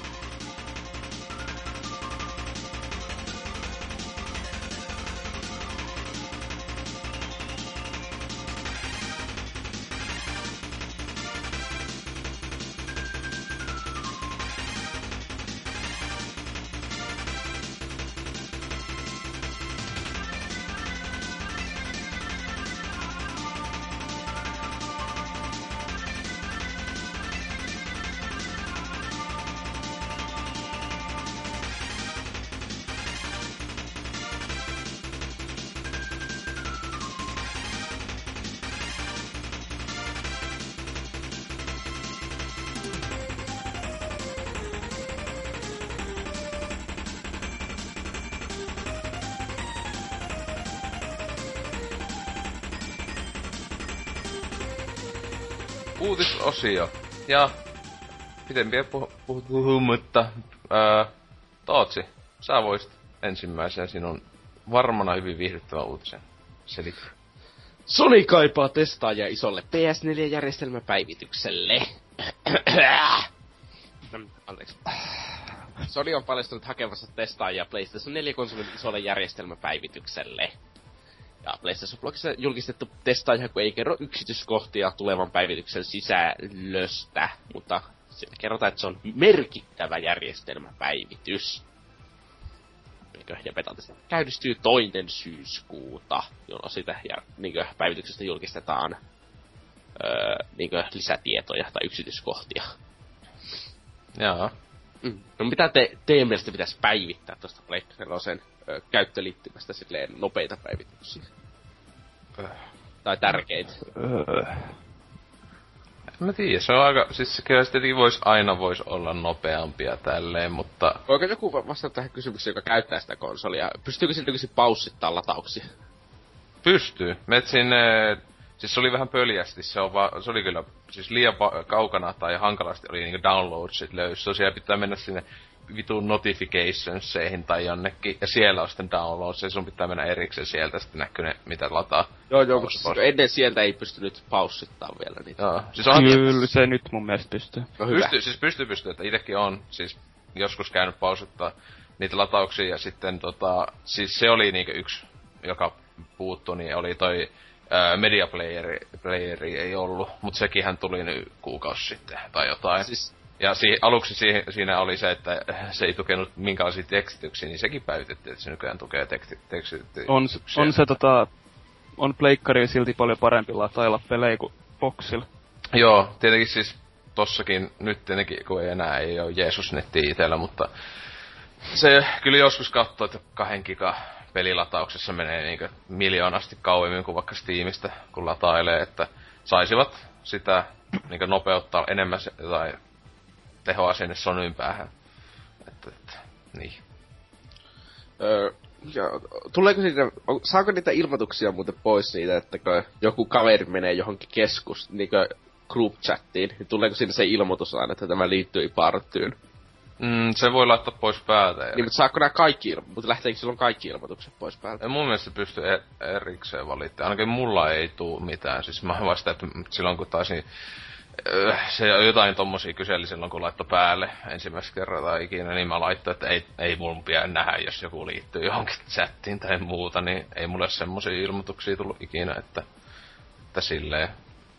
Pitempiä puh- puhumatta, ää, Tootsi, sä voisit ensimmäisen sinun varmana hyvin viihdyttävän uutisen selittää. Sony kaipaa testaajia isolle PS4-järjestelmäpäivitykselle. [coughs] Anteeksi. Sony on paljastanut hakevansa testaajia PlayStation 4-konsolin isolle järjestelmäpäivitykselle. Ja PlayStation Blogissa julkistettu testaaja, kun ei kerro yksityiskohtia tulevan päivityksen sisällöstä, mutta kerrotaan, että se on merkittävä järjestelmäpäivitys. Niinkö, ja käynnistyy toinen syyskuuta, jolloin sitä ja, niinkö, päivityksestä julkistetaan öö, niinkö, lisätietoja tai yksityiskohtia. Jaa. Mm. No mitä te, teidän mielestä pitäisi päivittää tuosta Pleikkari sen ö, käyttöliittymästä silleen nopeita päivityksiä? Tai tärkeitä. Öö, En mä tiedä, se on aika, siis se kyllä se tietenkin vois, aina vois olla nopeampia tälleen, mutta Voiko joku va- vastata tähän kysymykseen, joka käyttää sitä konsolia? Pystyykö siltä nykyisin paussittaa latauksia? pystyy. Met sinne, siis se oli vähän pöljästi, se, on va, se oli kyllä siis liian pa- kaukana tai hankalasti oli niinku downloadsit löys. Tosiaan pitää mennä sinne vitun notificationseihin tai jonnekin, ja siellä on sitten downloads, ja sun pitää mennä erikseen sieltä, sitten näkyy ne, mitä lataa. Joo, joo, mutta pausse. ennen sieltä ei pystynyt paussittaa vielä niitä. Joo. Siis onhan kyllä se nyt mun mielestä pystyy. No hyvä. Pystyy, siis pystyy, pystyy, että itekin on siis joskus käynyt pausuttaa niitä latauksia ja sitten tota, siis se oli niinku yksi, joka puuttui, niin oli toi ää, media playeri, playeri ei ollut, mutta sekinhän tuli nyt kuukausi sitten tai jotain. Siis, Ja si- aluksi si- siinä oli se, että se ei tukenut minkälaisia tekstityksiä, niin sekin päivitettiin, että se nykyään tukee teksti- tekstityksiä. On, on se tota, on pleikkari silti paljon parempi latailla pelejä kuin boxilla. Joo, tietenkin siis tossakin nyt tietenkin, kun ei enää ei ole Jeesus-netti itellä, mutta se kyllä joskus katsoo, että kahden giga pelilatauksessa menee niinkö miljoonasti kauemmin kuin vaikka Steamista, kun latailee, että saisivat sitä niinkö nopeuttaa enemmän tai tehoa sinne Sonyn päähän. Että, että, niin. öö, ja, tuleeko siitä, on, saako niitä ilmoituksia muuten pois siitä, että kun joku kaveri menee johonkin keskus, niinkö group chattiin, niin tuleeko siinä se ilmoitus aina, että tämä liittyy partyyn? Mm, se voi laittaa pois päältä. Niin, mutta saako nämä kaikki ilmoitukset, mutta lähteekö silloin kaikki ilmoitukset pois päältä? Ja mun mielestä pystyy e- erikseen valittamaan. Ainakin mulla ei tuu mitään. Siis mä vasta, että silloin kun taisin... öö, Se jotain tommosia kyseli silloin, kun laittoi päälle ensimmäistä kertaa ikinä, niin mä laittoin, että ei, ei mun pidä nähdä, jos joku liittyy johonkin chattiin tai muuta, niin ei mulle semmosia ilmoituksia tullut ikinä, että, että silleen.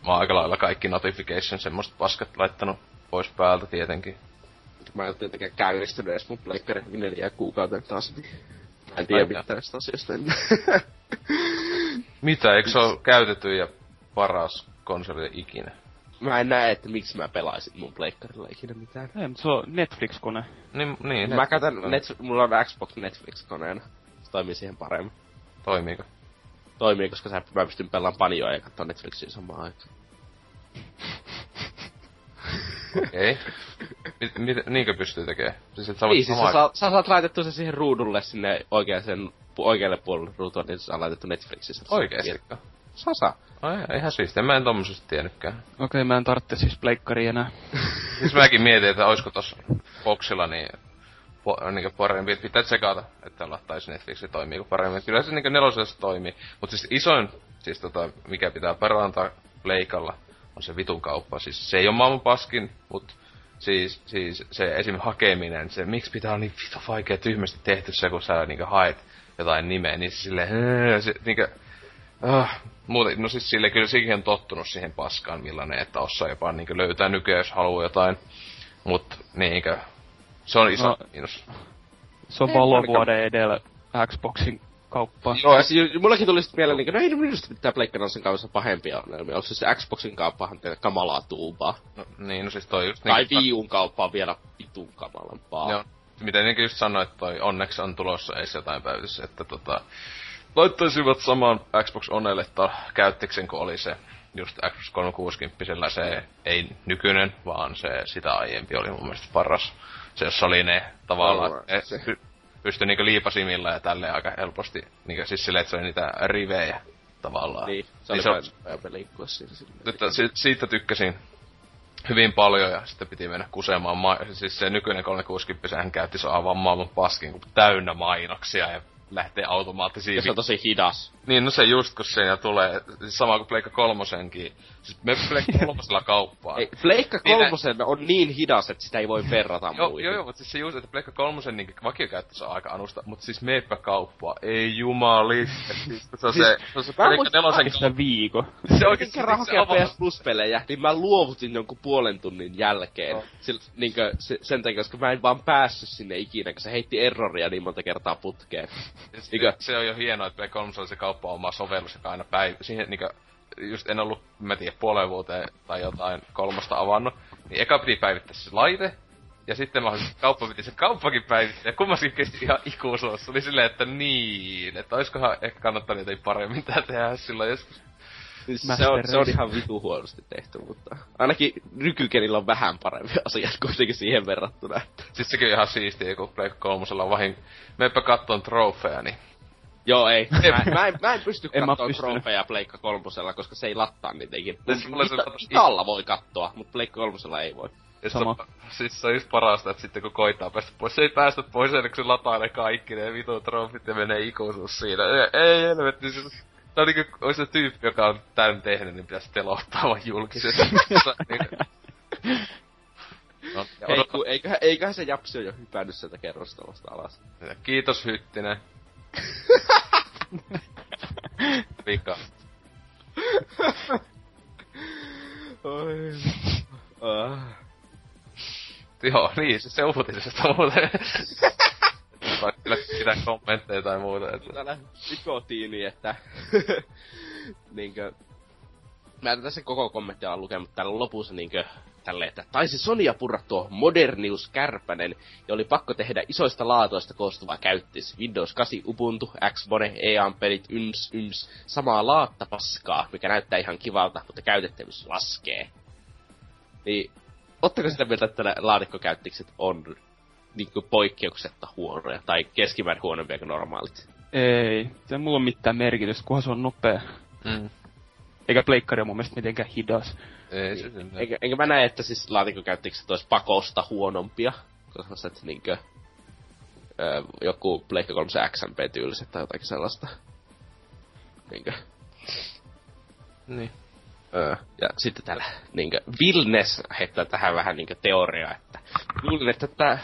Mä oon aika lailla kaikki notification semmoista paskat laittanut pois päältä tietenkin. Mä en ole tietenkään käynnistynyt edes mun pleikkari neljä kuukauden taas, niin mä en tiedä mitään tästä asiasta enää. Mitä, eikö se ole käytetty ja paras konsoli ikinä? Mä en näe, että miksi mä pelaisin mun pleikkarilla ikinä mitään. Ei, mutta se on Netflix-kone. Niin, niin Mä käytän, net, mulla on Xbox Netflix-koneena. Se toimii siihen paremmin. Toimiiko? Toimii, koska sä, mä pystyn pelaamaan panjoa ja katsoa Netflixiä samaan aikaan. Okei. Mit, niinkö pystyy tekemään? Siis et sä voit Niin, siis sä, sä saat laitettua se siihen ruudulle sinne oikeaan, oikealle puolelle ruutua, niin se on laitettu Netflixissä. Oikeesti? Sasa. Ai, ihan siistiä. Mä en tommosesta tiennytkään. Okei, okay, mä en tarvitse siis pleikkari enää. [laughs] siis mäkin mietin, että oisko tossa boksilla niin, po, niin parempi, että pitää tsekata, että lattaisi Netflixi toimii paremmin. Kyllä se niin nelosessa toimii. Mutta siis isoin, siis tota, mikä pitää parantaa leikalla, on se vitun kauppa. Siis se ei ole maailman paskin, mutta siis, siis se esim. hakeminen, se miksi pitää olla niin vittu vaikea tyhmästi tehty se, kun sä niinku haet jotain nimeä, niin sille, se, niinku, uh, muuten, no siis sille kyllä sekin on tottunut siihen paskaan, millainen, että osaa jopa niinku löytää nykyään, jos haluaa jotain. Mut niinkö, se on iso no, miinus. Se on valovuoden edellä Xboxin kauppaa. Joo, ja siis, mullakin tuli sitten mieleen, niin, no ei minusta pitää Pleikkarin sen kanssa pahempia ongelmia. Onko se se Xboxin kauppahan teille kamalaa tuubaa? No, niin, no siis toi just... Tai niin, Wii kauppa on vielä vitun kamalampaa. Joo, miten niin just sanoit, toi onneksi on tulossa edes jotain päivityssä, että tota... Laittaisivat saman Xbox Onelle käyttiksen, kun oli se just Xbox 360 se ei nykyinen, vaan se sitä aiempi oli mun mielestä paras. Se, jossa oli ne tavallaan, et, pystyi niinku liipasimilla ja tälleen aika helposti, niinku siis silleen, että se oli niitä rivejä tavallaan. Niin, se oli niin se, siinä. Että si- siitä tykkäsin hyvin paljon ja sitten piti mennä kusemaan. Ma- siis se nykyinen 360 hän käytti se aivan maailman paskin, kun täynnä mainoksia ja lähtee automaattisesti. Ja se on tosi hidas. Niin, no se just kun siinä tulee, siis sama kuin Pleikka kolmosenkin. Siis me Pleikka [laughs] kolmosella kauppaan. Ei, Pleikka niin kolmosen niin, on niin hidas, että sitä ei voi verrata joo, muihin. Joo, joo, mutta siis se just, että Pleikka kolmosen niin vakiokäyttössä on aika anusta, mutta siis meepä kauppaa. Ei jumali. siis, se on se, se, on se Pleikka nelosen viiko. Se oikeesti kerran hakea PS Plus-pelejä, niin mä luovutin jonkun puolen tunnin jälkeen. Oh. Sil, niinkö, se, sen takia, koska mä en vaan päässyt sinne ikinä, kun se heitti erroria niin monta kertaa putkeen. Siis se, se on jo hienoa, että Play 3 se kauppa on oma sovellus, joka aina päivä, siihen niinku, just en ollut, mä tiedän, puolen vuoteen tai jotain kolmosta avannut, niin eka piti päivittää se laite, ja sitten mahdollisesti kauppa piti se kauppakin päivittää, ja kummaskin kesti ihan ikuisuus. Oli silleen, että niin, että oiskohan ehkä kannattanut jotain paremmin tää tehdä silloin joskus. Siis se, on, se on ihan vitu huonosti tehty, mutta ainakin nykykenillä on vähän parempi [laughs] asiat kuitenkin siihen verrattuna. Siis sekin on ihan siistiä, kun Play 3 on vahin... Meppä kattoon trofeja, niin Joo, ei. [laughs] Mä, mä, en, mä en pysty en katsoa trofeja Pleikka kolmosella, koska se ei lattaa niitä ikinä. Ita- voi katsoa, mutta Pleikka kolmosella ei voi. Sama. Se, siis se on just parasta, että sitten kun koittaa päästä pois, se ei päästä pois ennen kuin se lataa ne kaikki ne vitu trofit ja menee ikuisuus siinä. Ei, ei helvetti, siis Tää on niinku, ois se tyyppi, joka on tän tehnyt, niin pitäisi telottaa vaan julkisesti. [laughs] no, Ei, ku, eiköhän, eiköhän se japsi on jo hypännyt sieltä kerrostalosta alas. Kiitos Hyttinen. [laughs] Vika. Oi. Uh. Joo, niin, siis se uutisesta muuten. Tai kyllä pitää kommentteja tai muuta. Että... Täällä nikotiini, että... [laughs] niinkö... Mä en tässä koko kommenttia ole lukenut, mutta täällä lopussa niinkö tälle, että taisi Sonia purra tuo modernius kärpänen, ja oli pakko tehdä isoista laatoista koostuva käyttis. Windows 8, Ubuntu, Xbone, EAM-pelit, yms, yms, samaa laatta paskaa, mikä näyttää ihan kivalta, mutta käytettävyys laskee. Niin, ottako sitä mieltä, että laatikkokäyttikset on niinku poikkeuksetta huonoja, tai keskimäärin huonompia kuin normaalit? Ei, se mulla on mitään merkitystä, kunhan se on nopea. Mm. Eikä pleikkari on mun mielestä mitenkään hidas. Ei niin. Eikä, enkä mä näe, että siis laatikkokäyttikset olisi pakosta huonompia. Koska se, että niinkö... Öö, joku Pleikka 3 XMP-tyyliset tai jotakin sellaista. Niinkö... Niin. Öö, ja sitten täällä niinkö... Vilnes heittää tähän vähän niinkö teoriaa, että... Luulin, että tää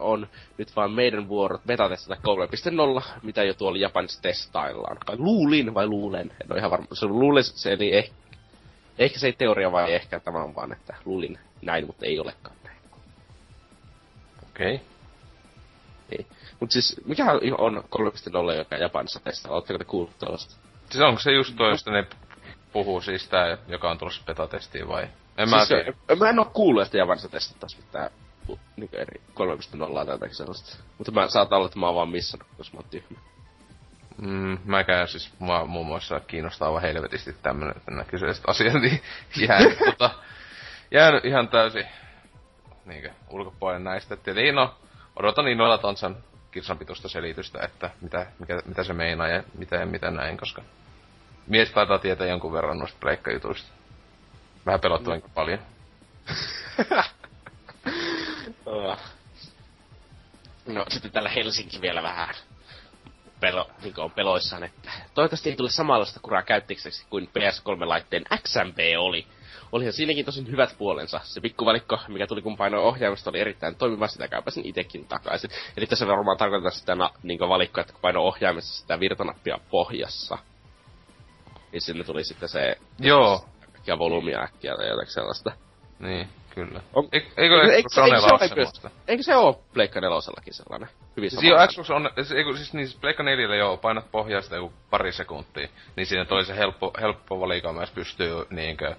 on nyt vaan meidän vuorot betatestata 3.0, mitä jo tuolla Japanissa testaillaan. Vai luulin vai luulen? En ole ihan varma. Se luulin, se eli ehkä, ehkä se ei teoria vai ehkä tämä on vaan, että luulin näin, mutta ei olekaan näin. Okei. Okay. Niin. Mut siis, mikä on 3.0, joka Japanissa testaa? Oletteko te kuullut tuollaista? Siis onko se just toi, josta ne puhuu siis tää, joka on tulossa beta-testiin vai? En siis mä, se, mä en oo kuullut, että Japanissa testattaisiin mitään niin eri 3.0 tai jotakin sellaista. Mutta mä saatan olla, että mä oon vaan missannut, jos mä oon tyhmä. Mm, mäkään siis, mua muun muassa kiinnostaa aivan helvetisti tämmönen, nämä kyseiset asiat, niin jäänyt, [laughs] tota, jäänyt ihan täysin niinkö, ulkopuolelle näistä. Tietenkin no, odotan innoilla Tonsan kirsanpituista selitystä, että mitä, mikä, mitä se meinaa ja mitä ja mitä näin, koska mies taitaa tietää jonkun verran noista pleikkajutuista. Vähän pelottavankin paljon. Oh. [laughs] No sitten täällä Helsinki vielä vähän pelo, niin on peloissaan, että toivottavasti ei tule samanlaista kuraa käyttikseksi kuin PS3-laitteen XMP oli. Olihan siinäkin tosin hyvät puolensa. Se pikkuvalikko, mikä tuli kun painoin ohjaimesta, oli erittäin toimiva, sitä käypäsin itekin takaisin. Eli tässä varmaan tarkoitetaan sitä na, niin valikkoa, että kun paino ohjaimessa sitä virtanappia pohjassa, niin sinne tuli sitten se... Joo. Ja volyymia äkkiä tai jotain sellaista. Niin, kyllä. On- Eikö, eikö Eikö- eikö ole se ole semmoista? Eikö se oo Pleikka nelosellakin sellainen? Hyvin Siis joo. Xbox on, siis, eikö, siis niin, siis Pleikka 4 joo, painat pohjaa sitä joku pari sekuntia, niin siinä tuli se helppo, helppo valikoima, jos pystyy niinkö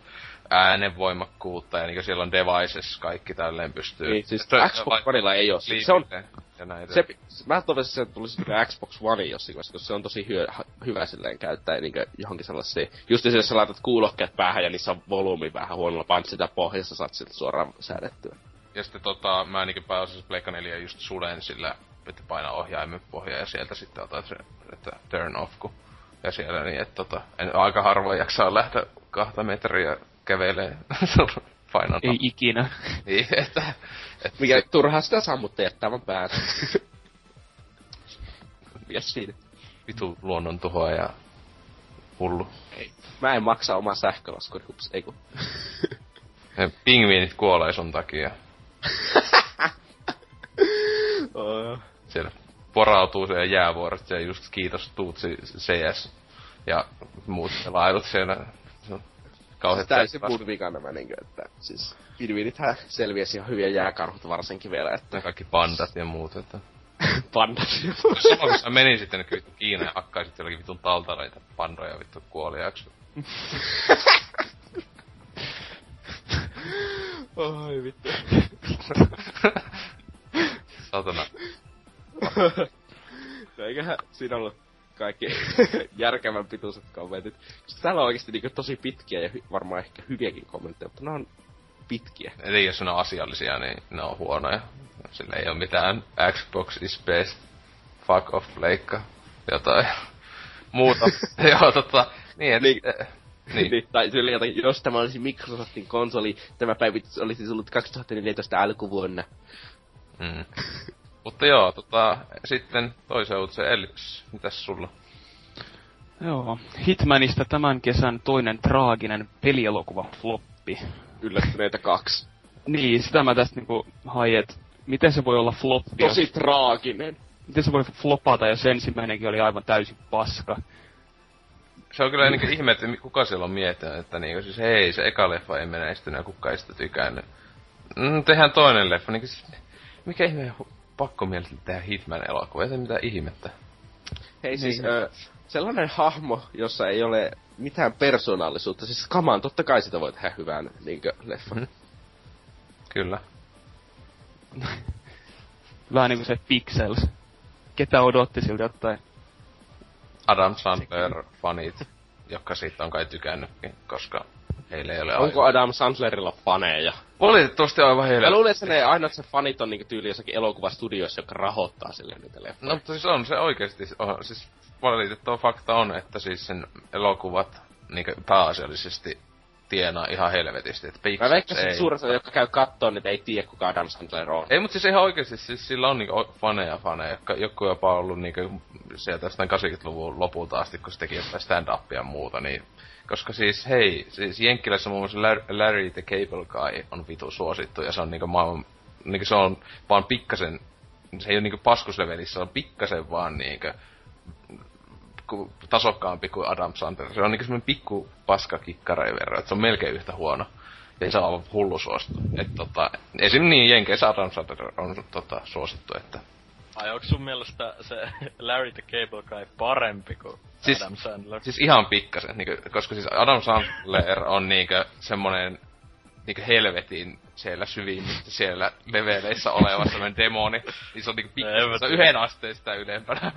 äänenvoimakkuutta ja niinkö siellä on devices, kaikki tälleen pystyy. Niin, siis Xbox Oneilla ei oo. Se on, ja näitä. se, mä toivoisin, että se tulisi Xbox One jossakin koska se on tosi hyö, hyvä silleen käyttää niin johonkin sellaisiin. Just jos sä laitat kuulokkeet päähän ja niissä on volyymi vähän huonolla, painat sitä pohjassa, saat sieltä suoraan säädettyä. Ja sitten tota, mä ainakin pääosin Pleikka 4 just sulen sillä, että painaa ohjaimen pohjaa ja sieltä sitten otat se, että turn off, kun ja siellä niin, että tota, en, aika harvoin jaksaa lähteä kahta metriä kävelee [laughs] painan Ei ikinä. Niin, että, että Mikä se, se... turhaa sitä sammutta jättää vaan päätä. [laughs] Mikä siinä? vitu luonnon tuhoa ja hullu. Mä en maksa omaa sähkölaskuni, hups, ei kun. Pingviinit kuolee sun takia. [laughs] Siellä porautuu siellä jäävuoret ja just kiitos Tuutsi CS ja muut pelailut siellä. Kauhean Täysin mun vika nämä niinkö, että siis pingviinithän selviäsi ihan hyviä jääkarhut varsinkin vielä, että kaikki pandat ja muut, että... [laughs] pandat. Jos sama kun sä menin sitten niin vittu Kiinaan ja hakkaisit jollakin vitun taltareita pandoja vittu kuoliaaksi. Oi [laughs] vittu. Satana. [laughs] No eiköhän siinä ollut kaikki järkevän pituiset kommentit. Koska täällä on oikeesti niinku tosi pitkiä ja hy- varmaan ehkä hyviäkin kommentteja, mutta ne on pitkiä. Eli jos ne on asiallisia, niin ne on huonoja. Sillä ei ole mitään Xbox is best, fuck off, leikka, jotain [laughs] muuta. [laughs] Joo, tota, niin, et, Niin. niin. Niin. niin. tai tyyli jotenkin, jos tämä olisi Microsoftin konsoli, tämä päivitys olisi tullut 2014 alkuvuonna. Mm. [laughs] Mutta joo, tota, sitten toisen uutisen Ellipsis, mitäs sulla? Joo. Hitmanista tämän kesän toinen traaginen pelielokuva floppi. Yllättyneitä kaksi. Niin, sitä mä tästä niinku hain, et miten se voi olla floppi, Tosi jos, traaginen. miten se voi flopata, jos ensimmäinenkin oli aivan täysin paska. Se on kyllä niinku ihme, että kuka siellä on miettinyt, että niinku siis hei, se eka leffa ei menestynyt ja kuka ei sitä tykännyt. Mm, tehdään toinen leffa, niinku siis, mikä ihme pakko mielestä tehdä Hitman-elokuva, ei se mitään ihmettä. Hei siis, Niin. ö, sellainen hahmo, jossa ei ole mitään persoonallisuutta, siis kamaan, totta kai sitä voi tehdä hyvän niinkö leffan. Mhm. Kyllä. [laughs] Vähän niinku se Pixels. Ketä odotti siltä jotain? Adam Sandler-fanit, jotka siitä on kai tykännytkin, koska heille ei ole Onko Adam Sandlerilla faneja? Valitettavasti aivan heille. Mä luulen, että ne aina se fanit on niinku tyyli jossakin elokuvastudioissa, jotka rahoittaa sille niitä leffoja. No mutta siis on se oikeesti, on, siis valitettava fakta on, että siis sen elokuvat niinku pääasiallisesti tienaa ihan helvetisti, että Mä Pixels veikkasin, ei. että suurin osa, jotka käy kattoon, että ei tiedä kuka Adam Sandler on. Ei, mutta siis ihan oikeesti, siis sillä on niinku faneja faneja, jotka joku jopa ollut niinku sieltä jostain 80-luvun lopulta asti, kun se teki jotain stand-upia ja muuta, niin koska siis hei, siis Jenkkilässä muun muassa Lar- Larry the Cable Guy on vitu suosittu ja se on niinku maailman, niinku se on vaan pikkasen, se ei ole niinku paskuslevelissä, se on pikkasen vaan niinku ku, tasokkaampi kuin Adam Sandler. Se on niinku semmonen pikku paska kikkareiden verran, että se on melkein yhtä huono. Ja se on aivan hullu suosittu. Et tota, esim. niin Jenkeissä Adam Sandler on tota, suosittu, että Ai onko sun mielestä se [laughs] Larry the Cable Guy parempi kuin Siis- Adam Sandler? Siis ihan pikkasen, niinku, koska siis Adam Sandler on niinku semmonen niinku helvetin siellä syvimmissä siellä leveleissä oleva semmonen demoni. Niin se on niinku pikkasen, se on yhden asteen sitä ylempänä.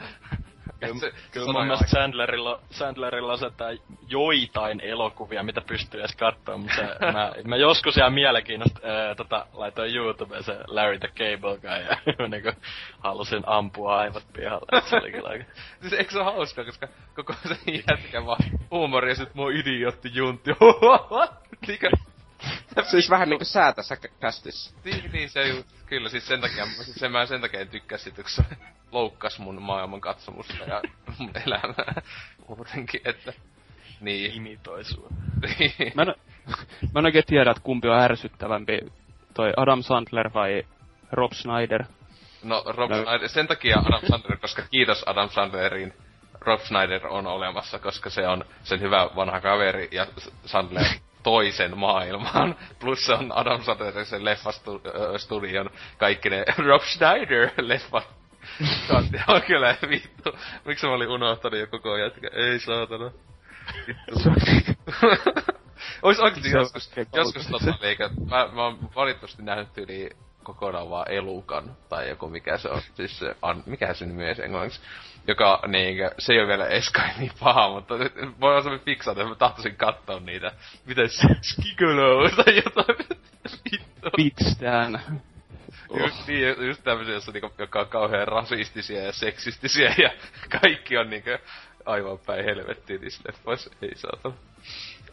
Kyllä, se, kyllä se mun on mielestä aika- Sandlerilla, Sandlerilla asettaa joitain elokuvia, mitä pystyy edes katsoa, mutta se, mä, mä, joskus ihan mielenkiinnosta ää, tota, laitoin YouTubeen se Larry the Cable Guy ja [laughs] niinku halusin ampua aivot pihalle. Se oli kyllä aika... [laughs] Siis eikö se ole hauskaa, koska koko se jätkä vaan huumori ja sit mun idiootti juntti. [laughs] Niinkö? [laughs] Siis vähän niinku säätässä kä- kästissä. Niin, niin se ju, kyllä siis sen takia, siis sen mä sen takia en tykkää sit, kun se loukkas mun maailman katsomusta ja [laughs] mun elämää muutenkin, että niin. Imitoi sua. niin. Mä en, mä en oikein tiedä, että kumpi on ärsyttävämpi, toi Adam Sandler vai Rob Schneider. No Rob No. Schneider, sen takia Adam Sandler, koska kiitos Adam Sandlerin, Rob Schneider on olemassa, koska se on sen hyvä vanha kaveri ja Sandler toisen maailman. [laughs] Plus se on Adam Sandlerin sen leffastudion kaikki ne [laughs] Rob Schneider leffat. [laughs] Kantti on kyllä vittu. Miksi mä olin unohtanut jo koko ajan, jätkä? Ei saatana. Vittu. Ois oikeesti Se on joskus, joskus tota, eikä, mä, mä oon valitettavasti nähnyt yli kokonaan vaan elukan, tai joku mikä se on, siis se, an, mikä se nimi edes englanniksi, joka niinkö, se ei ole vielä edes kai niin paha, mutta nyt voi olla semmoinen fiksaata, että mä tahtoisin katsoa niitä, miten skigolo tai jotain, vittu. Pitstään. Just, niin, just tämmöisiä, jossa niinku, joka on kauhean rasistisia ja seksistisiä ja kaikki on niinkö aivan päin helvettiin niissä leffoissa. Ei saatana.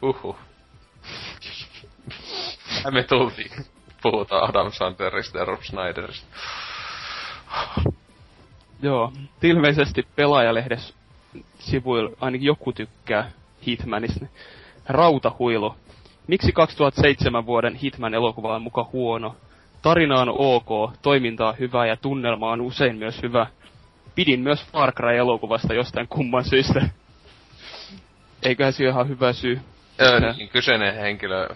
Uhu. Me tultiin. Puhutaan Adam Sandlerista ja Rob Schneiderista. Joo. Ilmeisesti pelaajalehdessä sivuilla ainakin joku tykkää Hitmanista. Rautahuilu. Miksi 2007 vuoden Hitman-elokuva on muka huono? Tarina on ok, toiminta on hyvä ja tunnelma on usein myös hyvä. Pidin myös Far Cry-elokuvasta jostain kumman syystä. Eiköhän se ihan hyvä syy. Öö, niin kyseinen henkilö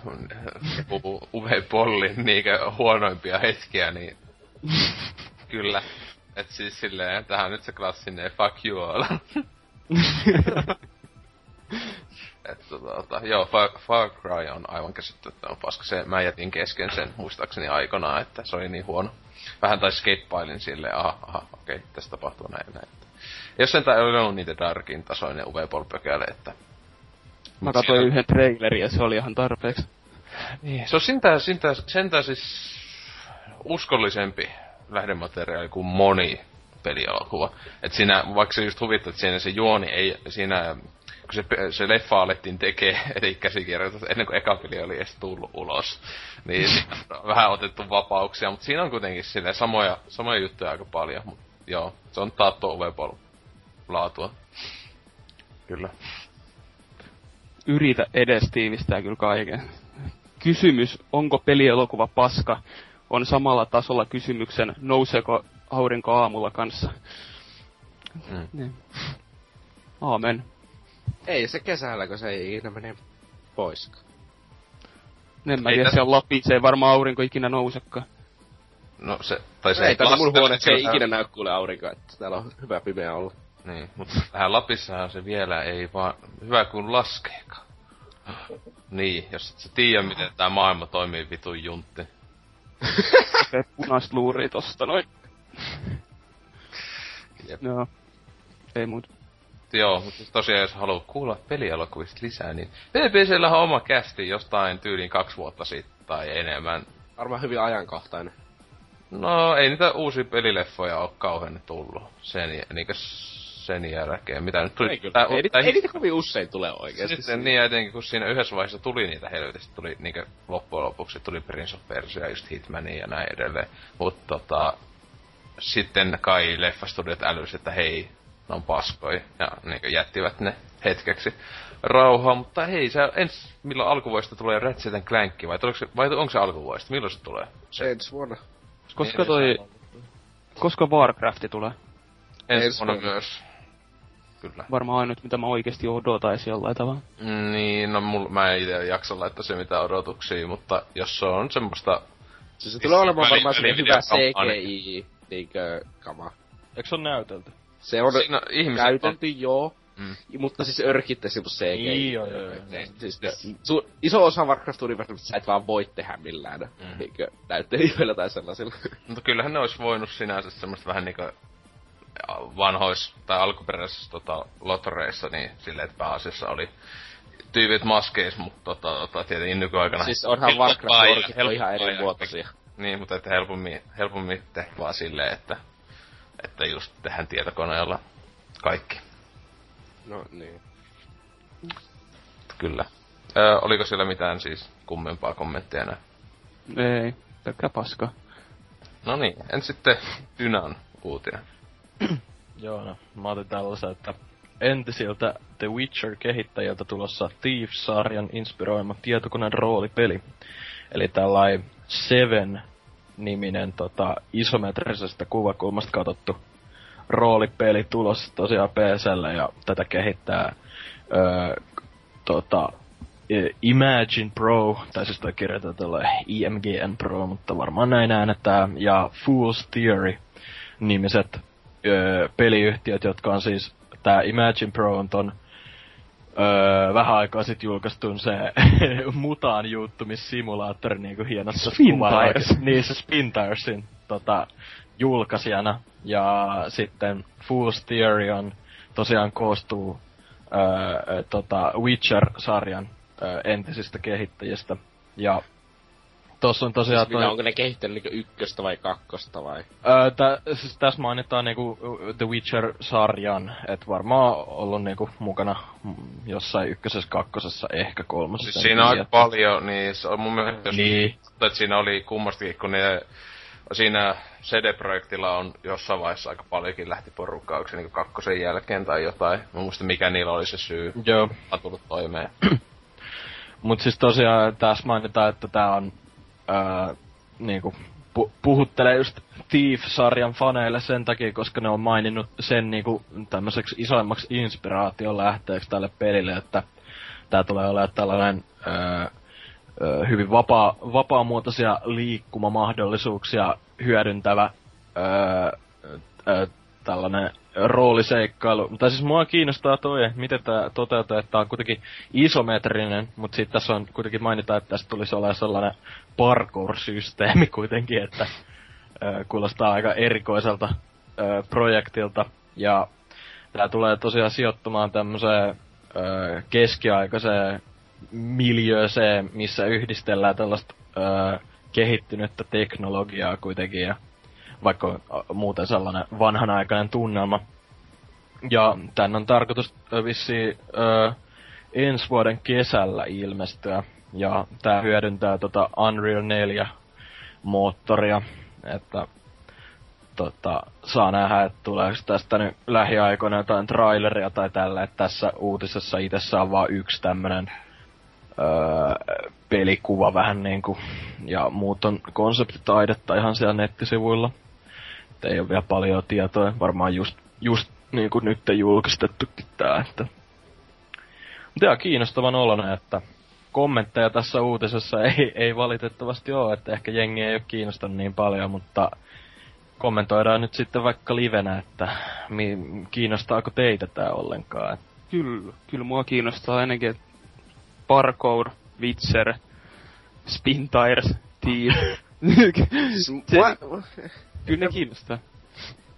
puhuu Uwe Bollin niinkö huonoimpia hetkiä, niin kyllä. Et siis silleen, tähän nyt se klassinen fuck you all. [laughs] Et tota, joo, Far, Far Cry on aivan käsittämättömän paska. Se, mä jätin kesken sen muistaakseni aikanaan, että se oli niin huono. Vähän tai skatepailin silleen, aha, aha, okei, tässä tapahtuu näin näin. Jos sen ei ollut niitä Darkin tasoinen Boll pökäle, että... Mä katsoin siinä- yhden trailerin ja se oli ihan tarpeeksi. niin, se on sentään, sentään, sentään siis uskollisempi lähdemateriaali kuin moni pelielokuva. Et siinä, vaikka se just huvittaa, että siinä se juoni ei, siinä, kun se, se leffa alettiin tekee, [laughs] eli käsikirjoitus, ennen kuin eka peli oli edes tullut ulos, niin [laughs] vähän otettu vapauksia, mutta siinä on kuitenkin sille samoja, samoja juttuja aika paljon. Mut, joo, se on taattu Ovepol laatua. Kyllä. Yritä edes tiivistää kyllä kaiken. Kysymys, onko pelielokuva paska, on samalla tasolla kysymyksen, nouseeko aurinko aamulla kanssa. Mm. Niin. Aamen. Ei se kesällä, kun se ei ikinä mene pois. En mä Ei tiedä, siellä Lapissa ei varmaan aurinko ikinä nousekaan. No se, tai se ei tänne mun lasketa- huoneessa ei ikinä näy kuule aurinko, että täällä on hyvä pimeä olla. Niin, mutta tähän Lapissahan se vielä ei vaan hyvä kuin laskeekaan. Niin, jos et sä tiedä, miten tää maailma toimii vitun juntti. [laughs] Se punaista luuria tosta noin. Jep. Joo. Ei muut. Joo, mutta siis tosiaan jos haluaa kuulla pelielokuvista lisää, niin BBCllä on oma kästi jostain tyyliin kaksi vuotta sitten tai enemmän. Varmaan hyvin ajankohtainen. No, ei niitä uusia pelileffoja ole kauhean tullut sen, niinkö sen jälkeen. Mitä nyt tuli? Ei kyllä. Tää- Ei, niitä- tää- ei niitä kovin usein tule oikeesti. Sitten niin, etenkin kun siinä yhdessä vaiheessa tuli niitä helvetistä, tuli niinkö loppujen lopuksi tuli Prince of Persia, just Hitmania ja näin edelleen. Mut tota, sitten kai leffastudiot älys, että hei, ne on paskoja, ja niinkö jättivät ne hetkeksi rauhaa, mutta hei, se ens milloin alkuvuodesta tulee Ratchet Clank, vai, tuleeko se, vai onko se alkuvuodesta, milloin se tulee? Se ensi vuonna. Koska Niin, toi, koska Warcrafti tulee? Ensi vuonna. myös. Kyllä. Varmaan ainut, mitä mä oikeesti odotaisin jollain tavalla. Mm, Niin, no mul, mä en ite jaksa laittaa se mitään odotuksia, mutta jos se on semmoista Siis se tulee olemaan varmaan semmonen hyvä. CGI, niinkö, kama. Eikö se on näytelty? Se on Siinä ihmiset on, käytelty, joo. Mm. Mutta siis örkitte sivu CGI. Niin, joo, joo, joo. Ne, Siis, su, iso osa Warcraft Universumista sä et vaan voi tehdä millään. Mm. Mm. Niinkö näyttelijöillä tai sellaisilla. mutta kyllähän ne olisi voinut sinänsä semmoista vähän niinku vanhois tai alkuperäisissä tota, lotoreissa, niin silleen, että pääasiassa oli tyypit maskeis, mutta tota, tota, tietenkin nykyaikana... Siis onhan Warcraft on ihan eri muotoisia. Niin, mutta että helpommin, helpommin te vaan silleen, että, että just tehdään tietokoneella kaikki. No niin. Kyllä. Ö, oliko siellä mitään siis kummempaa kommentteja näin? Ei, pelkkää paska. No niin, en sitten Dynan uutinen. [clears throat] Joo, no, mä otin tällaisen, että entisiltä The Witcher-kehittäjältä tulossa Thieves-sarjan inspiroima tietokoneen roolipeli. Eli tällainen Seven-niminen tota, isometrisestä kuvakulmasta katsottu roolipeli tulossa tosiaan PClle ja tätä kehittää öö, tota, Imagine Pro, tai siis kirjoitetaan IMGN Pro, mutta varmaan näin äänetään, ja Fool's Theory nimiset öö, peliyhtiöt, jotka on siis tää Imagine Pro on ton öö, vähän aikaa sitten julkaistun se [laughs] mutaan juuttumissimulaattori niinku hienossa Spintires. Niin se Spintiresin tota, julkaisijana. Ja sitten Fool's Theory on tosiaan koostuu öö, tota Witcher-sarjan öö, entisistä kehittäjistä. Ja tossa on tosiaan Siis toi... onko ne kehittänyt niinku ykköstä vai kakkosta vai? Öö, tä, siis tässä mainitaan niinku The Witcher-sarjan, että varmaan ollut niinku mukana jossain ykkösessä, kakkosessa, ehkä kolmosessa. Siis siinä on aika paljon, niin se on mun mielestä, niin. että siinä oli kummastikin, kun ne siinä CD-projektilla on jossain vaiheessa aika paljonkin lähti porukkaa, onko se niin kakkosen jälkeen tai jotain. Mä muista mikä niillä oli se syy. Joo. On tullut toimeen. Mut siis tosiaan tässä mainitaan, että tää on ää, niinku, pu- puhuttelee just Thief-sarjan faneille sen takia, koska ne on maininnut sen niinku tämmöiseksi isoimmaksi inspiraation lähteeksi tälle pelille, että tää tulee olemaan tällainen ää, hyvin vapaa, vapaamuotoisia liikkumamahdollisuuksia hyödyntävä ää, ää, tällainen rooliseikkailu. Tai siis mua kiinnostaa toi, miten tämä toteutuu, että on kuitenkin isometrinen, mutta sitten tässä on kuitenkin mainita, että tästä tulisi olla sellainen parkour-systeemi kuitenkin, että ää, kuulostaa aika erikoiselta projektilta. Ja tämä tulee tosiaan sijoittumaan tämmöiseen keskiaikaiseen miljööseen, missä yhdistellään tällaista ää, kehittynyttä teknologiaa kuitenkin ja vaikka muuten sellainen vanhanaikainen tunnelma. Ja tän on tarkoitus vissi ensi vuoden kesällä ilmestyä. Ja tää hyödyntää tota Unreal 4 moottoria, että tota, saa nähdä, että tuleeko tästä nyt lähiaikoina jotain traileria tai tällä, että tässä uutisessa itsessä on vaan yksi tämmönen öö, pelikuva vähän niinku, ja muut on konseptitaidetta ihan siellä nettisivuilla. Et ei ole vielä paljon tietoa, varmaan just, just niinku nyt julkistettukin tää, että... Mutta ihan kiinnostavan oloinen, että kommentteja tässä uutisessa ei, ei valitettavasti ole, että ehkä jengi ei ole kiinnostanut niin paljon, mutta kommentoidaan nyt sitten vaikka livenä, että mi, kiinnostaako teitä tää ollenkaan. Kyllä, kyllä mua kiinnostaa ainakin, että parkour, Witcher, Spin Tires. [laughs] Se, mua... Kyllä ne kiinnostaa.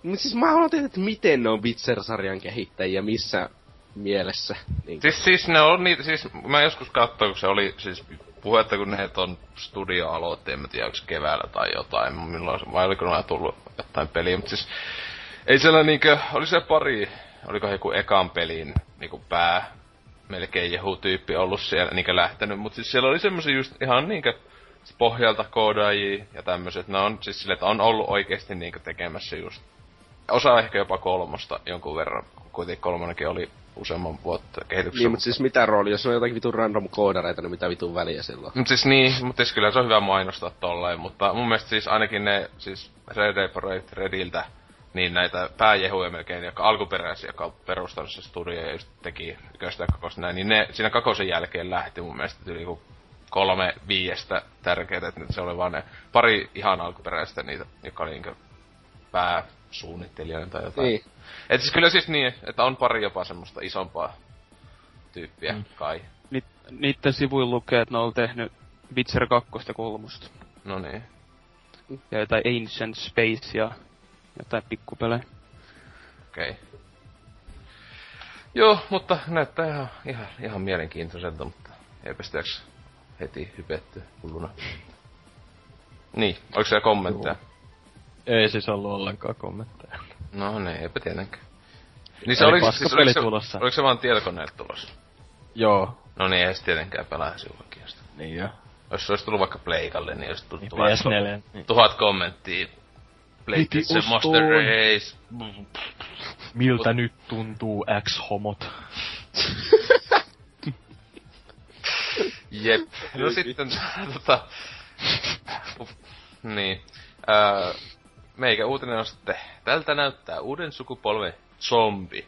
Mut siis mä haluan tietää, että miten ne on Witcher-sarjan kehittäjiä, missä mielessä. Niin. Siis, siis ne on niitä, siis mä joskus katsoin, kun se oli siis puhetta, kun ne ton studio aloitti, en mä tiedä, onko keväällä tai jotain, milloin, vai oliko nämä tullut jotain peliä, mutta siis ei siellä niinkö, oli se pari, oliko joku ekan pelin niinku pää, melkein Jehu-tyyppi ollut siellä niinkö lähtenyt, mutta siis siellä oli semmosia just ihan niinkö pohjalta koodaajia ja tämmöiset, ne on siis sille, että on ollut oikeesti niinkö tekemässä just osa ehkä jopa kolmosta jonkun verran, kuitenkin kolmonenkin oli useamman vuotta kehityksessä. Niin, mutta siis mitä rooli, jos on jotakin vitun random koodareita, niin mitä vitun väliä silloin? Mut siis niin, mutta siis kyllä se on hyvä mainostaa tolleen, mutta mun mielestä siis ainakin ne, siis Red Projekt Rediltä, niin näitä pääjehuja melkein, jotka alkuperäisiä, jotka on perustanut se studio ja just teki yköistä ja kakosta näin, niin ne siinä kakosen jälkeen lähti mun mielestä yli kolme viiestä tärkeää, että se oli vaan ne pari ihan alkuperäistä niitä, jotka oli niinku pääsuunnittelijoita tai jotain. Niin. Et siis kyllä siis niin, että on pari jopa semmoista isompaa tyyppiä mm. kai. Ni, niitten sivuilla lukee, että ne on tehnyt Witcher 2 ja 3. No niin. Ja jotain Ancient Space ja jotain pikkupelejä. Okei. Okay. Joo, mutta näyttää ihan, ihan, ihan mielenkiintoiselta, mutta eipä sitäks heti hypetty hulluna. Niin, oliko siellä kommentteja? Joo. Ei siis ollut ollenkaan kommentteja. No niin, eipä tietenkään. Niin se Eli oli, paska siis, peli oliko, se, tulossa. oliko se vaan tietokoneelle tulossa? Joo. No niin, ei se tietenkään pelaa silloinkin sitä. Niin jo. Jos se olisi tullut vaikka Pleikalle, niin olisi tullut Niin tuhat, PS4. Niin. tuhat kommenttia. Pleikki se Race. Miltä nyt tuntuu X-homot? [laughs] Jep. [laughs] No sitten, [laughs] tota... niin. Öö, meikä uutinen on sitten, tältä näyttää uuden sukupolven zombi.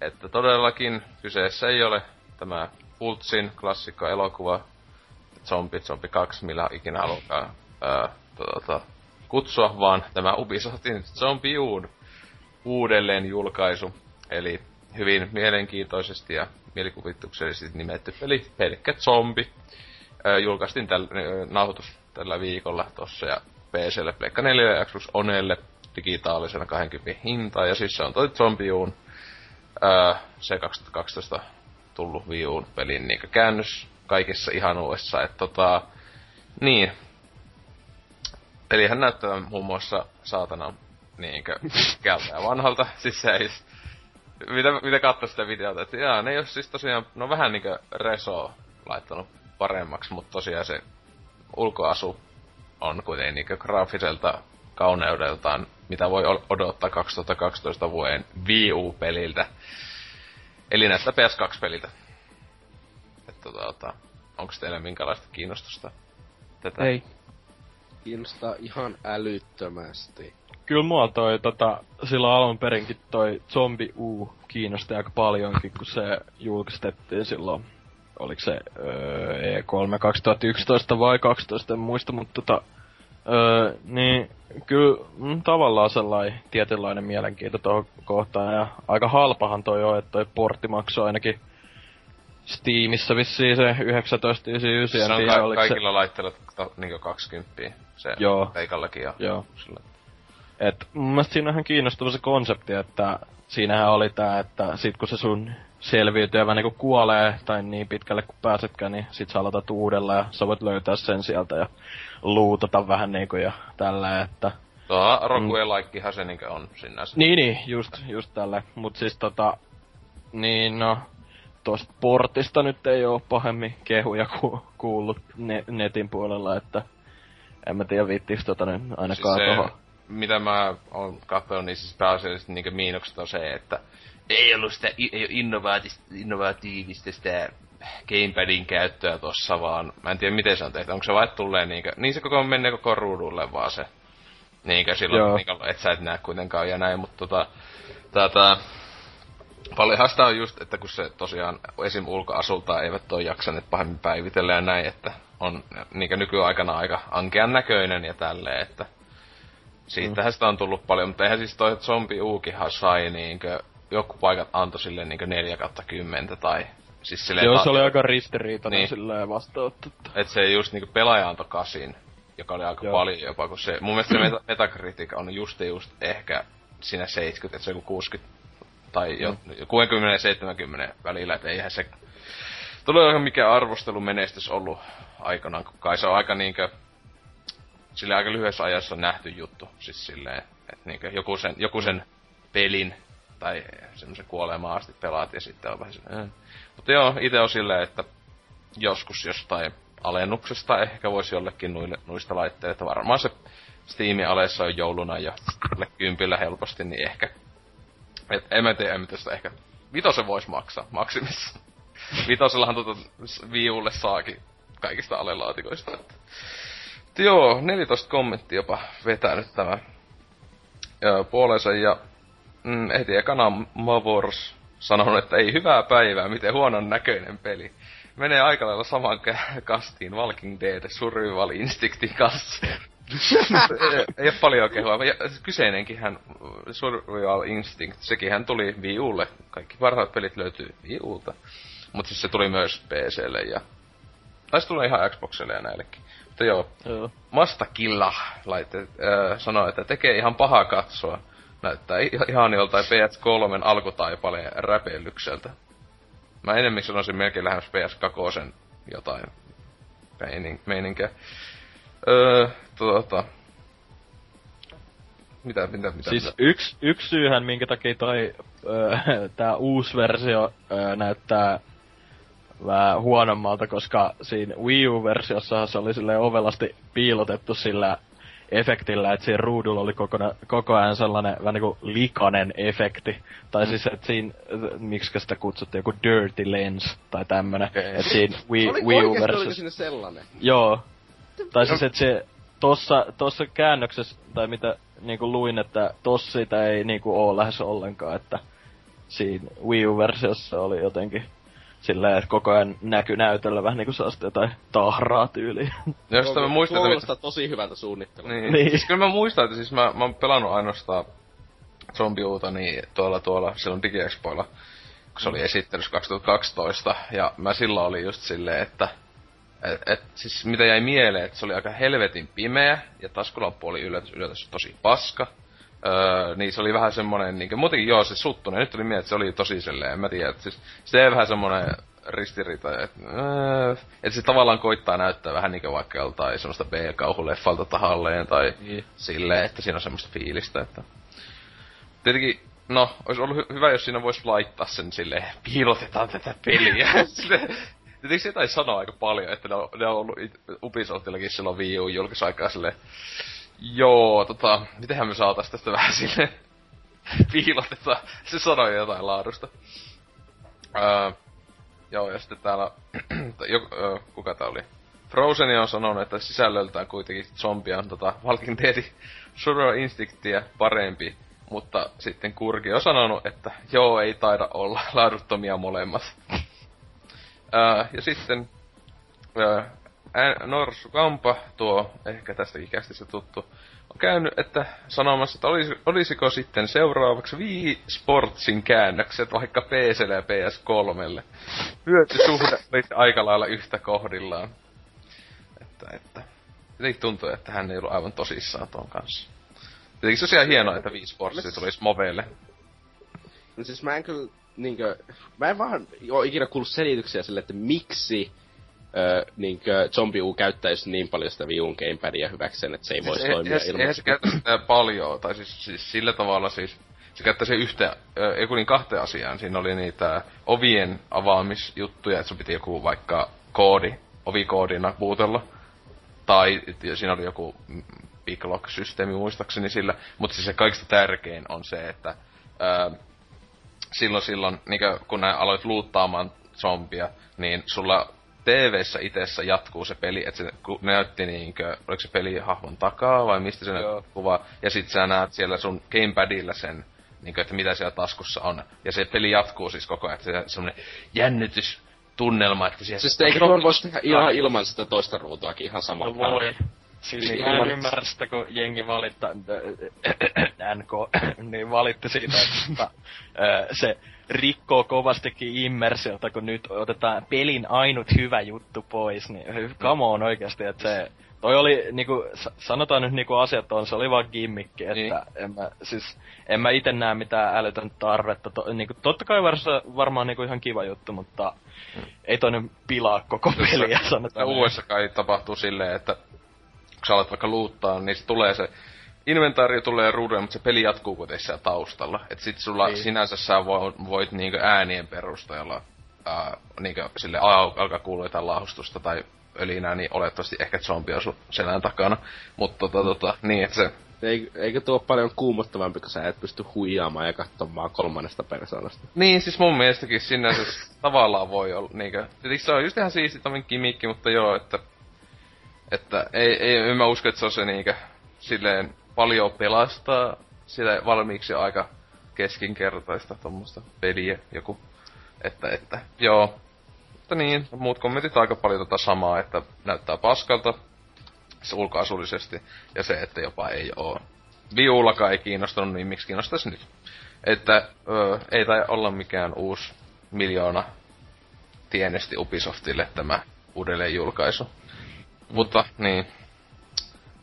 Että todellakin kyseessä ei ole tämä Pultsin klassikko elokuva Zombie, Zombie 2, millä ikinä halukaan öö, tota, kutsua, vaan tämä Ubisoftin Zombiun uudelleen julkaisu. Eli hyvin mielenkiintoisesti ja mielikuvituksellisesti nimetty peli, pelkkä zombi. Öö, julkaistiin täl, öö, nauhoitus tällä viikolla tossa ja PClle, Pleikka 4 ja Xbox Onelle digitaalisena 20 hintaa. Ja siis se on toi Zombiun öö, se 2012 tullut Wii Uun pelin niin käännös kaikissa ihanuudessa. Että tota, niin. Pelihän näyttää muun muassa saatana niinkö [laughs] pitkältä ja vanhalta. Siis se ei, mitä, mitä katsoi sitä videota, että jaa, ne ei ole siis tosiaan, no vähän niinkö Reso laittanut paremmaksi, mutta tosiaan se ulkoasu on kuitenkin niinkö graafiselta kauneudeltaan, mitä voi odottaa 2012 vuoden Wii U-peliltä. Eli näistä PS2-peliltä. Että tota, onko teillä minkälaista kiinnostusta tätä? Ei. Kiinnostaa ihan älyttömästi. Kyllä mua toi tota, silloin alun perinkin toi Zombie U kiinnosti aika paljonkin, kun se julkistettiin silloin, oliko se öö, E3 2011 vai 12, en muista, mutta tota, öö, niin kyllä mm, tavallaan sellainen tietynlainen mielenkiinto tuohon kohtaan, ja aika halpahan toi on, että toi portti maksoi ainakin Steamissa vissiin se 19,99, Se on ka- oliko se... kaikilla laitteilla to, niinku 20. Se Joo. Peikallakin ja Joo. sillä. Et mun mielestä siinä on ihan kiinnostava se konsepti, että siinähän oli tää, että sit kun se sun selviytyjä vähän niinku kuolee, tai niin pitkälle kuin pääsetkään, niin sit sä aloitat uudella ja sä voit löytää sen sieltä ja luutata vähän niinku ja tällä, että... Tuo Rockue laikkihan se niinkö on sinänsä. Niin, niin, just, just tällä. Mut siis tota, niin no, tosta portista nyt ei oo pahemmin kehuja ku, kuullut ne, netin puolella, että en mä tiedä viittiinkö tota nyt ainakaan Siis se- tohon. Mitä mä oon katsonut, niin siis pääasiallisesti niinkö miinukset on se, että ei ollut sitä ei innovaatista, innovatiivista sitä gamepadin käyttöä tossa, vaan mä en tiedä miten se on tehty. Onko se vai tulee niinkö, niin se koko menee koko ruudulle vaan se. Niinkö silloin, niinkö, et sä et näe kuitenkaan ja näin, mutta tota, tätä, Paljonhan sitä on just, että kun se tosiaan esim. ulkoasulta eivät ole jaksaneet pahemmin päivitellä ja näin, että on niinkö nykyaikana aika ankean näköinen ja tälleen, että siitähän sitä on tullut paljon, mutta eihän siis toi zombi uukihan sai niinkö, joku paikat antoi sille niinkö 4 kautta 10 tai siis silleen Joo, se oli aika ristiriitainen Niin. silleen vastaanotto. et se just niinku pelaaja antoi kasin, joka oli aika Joo. paljon jopa, kun se, mun mielestä se meta- [clears throat] Metacritic on just just ehkä siinä 70, että se on joku 60 tai jo, 60 ja 70 välillä, että eihän se todellakaan mikään arvostelumenestys ollut aikanaan, kun kai se on aika niinkö, sille aika lyhyessä ajassa nähty juttu, siis silleen, että niinkö joku sen, joku sen pelin tai semmoisen kuolemaan asti pelaat ja sitten on vähän silleen. Mutta joo, itse on silleen, että joskus jostain alennuksesta ehkä voisi jollekin nuille, nuista laitteista. Varmaan se Steamin alessa on jouluna jo kympillä helposti, niin ehkä... Et en mä tiedä, mitä sitä ehkä... Vitosen voisi maksaa maksimissa. [laughs] Vitosellahan tota viulle saakin kaikista alelaatikoista. Että. Mutta joo, 14 kommenttia jopa vetänyt tämä puolensa ja mm, heti ekana Mavors sanonut, että ei hyvää päivää, miten huonon näköinen peli. Menee aika lailla saman kastiin Walking Dead Survival Instinctin kanssa. ei, [laughs] ei ole paljon kehua. Ja Kyseinenkin hän, Survival Instinct, sekin hän tuli Wii Ulle. Kaikki parhaat pelit löytyy Wii Ulta. Mutta siis se tuli myös PClle ja... Taisi tulla ihan Xboxille ja näillekin. Mutta joo, Joo. Mastakilla laitte, äh, sanoi, että tekee ihan pahaa katsoa. näyttää ihan joltain PS3 alkutaipaleen räpellykseltä. Mä enemmän sanoisin melkein lähemmäs PS2 jotain meinin, meininkiä. Öö, tuota... Mitä, mitä, mitä? Siis yksi, yksi syyhän, minkä takia toi öö, [laughs] tää uusi versio öö, näyttää vähän huonommalta, koska siinä Wii U-versiossa se oli silleen ovelasti piilotettu sillä efektillä, että siinä ruudulla oli koko, koko ajan sellainen vähän niinku likainen efekti. Tai mm. siis, että siinä, miksi sitä kutsuttiin, joku dirty lens tai tämmönen. Okay. Että siinä Wii, Wii U-versiossa... sinne sellainen? Joo. Tai siis, että se tossa, tossa käännöksessä, tai mitä niinku luin, että tossa sitä ei niinku oo lähes ollenkaan, että siinä Wii U-versiossa oli jotenkin silleen, että koko ajan näky näytöllä vähän niinku sellaista jotain tahraa tyyliä. Jos mä muistan, että... Kuulostaa tosi hyvältä suunnittelua. Niin. niin. Siis kyllä mä muistan, että siis mä, mä oon pelannut ainoastaan zombiuuta niin tuolla tuolla silloin DigiExpoilla, kun se oli esittelyssä 2012, ja mä silloin oli just silleen, että et, et, siis mitä jäi mieleen, että se oli aika helvetin pimeä, ja taskulappu oli yllätys, yllätys tosi paska. Öö, niin se oli vähän semmonen, niin muutenkin joo, se suttunen. Nyt tuli mieleen, että se oli tosi silleen, en mä tiedä, että siis se ei vähän semmonen ristiriita, että öö, et se tavallaan koittaa näyttää vähän niinku vaikka joltain semmoista B-kauhuleffalta tahalleen, tai niin. silleen, että siinä on semmoista fiilistä, että... Tietenkin, no, olisi ollut hy- hyvä, jos siinä voisi laittaa sen silleen, piilotetaan tätä peliä. [laughs] Tietenkin sitä ei sanoa aika paljon, että ne on, ne on ollut Ubisoftillakin silloin Wii U julkisaikaa silleen, Joo, tota, mitenhän me saatais tästä vähän sille [laughs] piiloteta. Se sanoi jotain laadusta. Öö, joo, ja sitten täällä, [clears throat] jo, öö, kuka tää oli? Frozen on sanonut, että sisällöltään kuitenkin zombia on tota Walking Dead [laughs] Survival Instinctia parempi, mutta sitten Kurki on sanonut, että joo, ei taida olla [laughs] laaduttomia molemmat. öö, ja sitten öö, Norsu Kampa, tuo ehkä tästäkin kästissä tuttu, on käynyt, että sanomassa, että olisi, olisiko sitten seuraavaksi Wii Sportsin käännökset vaikka PClle ja PS3lle. Hyötysuhde olisi aika lailla yhtä kohdillaan. Että, että. Jotenkin tuntuu, että hän ei ollut aivan tosissaan ton kanssa. Tietenkin se on ihan hienoa, että Wii Sportsi tulisi moveille. No siis mä en kyllä niinkö, mä en vaan oo ikinä kuullut selityksiä sille, että miksi öö, niinkö Zombie U käyttäisi niin paljon sitä Wii Uun gamepadia hyväkseen, että se ei voisi siis toimia ilman. Eihän se käytä sitä paljon, tai siis, siis sillä tavalla siis, se käyttäisi yhtä, joku niin kahteen asiaan. Siinä oli niitä ovien avaamisjuttuja, että sun piti joku vaikka koodi, ovikoodina puutella. Tai siinä oli joku big lock-systeemi muistaakseni sillä. Mutta siis se kaikista tärkein on se, että ää, silloin silloin, niin kun aloit luuttaamaan zombia, niin sulla TV-ssä itessä jatkuu se peli, että se näytti niinkö, oliko se peli hahmon takaa vai mistä se kuva, ja sit sä näet siellä sun gamepadilla sen, niinkö, että mitä siellä taskussa on. Ja se peli jatkuu siis koko ajan, että se semmonen jännitys tunnelma, että siellä... Siis eikö tuon voisi tehdä ihan ilman sitä toista ruutuakin ihan samalla no, voi. Siis niin, mä en ymmärrä sitä, kun jengi valittaa, NK, [clears throat] niin valitti siitä, että se rikkoo kovastikin immersiota, kun nyt otetaan pelin ainut hyvä juttu pois, niin come on oikeasti, että se, toi oli niinku, sanotaan nyt niinku asiat on, se oli vaan gimmikki, että niin. en mä, siis, en mä ite näe mitään älytön tarvetta, to, niinku, totta kai varsa, varmaan niinku ihan kiva juttu, mutta hmm. ei toi nyt pilaa koko peliä, sanotaan. Uudessa kai tapahtuu silleen, että kun sä alat vaikka luuttaa, niin se tulee se inventaari tulee ruudulle, mutta se peli jatkuu kuitenkin siellä taustalla. Et sit sulla niin. sinänsä sä voit, voit niinku äänien perusteella ää, niinku sille al- alkaa kuulua jotain lahustusta tai ölinää, niin olettavasti ehkä zombi on selän takana. Mutta tota, tota, niin, että se... Eikö tuo paljon kuumottavampi, kun sä et pysty huijaamaan ja katsomaan kolmannesta persoonasta? Niin, siis mun mielestäkin sinänsä tavallaan voi olla niinkö... Tietysti se on just ihan siisti tommin kimikki, mutta joo, että... Että ei, ei, en mä usko, että se on se niinkö silleen paljon pelastaa sitä valmiiksi aika keskinkertaista tuommoista peliä joku. Että, että, joo. Mutta niin, muut kommentit aika paljon tota samaa, että näyttää paskalta ulkoasullisesti, ja se, että jopa ei oo. Viulakaan ei kiinnostunut, niin miksi kiinnostaisi nyt? Että ö, ei tai olla mikään uusi miljoona tienesti Ubisoftille tämä uudelleen julkaisu. Mm. Mutta niin,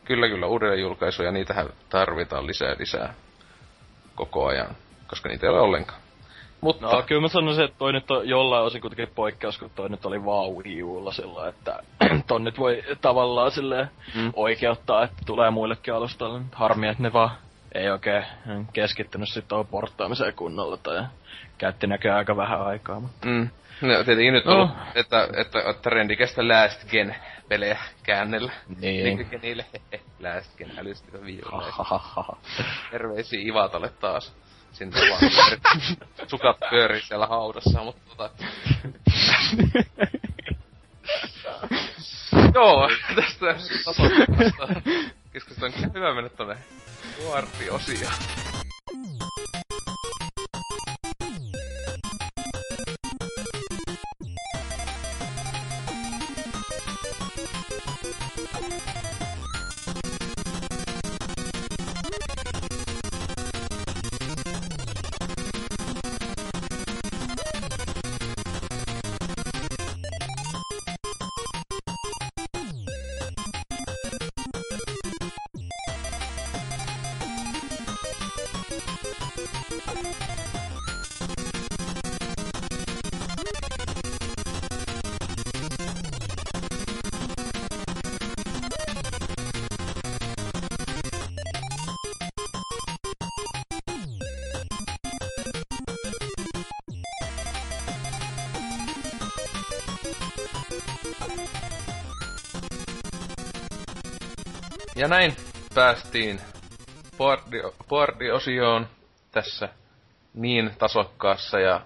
Kyllä, kyllä, uudelleen julkaisuja, niitähän tarvitaan lisää lisää. koko ajan, koska niitä ei ole ollenkaan. Mutta... No, kyllä mä sanoisin, että toi nyt on jollain osin kuitenkin poikkeus, kun toi nyt oli vaan Wii Ulla sillä, että [clears throat] ton nyt voi tavallaan silleen mm. oikeuttaa, että tulee muillekin alustalle. Harmi, että ne vaan ei oikein keskittynyt sit tuohon porttaamiseen kunnolla tai käytti näköjään aika vähän aikaa. Mutta... Mm. No tietenkin nyt no. että, että, että trendikästä Last Gen pelejä käännellä. Niin. niille [laughs] Last Gen älystyvä Terveisiä Ivatalle taas. Sinne vaan [laughs] sukat pyörii siellä haudassa, mutta tota... [laughs] Joo, tästä tasoittamasta keskusteluun hyvä mennä tonne Warpi-osioon. Ja näin päästiin boardi-osioon tässä niin tasokkaassa ja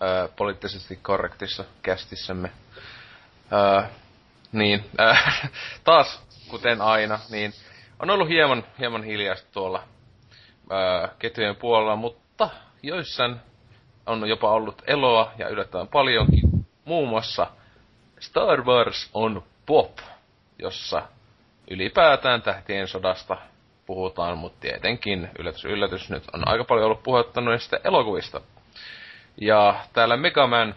ää, poliittisesti korrektissa kästissämme. Ää, niin, ää, [laughs] taas kuten aina, niin on ollut hieman, hieman hiljaista tuolla ää, ketjujen puolella, mutta joissain on jopa ollut eloa ja yllättävän paljonkin. Muun muassa Star Wars on pop, jossa ylipäätään tähtien sodasta puhutaan, mutta tietenkin, yllätys yllätys, nyt on aika paljon ollut puhetta noista elokuvista. Ja täällä Megaman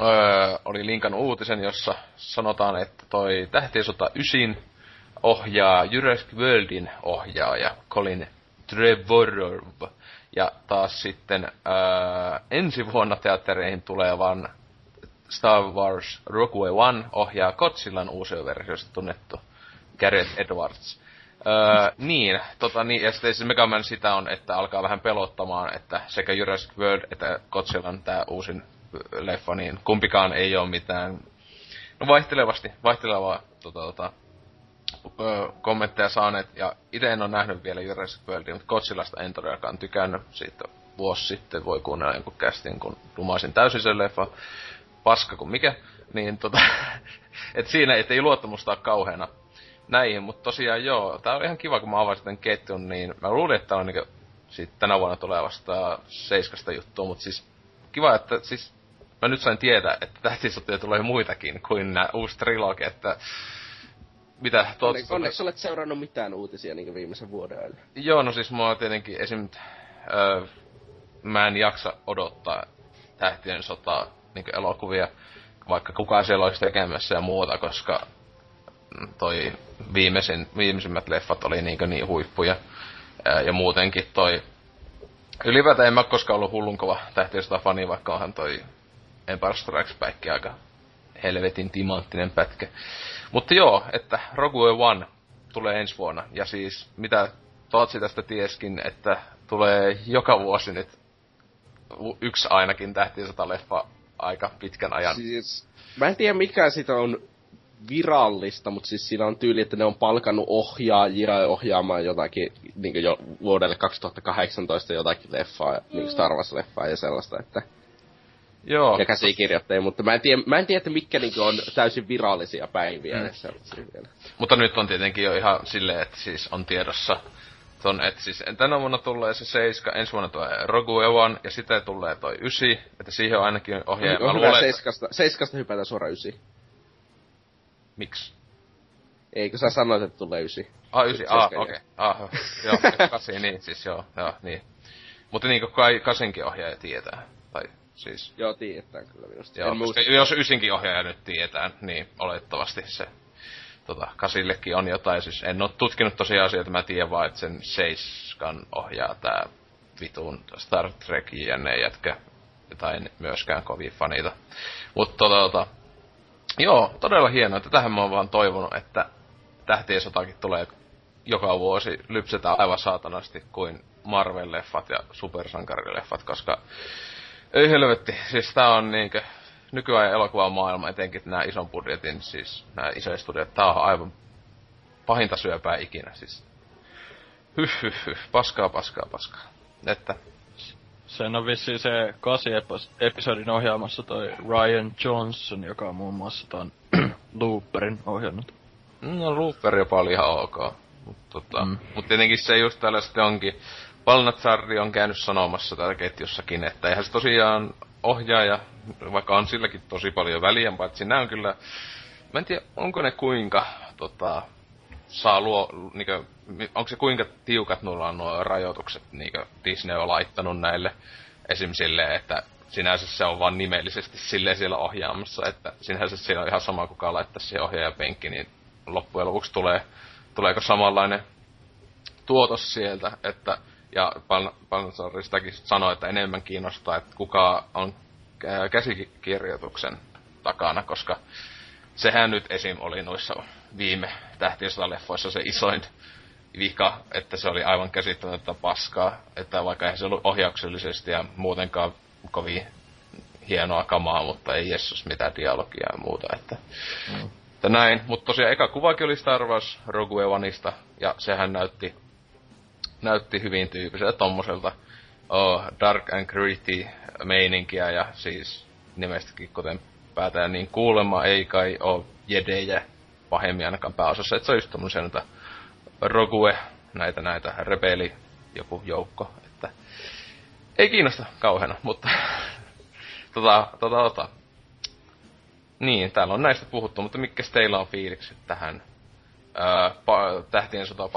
öö, oli linkan uutisen, jossa sanotaan, että toi Tähtien sota 9 ohjaa Jurassic Worldin ohjaaja Colin Trevorrow. Ja taas sitten öö, ensi vuonna teattereihin tulevan Star Wars Rogue One ohjaa Godzillan uusioversiosta tunnettu Gareth Edwards. Öö, niin, tota niin, ja sitten siis Man sitä on, että alkaa vähän pelottamaan, että sekä Jurassic World että Godzillan tää uusin leffa, niin kumpikaan ei ole mitään, no vaihtelevasti, vaihtelevaa tota, tota, öö, kommentteja saaneet, ja itse en ole nähnyt vielä Jurassic Worldia, mutta Godzillasta en todellakaan tykännyt. Siitä vuosi sitten, voi kuunnella jonkun kästin, kun lumasin täysin sen leffa, paska kuin mikä, niin tota, [laughs] et siinä ei luottamusta ole kauheena näihin, mutta tosiaan joo, tää on ihan kiva, kun mä avasin tämän ketjun, niin mä luulin, että on niinku sit tänä vuonna tulee vasta seiskasta juttua, mutta siis kiva, että siis mä nyt sain tietää, että tähtisotia tulee muitakin kuin nämä uusi trilogi, että mitä tuot... Onneksi, onneksi olet seurannut mitään uutisia niin viimeisen vuoden ajan. Joo, no siis mua tietenkin esim... Öö, mä en jaksa odottaa tähtien sotaa niin elokuvia, vaikka kukaan siellä olisi tekemässä ja muuta, koska toi viimeisin, viimeisimmät leffat oli niinkö niin huippuja. Ja muutenkin toi... Ylipäätään en mä koskaan ollut hullun kova tähtiöstä fani, vaikka onhan toi Empire Strikes Back aika helvetin timanttinen pätkä. Mutta joo, että Rogue One tulee ensi vuonna. Ja siis, mitä Tootsi tästä tieskin, että tulee joka vuosi nyt yksi ainakin tähtiösota leffa aika pitkän ajan. Siis, mä en tiedä mikä sitä on virallista, mutta siis siinä on tyyli, että ne on palkannut ohjaajia ohjaamaan jotakin, niin jo vuodelle 2018 jotakin leffaa, niin Star Wars-leffaa ja sellaista, että... Joo. Ja käsikirjoittajia, mutta mä en tiedä, mä en tiedä että mitkä niin on täysin virallisia päiviä mm. vielä. Mutta nyt on tietenkin jo ihan silleen, että siis on tiedossa ton, että siis tänä vuonna tulee se 7, ensi vuonna tulee Rogue One, ja sitten tulee toi 9, että siihen on ainakin ohjaaja. On hyvä seiskasta, seiskasta hypätä suoraan 9. Miksi? Eikö sä sanoit, että tulee ysi? Ah, ysi, ah, okei. Okay. Ah, joo, kasi, niin, siis joo, joo, niin. Mutta niinku kai kasinkin ohjaaja tietää. Tai siis... Joo, tietää kyllä minusta. Joo, koska jos ysinkin ohjaaja nyt tietää, niin olettavasti se tota, kasillekin on jotain. Siis en ole tutkinut tosiaan asioita, mä tiedän vaan, että sen seiskan ohjaa tää vitun Star Trek jne jätkä, tai en myöskään kovin fanita. Mutta tota, joo, todella hienoa, että tähän mä oon vaan toivonut, että tähtien sotakin tulee joka vuosi lypsetään aivan saatanasti kuin Marvel-leffat ja supersankarileffat, koska ei helvetti, siis tää on niinkö nykyajan elokuvan maailma, etenkin nämä ison budjetin, siis nämä isoja studiot, tää on aivan pahinta syöpää ikinä, siis hyh, hyh, hyh, paskaa, paskaa, paskaa. Että Sen on vissiin se kasi episodin ohjaamassa toi Ryan Johnson, joka on muun muassa ton [clears throat] Looperin ohjannut. No, Looper jopa oli ihan ok. Mutta tota, mm. mut tietenkin se just täällä sitten onkin. Palnatsarri on käynyt sanomassa täällä ketjussakin, että eihän se tosiaan ohjaaja, vaikka on silläkin tosi paljon väliä, paitsi nämä on kyllä, mä en tiedä, onko ne kuinka tota, saa luo, niinkö, onko se kuinka tiukat nulla on nuo rajoitukset, niinkö Disney on laittanut näille esim. silleen, että sinänsä se on vaan nimellisesti silleen siellä ohjaamassa, että sinänsä se on ihan sama kuka laittaa siihen ohjaajapenkki, niin loppujen lopuksi tulee, tuleeko samanlainen tuotos sieltä, että ja Palnansari sitäkin sanoi, että enemmän kiinnostaa, että kuka on käsikirjoituksen takana, koska sehän nyt esim. oli noissa viime leffoissa se isoin vika, että se oli aivan käsittämättä paskaa, että vaikka eihän se ollut ohjauksellisesti ja muutenkaan kovin hienoa kamaa, mutta ei jessus mitään dialogia ja muuta, että, mm. että näin. Mutta tosiaan eka kuvakin oli Star Wars Rogue Oneista, ja sehän näytti, näytti hyvin tyyppiseltä tommoselta oh, dark and gritty meininkiä, ja siis nimestäkin kuten päätään, niin kuulemma ei kai oo jedejä pahemmin ainakaan pääosassa, että se on just tommosia näitä Rogue, näitä näitä rebeli joku joukko, että ei kiinnosta kauheena, mutta [laughs] tota, tota, tota. Niin, täällä on näistä puhuttu, mutta mikä teillä on fiilikset tähän ää, pa- tähtien sota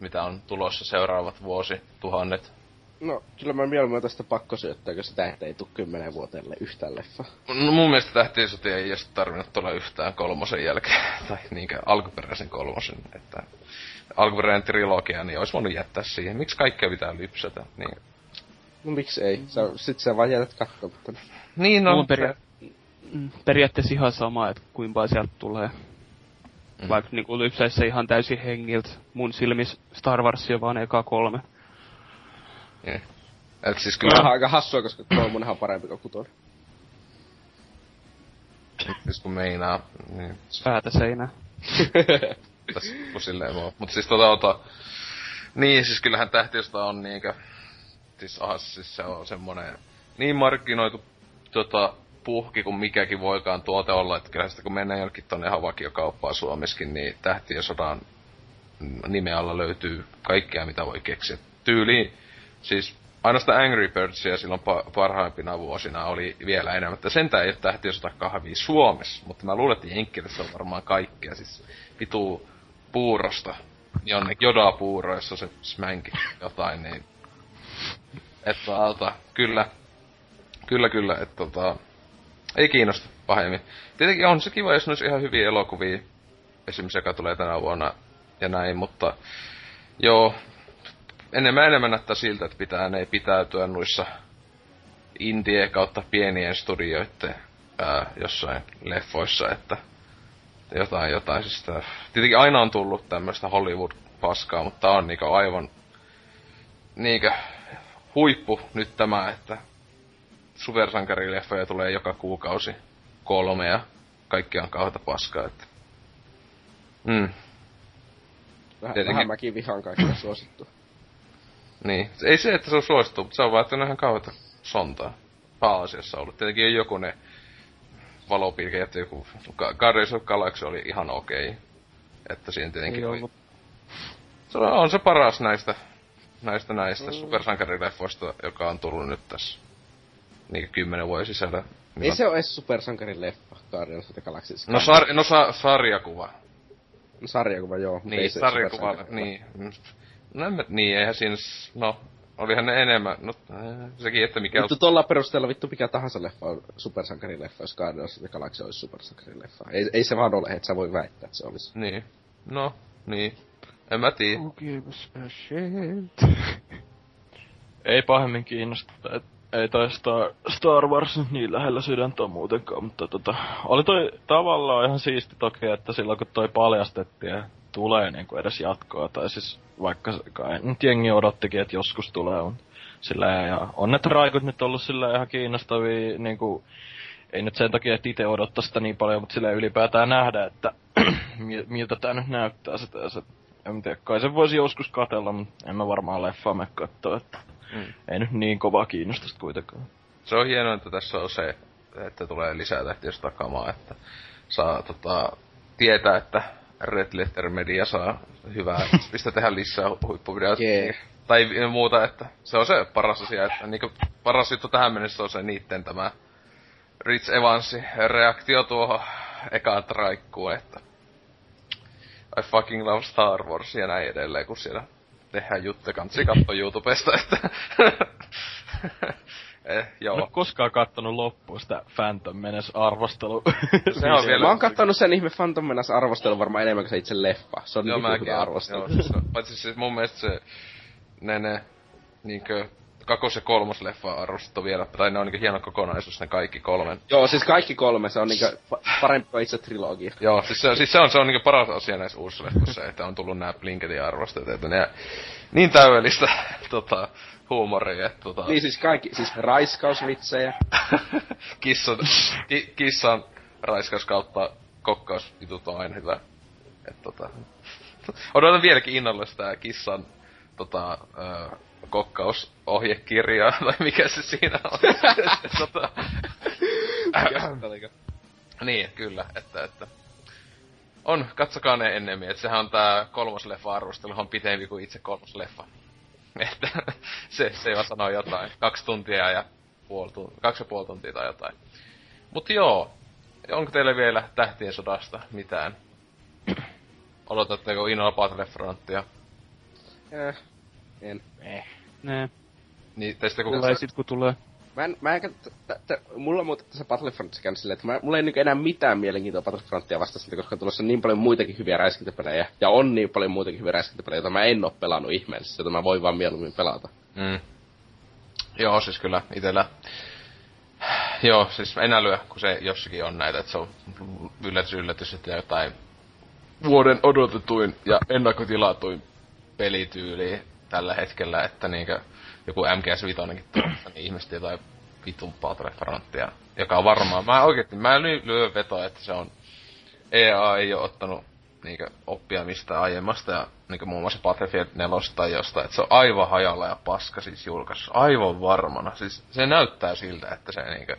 mitä on tulossa seuraavat vuosi, tuhannet? No, kyllä mä mieluummin tästä pakkosyöttöä, kun sitä ei tuu kymmenen vuotelle yhtään leffa. No mun mielestä tähtien sotia ei edes tarvinnut tulla yhtään kolmosen jälkeen, [laughs] tai niinkö alkuperäisen kolmosen, että alkuperäinen trilogia, niin olisi voinut jättää siihen. Miksi kaikkea pitää lypsätä? Niin. No miksi ei? Sä, sit sä vaan jätät katsomatta. Niin on. peria- mm, periaatteessa ihan sama, että kuinka sieltä tulee. Mm. Vaikka niinku lypsäisi ihan täysin hengiltä. Mun silmis Star Wars on vaan eka kolme. Niin. Et siis kyllä... Kyllä aika hassua, koska kolmonenhan on parempi kuin kutonen. Siis kun meinaa, niin... Päätä seinää. [laughs] Tässä silleen vaan. Mut siis tota, tota... Niin, siis kyllähän tähtiöstä on niinkö... Siis ahas, siis se on semmonen... Niin markkinoitu tota, puhki kuin mikäkin voikaan tuote olla, että kyllä sitä kun mennään jonnekin tonne ihan vakiokauppaan Suomessakin, niin tähtien sodan nimen alla löytyy kaikkea mitä voi keksiä. Tyyliin Siis ainoastaan Angry Birdsia silloin pa- parhaimpina vuosina oli vielä enemmän. Että sentään ei ole tähtiä sota kahvia Suomessa, mutta mä luulen, että Jenkkilässä on varmaan kaikkea. Siis vitu puurosta jonnekin jodaa puuroissa se smänki jotain, niin... Että alta, kyllä. Kyllä, kyllä, että tota... Ei kiinnosta pahemmin. Tietenkin on se kiva, jos ne olisi ihan hyviä elokuvia. Esimerkiksi joka tulee tänä vuonna ja näin, mutta... Joo, enemmän enemmän näyttää siltä, että pitää ne pitäytyä noissa indie kautta pienien studioiden ää, jossain leffoissa, että jotain jotain. Siis tää, tietenkin aina on tullut tämmöistä Hollywood-paskaa, mutta tää on niinku aivan niinkö huippu nyt tämä, että supersankarileffoja tulee joka kuukausi kolme ja kaikki on kauheita paskaa, että... Mm. Vähän, vähän mäkin vihaan kaikkea suosittua. Niin. Ei se, että se on suosittu, mutta se on vaan, että on ihan kauheita sontaa. Pääasiassa ollut. Tietenkin ei joku ne valopilkejät, joku Guardians of Galaxy oli ihan okei. Okay. Että siinä tietenkin ei oli... Se on, on se paras näistä, näistä näistä mm. supersankarileffoista, joka on tullut nyt tässä niin kymmenen vuoden sisällä. Ei se ole edes supersankarileffa, Guardians of the Galaxy. No, sar, no sa, sarjakuva. No, sarjakuva, joo. Niin, sarjakuva, niin. No en mä, niin, eihän siinä, no, olihan ne enemmän, no sekin, että mikä... Mutta tuolla perusteella vittu mikä tahansa leffa on supersankarileffa, jos Guardians of the Galaxy olisi supersankarileffa. Ei, ei se vaan ole, että sä voi väittää, että se olisi. Niin. No, niin. En mä tiedä. Who gives a shit? [laughs] Ei pahemmin kiinnosta. Et ei toi Star, Star Wars niin lähellä sydäntä on muutenkaan, mutta tota, oli toi tavallaan ihan siisti toki, että silloin kun toi paljastettiin, että tulee niinku edes jatkoa, tai siis vaikka kai nyt jengi odottikin, että joskus tulee, on sillä ja on ne raikut nyt ollut sillä ihan kiinnostavia, niinku, ei nyt sen takia, että itse odottaa sitä niin paljon, mutta sillä ylipäätään nähdä, että [clears throat] miltä tää nyt näyttää sitä, ja se, en tiedä, kai se voisi joskus katella, mutta en mä varmaan leffa me katsoa, että mm. ei nyt niin kovaa kiinnostusta kuitenkaan. Se on hienoa, että tässä on se, että tulee lisää tähtiä takamaa, että saa tota, tietää, että Red Letter Media saa hyvää, [laughs] mistä tehdä lisää huippuvideoita. Yeah. Tai muuta, että se on se paras asia, että niinku paras juttu tähän mennessä on se niitten tämä Rich Evansin reaktio tuohon ekaan traikkuun, että I fucking love Star Wars ja näin edelleen, kun siellä tehdään juttuja. Kantsi katsoa YouTubesta, että... [laughs] eh, joo. Mä en koskaan kattonut loppuun sitä Phantom Menace arvostelu. se on [laughs] vielä... Mä oon kattonut sen ihme Phantom Menace arvostelu varmaan enemmän kuin se itse leffa. Se on joo, niin hyvä arvostelu. Joo, siis, paitsi siis mun mielestä se... Ne, ne niinkö kakos- ja kolmosleffa arvostettu vielä, tai ne on niinku hieno kokonaisuus, ne kaikki kolmen. Joo, siis kaikki kolme, se on niinku parempi kuin itse trilogia. Joo, siis se, siis se on, se on niinku paras asia näissä uusissa leffoissa, että on tullut nää Blinketin arvosteet, että ne niin täydellistä [laughs] tota, huumoria, että tota... Niin siis kaikki, siis raiskausvitsejä. [laughs] kissan, ki, kissan raiskaus kautta kokkaus on aina hyvä. Et tota... Odotan vieläkin innolla sitä kissan tota, äh, kokkausohjekirjaa, [laughs] tai mikä se siinä on. tota, niin, kyllä, että, että on, katsokaa ne ennemmin, että sehän on tää kolmas leffa arvostelu on pitempi kuin itse kolmas leffa. [laughs] Että se, se vaan sanoo jotain. Kaksi tuntia ja puoli tuntia, kaksi ja puoli tuntia tai jotain. Mut joo, onko teille vielä Tähtien sodasta mitään? [clears throat] Odotatteko innolla Battlefrontia? Eh, en. Eh. Nee. Niin, tästä kun... Tulee sit kun tulee. Mä en, mä en, t- t- mulla on muuten tässä Battlefront käynyt silleen, että mä, mulla ei nyt enää mitään mielenkiintoa Battlefrontia vasta koska on tulossa niin paljon muitakin hyviä räiskintäpelejä, ja on niin paljon muitakin hyviä räiskintäpelejä, joita mä en oo pelannut ihmeellisesti, joita mä voin vaan mieluummin pelata. Mm. Joo, siis kyllä itellä... Joo, siis en älyä, kun se jossakin on näitä, että se on yllätys yllätys, että jotain vuoden odotetuin ja ennakkotilatuin pelityyli tällä hetkellä, että niinkö joku MGS5 tuossa, niin ihmiset jotain vitun Battlefrontia, joka on varmaan, mä oikeesti, mä lyö, lyö vetoa, että se on, EA ei ole ottanut niinkö oppia mistä aiemmasta ja niinkö muun muassa Battlefield 4 tai jostain, että se on aivan hajalla ja paska siis julkaisu, aivan varmana, siis se näyttää siltä, että se niinkö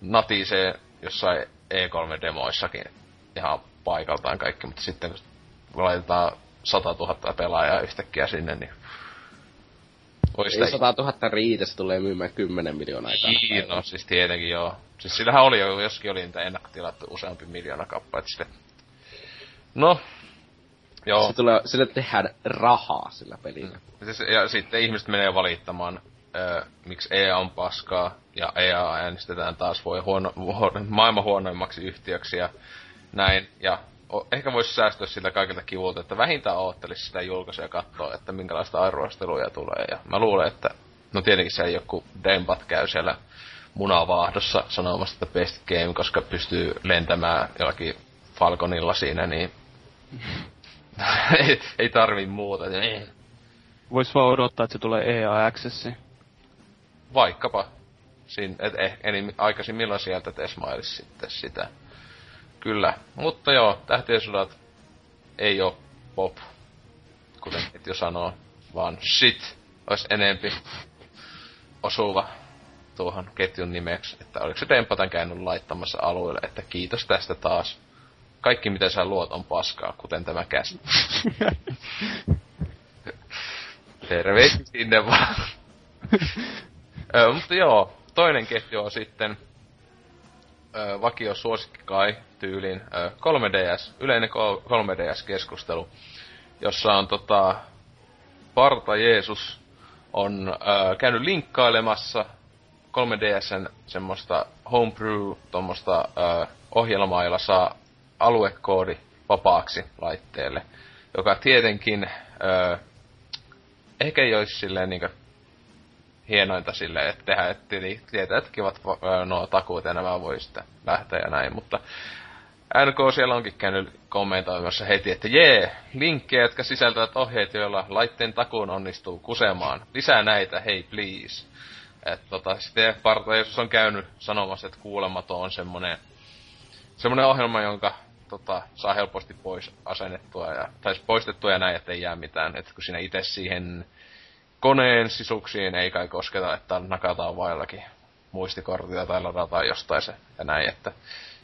natisee jossain E3-demoissakin ihan paikaltaan kaikki, mutta sitten kun laitetaan 100 000 pelaajaa yhtäkkiä sinne, niin Ois Ei 100 000 riitä, se tulee myymään 10 miljoonaa Niin, no siis tietenkin joo. Siis sillähän oli jo, joskin oli niitä ennakkotilattu useampi miljoona kappaleita sille. No, joo. Se tulee, sille tehdään rahaa sillä pelillä. Mm. Siis, ja sitten ihmiset menee valittamaan, ö, miksi EA on paskaa, ja EA äänestetään taas voi huono, huono, maailman huonoimmaksi yhtiöksi ja näin. Ja ehkä voisi säästyä siltä kaikilta kivulta, että vähintään oottelisi sitä julkaisua ja katsoa, että minkälaista arvosteluja tulee. Ja mä luulen, että no tietenkin se ei joku Dempat käy siellä munavaahdossa sanomassa, että best game, koska pystyy lentämään jollakin Falconilla siinä, niin [laughs] ei, ei tarvi muuta. Vois vaan odottaa, että se tulee EA Accessi. Vaikkapa. Siin, et, eh, eli aikaisimmillaan sieltä tesmailisi sitten sitä. Kyllä. Mutta joo, tähtien sodat ei oo pop, kuten et jo sanoo, vaan shit olisi enempi osuva tuohon ketjun nimeksi, että oliko se Dempatan käynyt laittamassa alueelle, että kiitos tästä taas. Kaikki mitä sä luot on paskaa, kuten tämä käsi. [laughs] Terveisiä sinne vaan. [laughs] ö, mutta joo, toinen ketju on sitten vakio suosikki kai tyylin ö, 3DS, yleinen 3DS-keskustelu, jossa on tota, Parta Jeesus on käynyt linkkailemassa 3DSn semmoista homebrew tuommoista ohjelmaa, jolla saa aluekoodi vapaaksi laitteelle, joka tietenkin ö, ehkä ei olisi silleen niinkö hienointa silleen, että tehdään, että tietää, että kivat nuo takuut ja nämä voi sitten lähteä ja näin, mutta NK siellä onkin käynyt kommentoimassa heti, että jee, linkkejä, jotka sisältävät ohjeet, joilla laitteen takuun onnistuu kusemaan. Lisää näitä, hei please. että tota, sitten Parta Jeesus on käynyt sanomassa, että kuulematon on semmonen, semmonen ohjelma, jonka tota, saa helposti pois asennettua ja, tai poistettua ja näin, ettei jää mitään. Että kun siinä itse siihen koneen sisuksiin ei kai kosketa, että nakataan vaillakin muistikortilla tai ladataan jostain se ja näin, että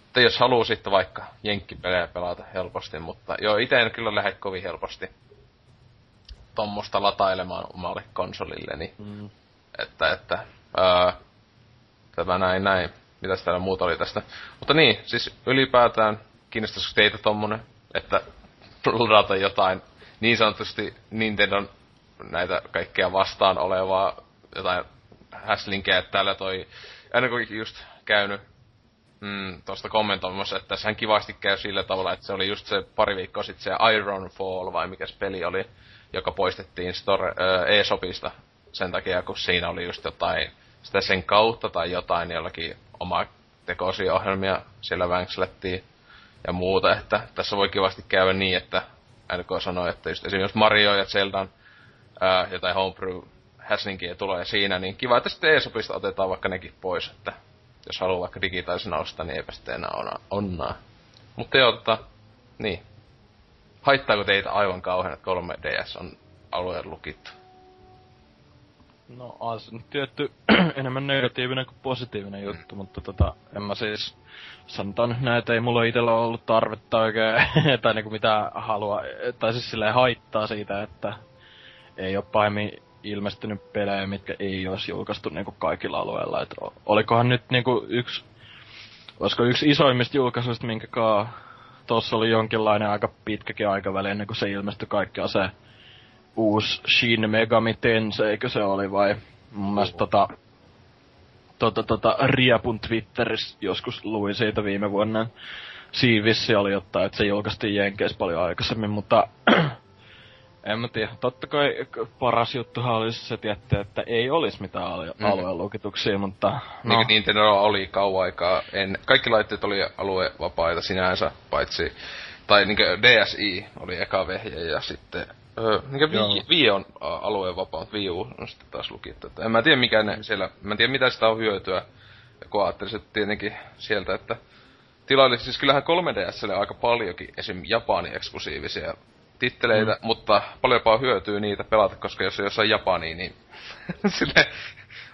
että jos haluaa sitten vaikka jenkkipelejä pelata helposti, mutta joo, itse en kyllä lähde kovin helposti tommosta latailemaan omalle konsolille, niin mm. että, että ää, tämä näin, näin. Mitäs täällä muuta oli tästä? Mutta niin, siis ylipäätään kiinnostaisiko teitä tommonen, että ladata jotain niin sanotusti Nintendon näitä kaikkea vastaan olevaa jotain häslinkejä, että täällä toi aina kun just käynyt mm, tuosta kommentoimassa, että sehän kivasti käy sillä tavalla, että se oli just se pari viikkoa sitten se Iron Fall, vai mikä se peli oli, joka poistettiin store, äh, eSopista sen takia, kun siinä oli just jotain, sitä sen kautta tai jotain, niin jollakin oma tekoisia ohjelmia siellä vänkslettiin ja muuta, että tässä voi kivasti käydä niin, että NK sanoi, että just esimerkiksi Mario ja Zeldan ää, jotain homebrew häsninkiä tulee siinä, niin kiva, että sitten eSopista otetaan vaikka nekin pois, että jos haluaa vaikka digitaalisena ostaa, niin eipä sitten enää onna, onnaa. Mutta joo, tota, niin. Haittaako teitä aivan kauhean, että 3DS on alueen lukittu? No, on se nyt tietty [clears throat] enemmän negatiivinen kuin positiivinen juttu, mm. mutta tota, en mä siis sanotaan nyt näitä, ei mulla itellä ollut tarvetta oikein, [laughs] tai niinku mitään halua, tai siis silleen haittaa siitä, että ei ole pahemmin ilmestynyt pelejä, mitkä ei olisi julkaistu niinku kaikilla alueilla. Et olikohan nyt niinku yksi, olisiko yksi isoimmista julkaisuista, minkä kaa tossa oli jonkinlainen aika pitkäkin aikaväli ennen kuin se ilmestyi kaikkea se uusi Shin Megami Tensei, eikö se oli vai? Mun mielestä tota, tota, tota, Riapun Twitterissä joskus luin siitä viime vuonna. Siivissi oli jotain, että se julkaistiin Jenkeissä paljon aikaisemmin, mutta en mä tiedä. Totta kai paras juttuhan olisi se tietty, että ei olisi mitään alue- mm. alueen lukituksia, mutta... No. Niin Nintendo oli kauan aikaa. En, kaikki laitteet oli aluevapaita sinänsä, paitsi... Tai niin DSi oli eka vehje ja sitten... Öö, niin Wii, Wii on alueen vapaa, Wii U on sitten taas lukittu. Että en mä tiedä mikä ne siellä... Mä en tiedä mitä sitä on hyötyä. Kun ajattelisin tietenkin sieltä, että tilaili, siis kyllähän 3DSlle aika paljonkin esim. Japani eksklusiivisia titteleitä, mm. mutta paljonpa hyötyy niitä pelata, koska jos on jossain Japaniin, niin [laughs] sille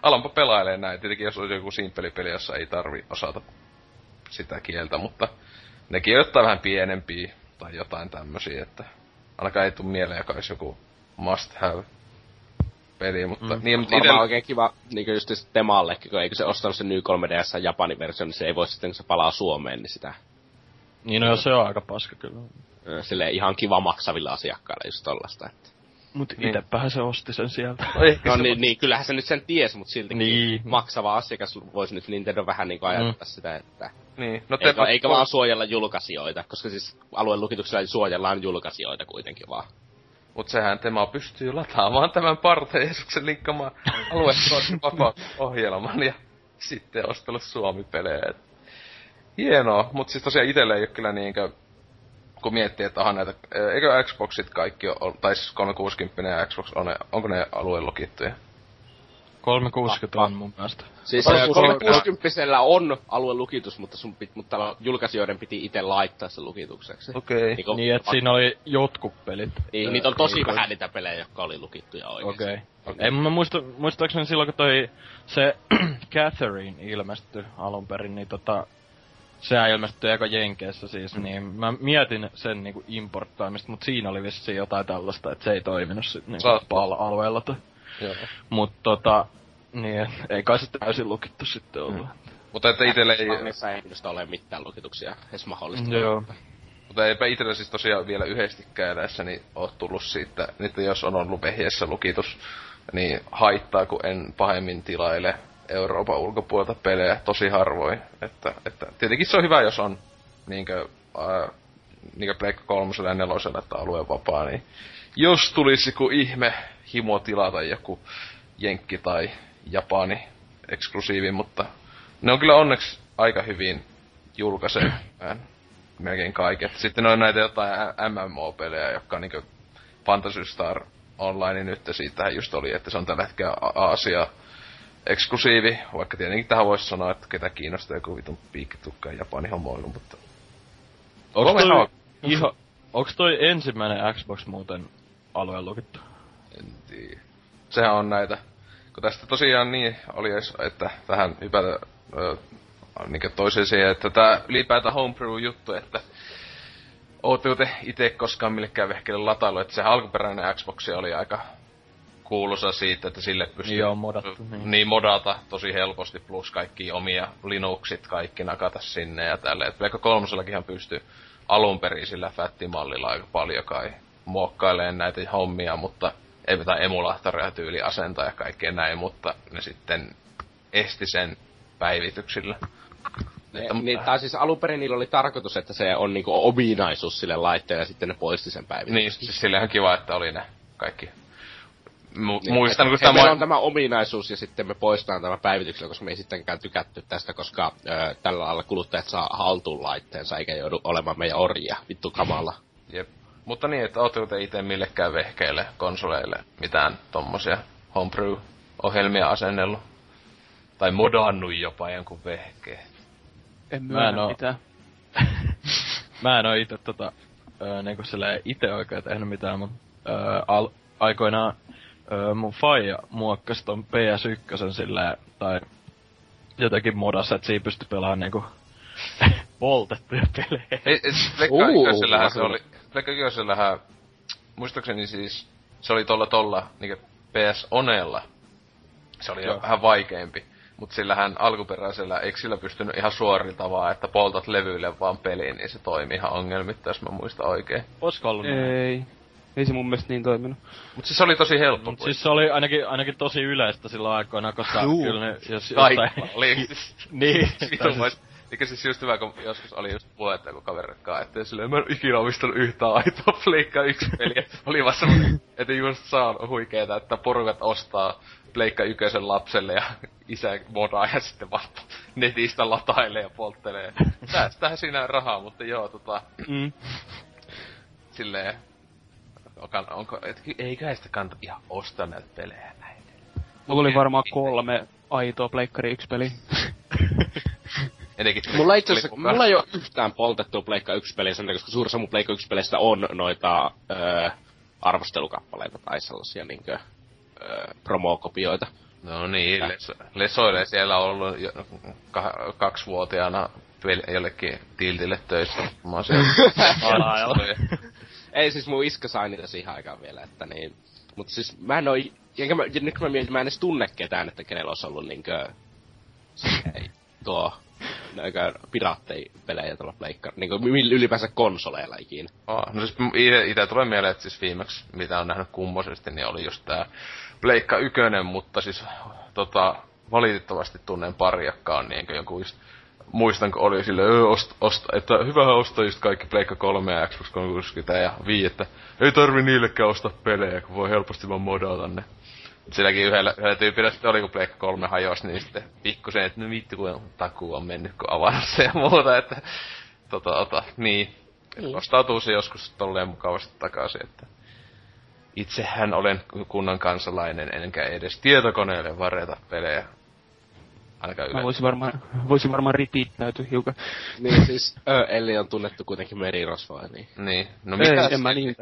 alanpa pelailee näin. Tietenkin jos olisi joku simpelipeli, jossa ei tarvi osata sitä kieltä, mutta nekin on jotain vähän pienempiä tai jotain tämmösiä, että ainakaan ei tule mieleen, joka olisi joku must have peli, mutta... Mm. Niin, mutta itellä... oikein kiva, niin just Temallekin, kun eikö se ostanut sen ny 3DS Japanin versio, niin se ei voi sitten, kun se palaa Suomeen, niin sitä... Niin no, se on aika paska kyllä sille ihan kiva maksavilla asiakkailla just tollasta. Että. Mut niin. itepähän se osti sen sieltä. No, no niin, niin, kyllähän se nyt sen ties, mut siltikin niin. maksava asiakas voisi nyt Nintendo vähän niinku ajatella mm. sitä, että... Niin. No te... eikä, eikä vaan suojella julkaisijoita, koska siis alueen lukituksella suojellaan julkaisijoita kuitenkin vaan. Mut sehän Tema pystyy lataamaan tämän Parteesuksen linkkamaan alueen [laughs] ohjelman ja sitten ostellut Suomi-pelejä. Hienoa, mut siis tosiaan itelle ei ole kyllä niinkö kun miettii, että aha näitä, eikö Xboxit kaikki ole, tai siis 360 ja Xbox, on ne, onko ne alueen lukittuja? 360 on mun mielestä. Siis 360 on aluelukitus, mutta sun pit, mutta julkaisijoiden piti itse laittaa se lukitukseksi. Okei. Okay. Niin, niin että siinä oli jotkut pelit. Niin, niitä on tosi vähän niitä pelejä, jotka oli lukittuja oikeesti. Okei. Okay. Okay. Ei, mä muista, muistaakseni silloin, kun toi se [clears throat] Catherine ilmestyi alun perin, niin tota, sehän ilmestyi eka Jenkeissä siis, mm. niin mä mietin sen niinku importtaamista, mutta siinä oli vissiin jotain tällaista, että se ei toiminut sit niinku alueella. Tai. Mut tota, niin, ei kai se täysin lukittu sitten ollut. Mm. Mutta että itelle ei... Missä ei ole mitään lukituksia edes mahdollista. Joo. Mutta eipä itsellä siis tosiaan vielä yhdestikään näissä niin oo tullut siitä, että jos on ollut vehjessä lukitus, niin haittaa, kun en pahemmin tilaile Euroopan ulkopuolelta pelejä tosi harvoin. Että, että tietenkin se on hyvä, jos on niinkö, ää, niinkö Pleikka kolmosella ja nelosella, että alueen vapaa, niin jos tulisi kun ihme himo tilata joku jenkki tai Japani eksklusiivi, mutta ne on kyllä onneksi aika hyvin julkaisee melkein kaiket. Sitten on näitä jotain MMO-pelejä, jotka on niinku Fantasy Star Online nyt siitä just oli, että se on tällä hetkellä Aasia eksklusiivi, vaikka tietenkin tähän voisi sanoa, että ketä kiinnostaa joku vitun piikkitukka ja Japani homoilu, mutta... Onks toi, ihan, onks toi ensimmäinen Xbox muuten alueen lukittu? En tiedä. Sehän on näitä, kun tästä tosiaan niin oli, että tähän hypätä niin toiseen siihen, että tää ylipäätään homebrew-juttu, että ootteko te itse koskaan millekään vehkelle latailu, että se alkuperäinen Xbox oli aika kuuluisa siitä, että sille pystyy Joo, modattu, niin. niin. modata tosi helposti, plus kaikki omia Linuxit kaikki nakata sinne ja tälleen. Pleikka kolmosellakin pystyy alun perin sillä fättimallilla aika paljon kai muokkailemaan näitä hommia, mutta ei mitään emulaattoria tyyli asentaa ja kaikkea näin, mutta ne sitten esti sen päivityksillä. Ne, että, niin, tai siis alun perin niillä oli tarkoitus, että se on niinku ominaisuus sille laitteelle ja sitten ne poisti sen päivityksen. Niin, siis sillehän kiva, että oli ne kaikki Mu- niin, muistan, kun meillä on tämä ominaisuus ja sitten me poistetaan tämä päivityksellä, koska me ei sittenkään tykätty tästä, koska ö, tällä lailla kuluttajat saa haltuun laitteensa eikä joudu olemaan meidän orjia. Vittu kamala. Jep. Mutta niin, että ootteko te itse millekään vehkeille, konsoleille, mitään tommosia homebrew-ohjelmia asennellut? Tai modannut jopa jonkun vehkeen? En mä en oo... mitään. [laughs] mä en oo ite tota, ö, niinku ite oikein tehnyt mitään, mutta ö, al- aikoinaan öö, mun faija muokkasi ton PS1 silleen, tai jotenkin modassa, että siinä pystyi pelaamaan niinku [laughs] poltettuja pelejä. Ei, Pleikka Ykkösellähän se oli, Pleikka Ykkösellähän, muistaakseni siis, se oli tolla tolla, niinku PS Onella, se oli Joo. jo vähän vaikeampi. Mut sillähän alkuperäisellä, eikö sillä pystynyt ihan suorilta vaan, että poltat levyille vaan peliin, niin se toimi ihan ongelmitta, jos mä muistan oikein. Olisiko ollut Ei. Ei se mun mielestä niin toiminut. Mut siis se oli tosi helppo. Mut siis se oli ainakin, ainakin tosi yleistä silloin aikoina, koska Juu. kyllä ne, jos jostain... oli. [laughs] niin. [laughs] Eikä siis just hyvä, kun joskus oli just puhetta joku kaverekaan, että silleen mä en ikinä omistanut yhtään aitoa Pleikka yksi peliä. [laughs] oli vaan semmoinen, että just saa huikeeta, että porukat ostaa Pleikka ykösen lapselle ja isä modaa ja sitten vasta netistä latailee ja polttelee. Säästää siinä rahaa, mutta joo, tota... Mm. Silleen, onko, onko et, eiköhän sitä kannata ihan ostaa näitä pelejä näin. Mulla oli varmaan kolme aitoa Pleikkari 1 peli. [laughs] [laughs] mulla itse asiassa, mulla ei ole yhtään poltettua Pleikka 1 peliä sen koska suurissa mun Pleikka 1 peleistä on noita öö, arvostelukappaleita tai sellaisia niinkö öö, promokopioita. No niin, leso, lesoille siellä on ollut jo, kah- kaksivuotiaana jollekin tiltille töissä. Mä oon siellä [laughs] ei siis mun iska sai niitä siihen aikaan vielä, että niin. Mutta siis mä en oo, enkä mä, nyt kun mä mietin, mä en edes tunne ketään, että kenellä olisi ollut niinkö, ei, tuo, näinkö pelejä tuolla pleikkar, niinkö ylipäänsä konsoleilla ikinä. Oh, no siis ite, tulee mieleen, että siis viimeksi, mitä on nähnyt kummosesti, niin oli just tää Pleikka Ykönen, mutta siis tota, valitettavasti tunnen pari, jotka on niinkö joku just muistan, kun oli sille, ost, ost, että hyvähän ostaa just kaikki Pleikka 3 ja Xbox 360 ja Wii, että ei tarvi niillekään ostaa pelejä, kun voi helposti vaan modata ne. Silläkin yhdellä, yhdellä tyypillä sitten oli, kun Pleikka 3 hajosi, niin sitten pikkusen, että no vittu, kun takuu on mennyt, kun se ja muuta, että tota, ota, niin. niin. Ostautuu se joskus tolleen mukavasti takaisin, että itsehän olen kunnan kansalainen, enkä edes tietokoneelle vareta pelejä Ainakaan Mä voisin varmaan, [laughs] voisin varmaan ripittäytyä hiukan. niin siis, ö, Elli on tunnettu kuitenkin merirosvoa, niin. Niin. No mitä? Ei, en mä niin.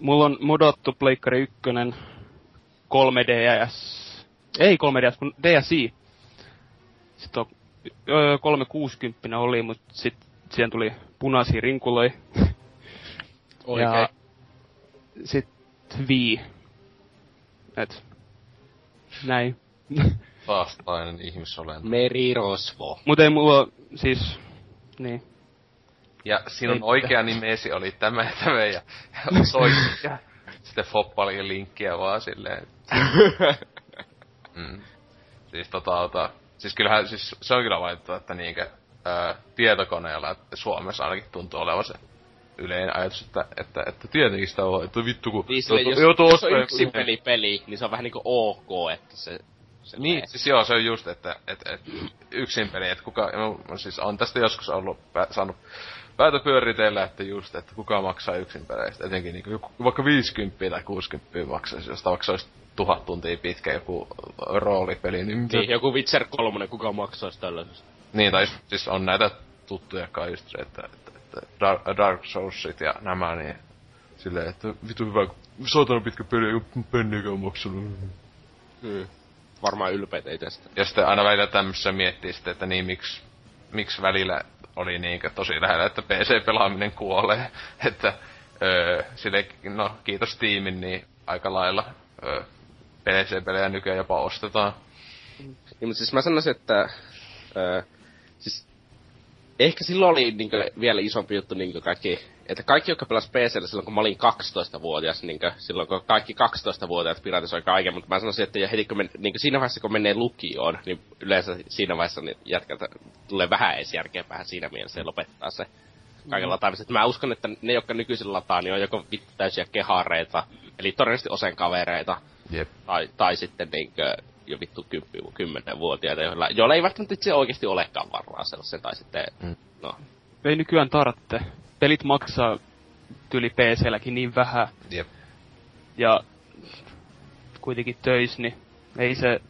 Mulla on modattu Pleikkari 1, 3DS, ei 3DS, kun DSi. Sitten on, öö, 360 oli, mutta sitten siihen tuli punaisia rinkuloja. Oikein. Ja sitten Wii. Et, näin. [laughs] vastaainen ihmisolento. Merirosvo. Mut ei mulla siis... Niin. Ja sinun oikea nimesi oli tämä ja tämä ja [laughs] soitti ja sitten foppali linkkiä vaan silleen. mm. Siis tota, tota, siis kyllähän, siis se on kyllä valittu, että niinkö, ää, tietokoneella, että Suomessa ainakin tuntuu olevan se yleinen ajatus, että, että, että tietenkin sitä on, että vittu kun... Niin, sille, jos, jos on joku- peli peli, niin se on vähän niinku ok, että se... se Niin, siis joo, se on just, että, että, että yksin peli, että kuka, no, siis on tästä joskus ollut, pä, saanut päätä pyöritellä, että just, että kuka maksaa yksin peleistä, etenkin niin joku, vaikka 50 tai 60 maksaisi, josta vaikka se olisi tuhat tuntia pitkä joku roolipeli, niin, mitä, Niin, joku Witcher 3, kuka maksaisi tällaisesta. niin tai siis on näitä tuttuja kai just että, että, että Dark, Dark Soulsit ja nämä, niin silleen, että vitu hyvä, saatana pitkä peli, ei ole penniäkään maksanut. Hmm. Varmaan ylpeitä itsestä. Ja sitten aina välillä tämmössä miettii sitten, että niin miksi, miksi välillä oli niinkö tosi lähellä, että PC-pelaaminen kuolee. [laughs] että öö, sille, no kiitos tiimin, niin aika lailla öö, PC-pelejä nykyään jopa ostetaan. Niin, mutta siis mä sanoisin, että... Öö, siis ehkä silloin oli niin vielä isompi juttu niin kaikki, että kaikki, jotka pelas PCllä silloin, kun mä olin 12-vuotias, niin silloin kun kaikki 12-vuotiaat piratisoi kaiken, mutta mä sanoisin, että heti kun men, niin siinä vaiheessa, kun menee lukioon, niin yleensä siinä vaiheessa niin jätkältä tulee vähän edes järkeä vähän siinä mielessä ja lopettaa se kaiken. Että Mä uskon, että ne, jotka nykyisin lataa, niin on joko vittu täysiä kehareita, eli todennäköisesti osen kavereita, Jep. tai, tai sitten niinkö jo vittu 10-vuotiaita, joilla, joilla ei välttämättä itse oikeasti olekaan varaa sellaisen, tai sitten, Mm. no, Ei nykyään tarvitse. Pelit maksaa tyli PC-lläkin niin vähän, Jep. ja kuitenkin töis, niin ei se,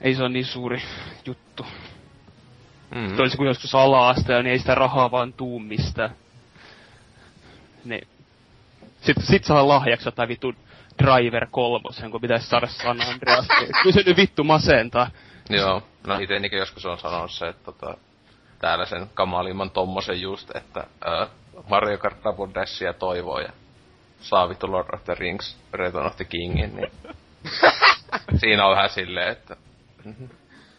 ei se ole niin suuri juttu. Mm. Mm. Toisin kuin joskus ala-asteella, niin ei sitä rahaa vaan tuu mistään. Niin. Sitten sit saa lahjaksi jotain vittu Driver kolmosen, kun pitäisi saada San Andreas. Kyllä se nyt vittu masentaa. Joo, no niinkö joskus on sanonut se, että tota, täällä sen kamalimman tommosen just, että ää, Mario Kart Double Dashia toivoo ja saa vittu Lord of the Rings Return of the Kingin, niin [laughs] siinä on vähän silleen, että mhm.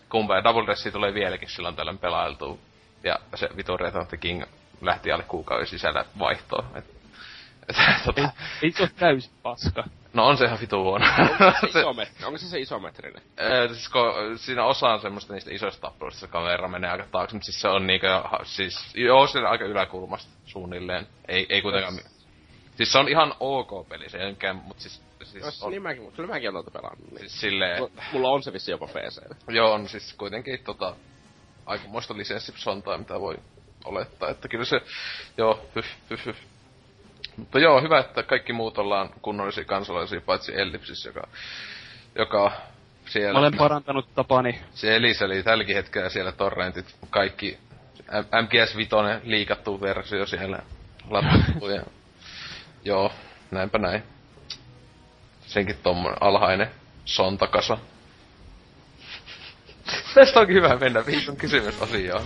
kumpa ja Double Dash tulee vieläkin silloin tällöin pelailtua. Ja se vittu Return of the King lähti alle kuukauden sisällä vaihtoon. Et, et, Ei, tota, ei se ole täysin paska. No on se ihan vitu huono. [laughs] se isometri, onko se se isometrinen? Ee, siis kun siinä osa on semmoista niistä isoista tappeluista, se kamera menee aika taakse, mutta siis se on niinkö, siis, joo, se on aika yläkulmasta suunnilleen. Ei, ei kuitenkaan, mi- siis se on ihan ok peli, se ei mikään, mut siis, siis Jos, on, niin mäkin, kyllä mäkin olen tuota pelannut. Niin. siis silleen, Mulla- Mulla on se vissi jopa PC. joo, on siis kuitenkin tota, aikamoista lisenssisontaa, mitä voi olettaa, että kyllä se, joo, hyh, hyh, hyh. Mutta joo, hyvä, että kaikki muut ollaan kunnollisia kansalaisia, paitsi Ellipsis, joka, joka siellä... Mä olen parantanut tapani. Se Elisa eli tälläkin hetkellä siellä torrentit, kaikki MGS Vitoinen liikattu versio siellä latattu ja joo, näinpä näin. Senkin tommonen alhainen sontakasa. [laughs] Tästä onkin hyvä mennä viikon kysymysosiaan.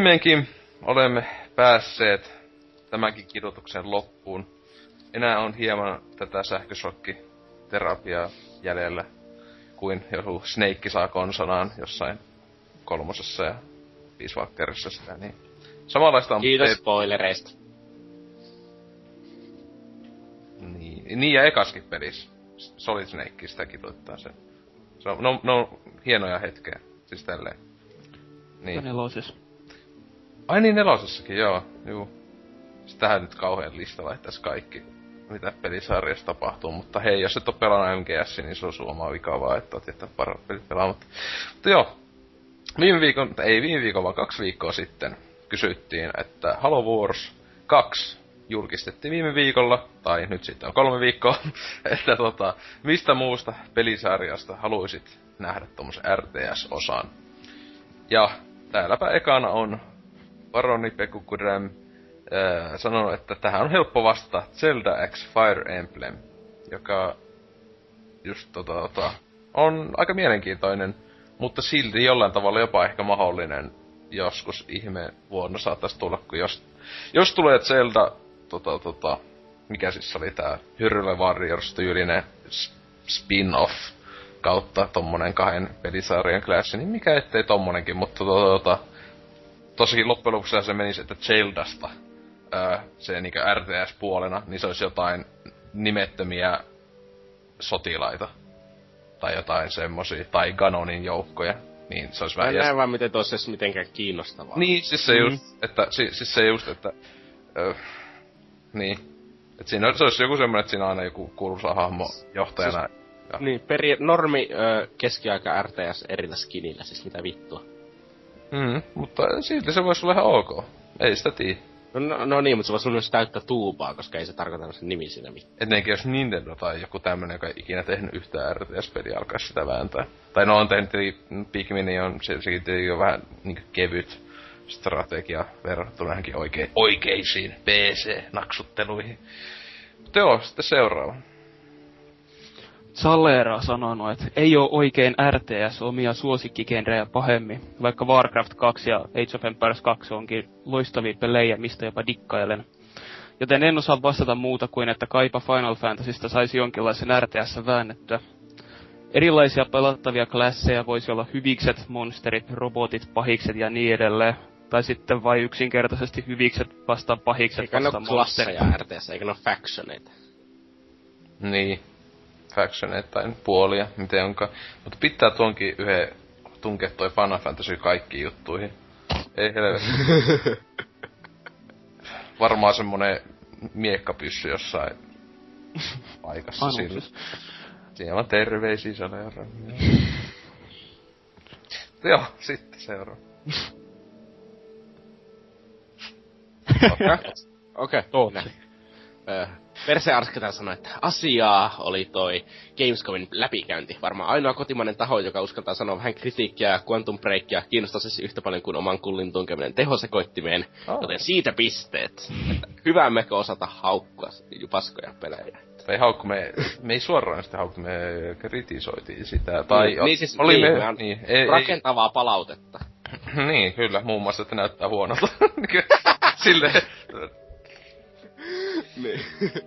Viimeinkin olemme päässeet tämänkin kidutuksen loppuun. Enää on hieman tätä sähköshokkiterapiaa jäljellä, kuin joku Snake saa konsonaan jossain kolmosessa ja Peace sitä, niin samanlaista on... Kiitos spoilereista. Niin, niin ja ekaskin pelissä. Solid Snake sitä kiduittaa se. Se on, no, no, hienoja hetkeä. Siis tälleen. Ja Niin. Ai niin, nelosessakin, joo. Juu. Sitähän nyt kauhean lista laittaisi kaikki, mitä pelisarjassa tapahtuu. Mutta hei, jos et ole pelannut MGS, niin se on sun oma vika vaan, että oot jättänyt parat pelit pelaamatta. Mutta joo, viime viikon, ei viime viikon, vaan kaksi viikkoa sitten kysyttiin, että Halo Wars 2 julkistettiin viime viikolla, tai nyt sitten on kolme viikkoa, [laughs] että tota, mistä muusta pelisarjasta haluaisit nähdä tuommoisen RTS-osan. Ja täälläpä ekana on Baroni Pekukudrem äh, sanonut, että tähän on helppo vastata. Zelda X Fire Emblem, joka just tota, tota, on aika mielenkiintoinen, mutta silti jollain tavalla jopa ehkä mahdollinen. Joskus ihme vuonna saattaisi tulla, kun jos, jos tulee Zelda, tota, tota, mikä siis oli tää Hyrule Warriors tyylinen spin-off kautta tommonen kahden pelisarjan klassi, niin mikä ettei tommonenkin, mutta tota, tota, tosikin loppujen lopuksi se menisi, että Zeldasta ää, se niinku RTS-puolena, niin se olisi jotain nimettömiä sotilaita. Tai jotain semmosia, tai Ganonin joukkoja. Niin se olisi vähän... Mä näen vaan miten tossa olisi mitenkään kiinnostavaa. Niin, siis se mm. just, että, si, siis se just, että... Ö, niin. Et siinä se olisi joku semmonen, että siinä on aina joku kuuluisa hahmo johtajana. Siis, ja. Niin, peri, normi ö, keskiaika RTS erillä skinillä, siis mitä vittua. Mm, mutta silti se voisi olla ihan ok. Ei sitä tiedä. No, no, no niin, mutta se voisi olla myös täyttä tuubaa, koska ei se tarkoita sen nimi siinä mitään. Etenkin jos Nintendo tai joku tämmönen, joka ei ikinä tehnyt yhtään RTS-peliä, alkaisi sitä vääntää. Tai no on tehnyt, Pikmini on, se, sekin jo vähän niin kevyt strategia verrattuna johonkin oike, oikeisiin PC-naksutteluihin. Mutta joo, sitten seuraava. Zalera on sanonut, että ei ole oikein RTS omia suosikkigenrejä pahemmin, vaikka Warcraft 2 ja Age of Empires 2 onkin loistavia pelejä, mistä jopa dikkailen. Joten en osaa vastata muuta kuin, että kaipa Final Fantasysta saisi jonkinlaisen RTS väännettyä. Erilaisia pelattavia klasseja voisi olla hyvikset, monsterit, robotit, pahikset ja niin edelleen. Tai sitten vain yksinkertaisesti hyvikset vastaan pahikset eikä vastaan monsterit. Eikä ne RTS, eikä ne ole factioneita. Niin factioneittain puolia, miten onka. Mutta pitää tuonkin yhden tunkea toi Final Fantasy kaikkiin juttuihin. Ei helvetti. [laughs] Varmaan semmonen miekkapyssy jossain paikassa sillä. Siinä on terveisiä sanoja. [laughs] Joo, sitten seuraava. [laughs] Okei. Okay. Okay. Perse Arsketa sanoi, että asiaa oli toi Gamescomin läpikäynti. Varmaan ainoa kotimainen taho, joka uskaltaa sanoa vähän kritiikkiä Quantum Breakia kiinnostaisi yhtä paljon kuin oman kullin tunkeminen tehosekoittimeen. Oh. Joten siitä pisteet. [laughs] Että hyvä mekö osata haukkua paskoja pelejä. Tai haukku, me, me ei suoraan sitä haukku, me kritisoitiin sitä. Tai niin, niin siis oli niin, me, niin, ei, rakentavaa ei, palautetta. [laughs] niin, kyllä, muun muassa, että näyttää huonolta. [laughs] Silleen, [laughs] niin. [laughs]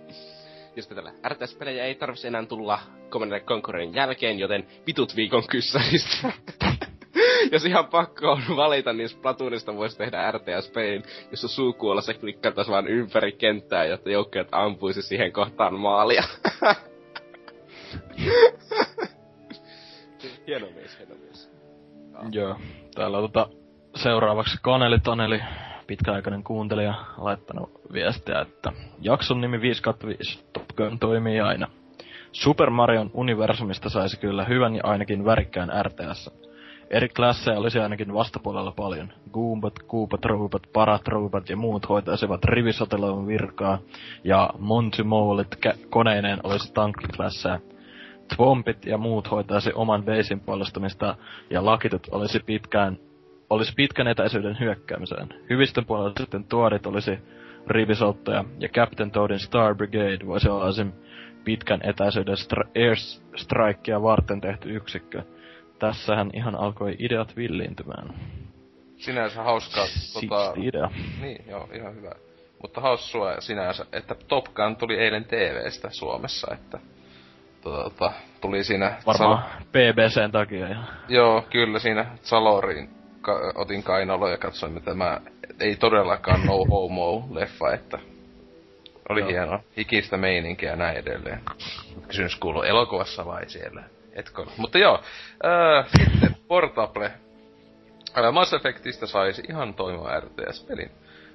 Ja sitten tällä RTS-pelejä ei tarvitsisi enää tulla Command Conquerin jälkeen, joten vitut viikon kyssäristä. [laughs] Jos ihan pakko on valita, niin Splatoonista voisi tehdä RTS-pelin, jossa suukuolassa klikkataan vaan ympäri kenttää, jotta joukkueet ampuisi siihen kohtaan maalia. hieno mies, hieno mies. Joo, täällä on tota seuraavaksi Kaneli Taneli pitkäaikainen kuuntelija laittanut viestiä, että jakson nimi 5 5 Top Gun toimii aina. Super Marion universumista saisi kyllä hyvän ja ainakin värikkään RTS. Eri klasseja olisi ainakin vastapuolella paljon. Goombat, Kuupat, Parat, Roupat ja muut hoitaisivat rivisotilaun virkaa, ja Monty Molet koneineen olisi tankkiklasseja. Twompit ja muut hoitaisi oman beisin puolustamista, ja lakitut olisi pitkään olisi pitkän etäisyyden hyökkäämiseen. Hyvistön puolella sitten tuorit olisi rivisolttaja ja Captain Toadin Star Brigade voisi olla esim. pitkän etäisyyden stra- airstrikea varten tehty yksikkö. Tässähän ihan alkoi ideat villiintymään. Sinänsä hauskaa. Tota, idea. Niin, joo, ihan hyvä. Mutta haussua sinänsä, että Top Gun tuli eilen TVstä Suomessa, että tota, tuli siinä... Varmaan Sal- BBCn takia. Ja... Joo, kyllä siinä Saloriin ka- otin kainalo ja katsoin, mitä tämä ei todellakaan no homo leffa, että oli Joo. hieno. Hikistä meininkiä ja näin edelleen. Kysymys kuuluu elokuvassa vai siellä? Etkö? Mutta joo, äh, sitten Portable. Äh, Mass Effectistä saisi ihan toimiva RTS-pelin.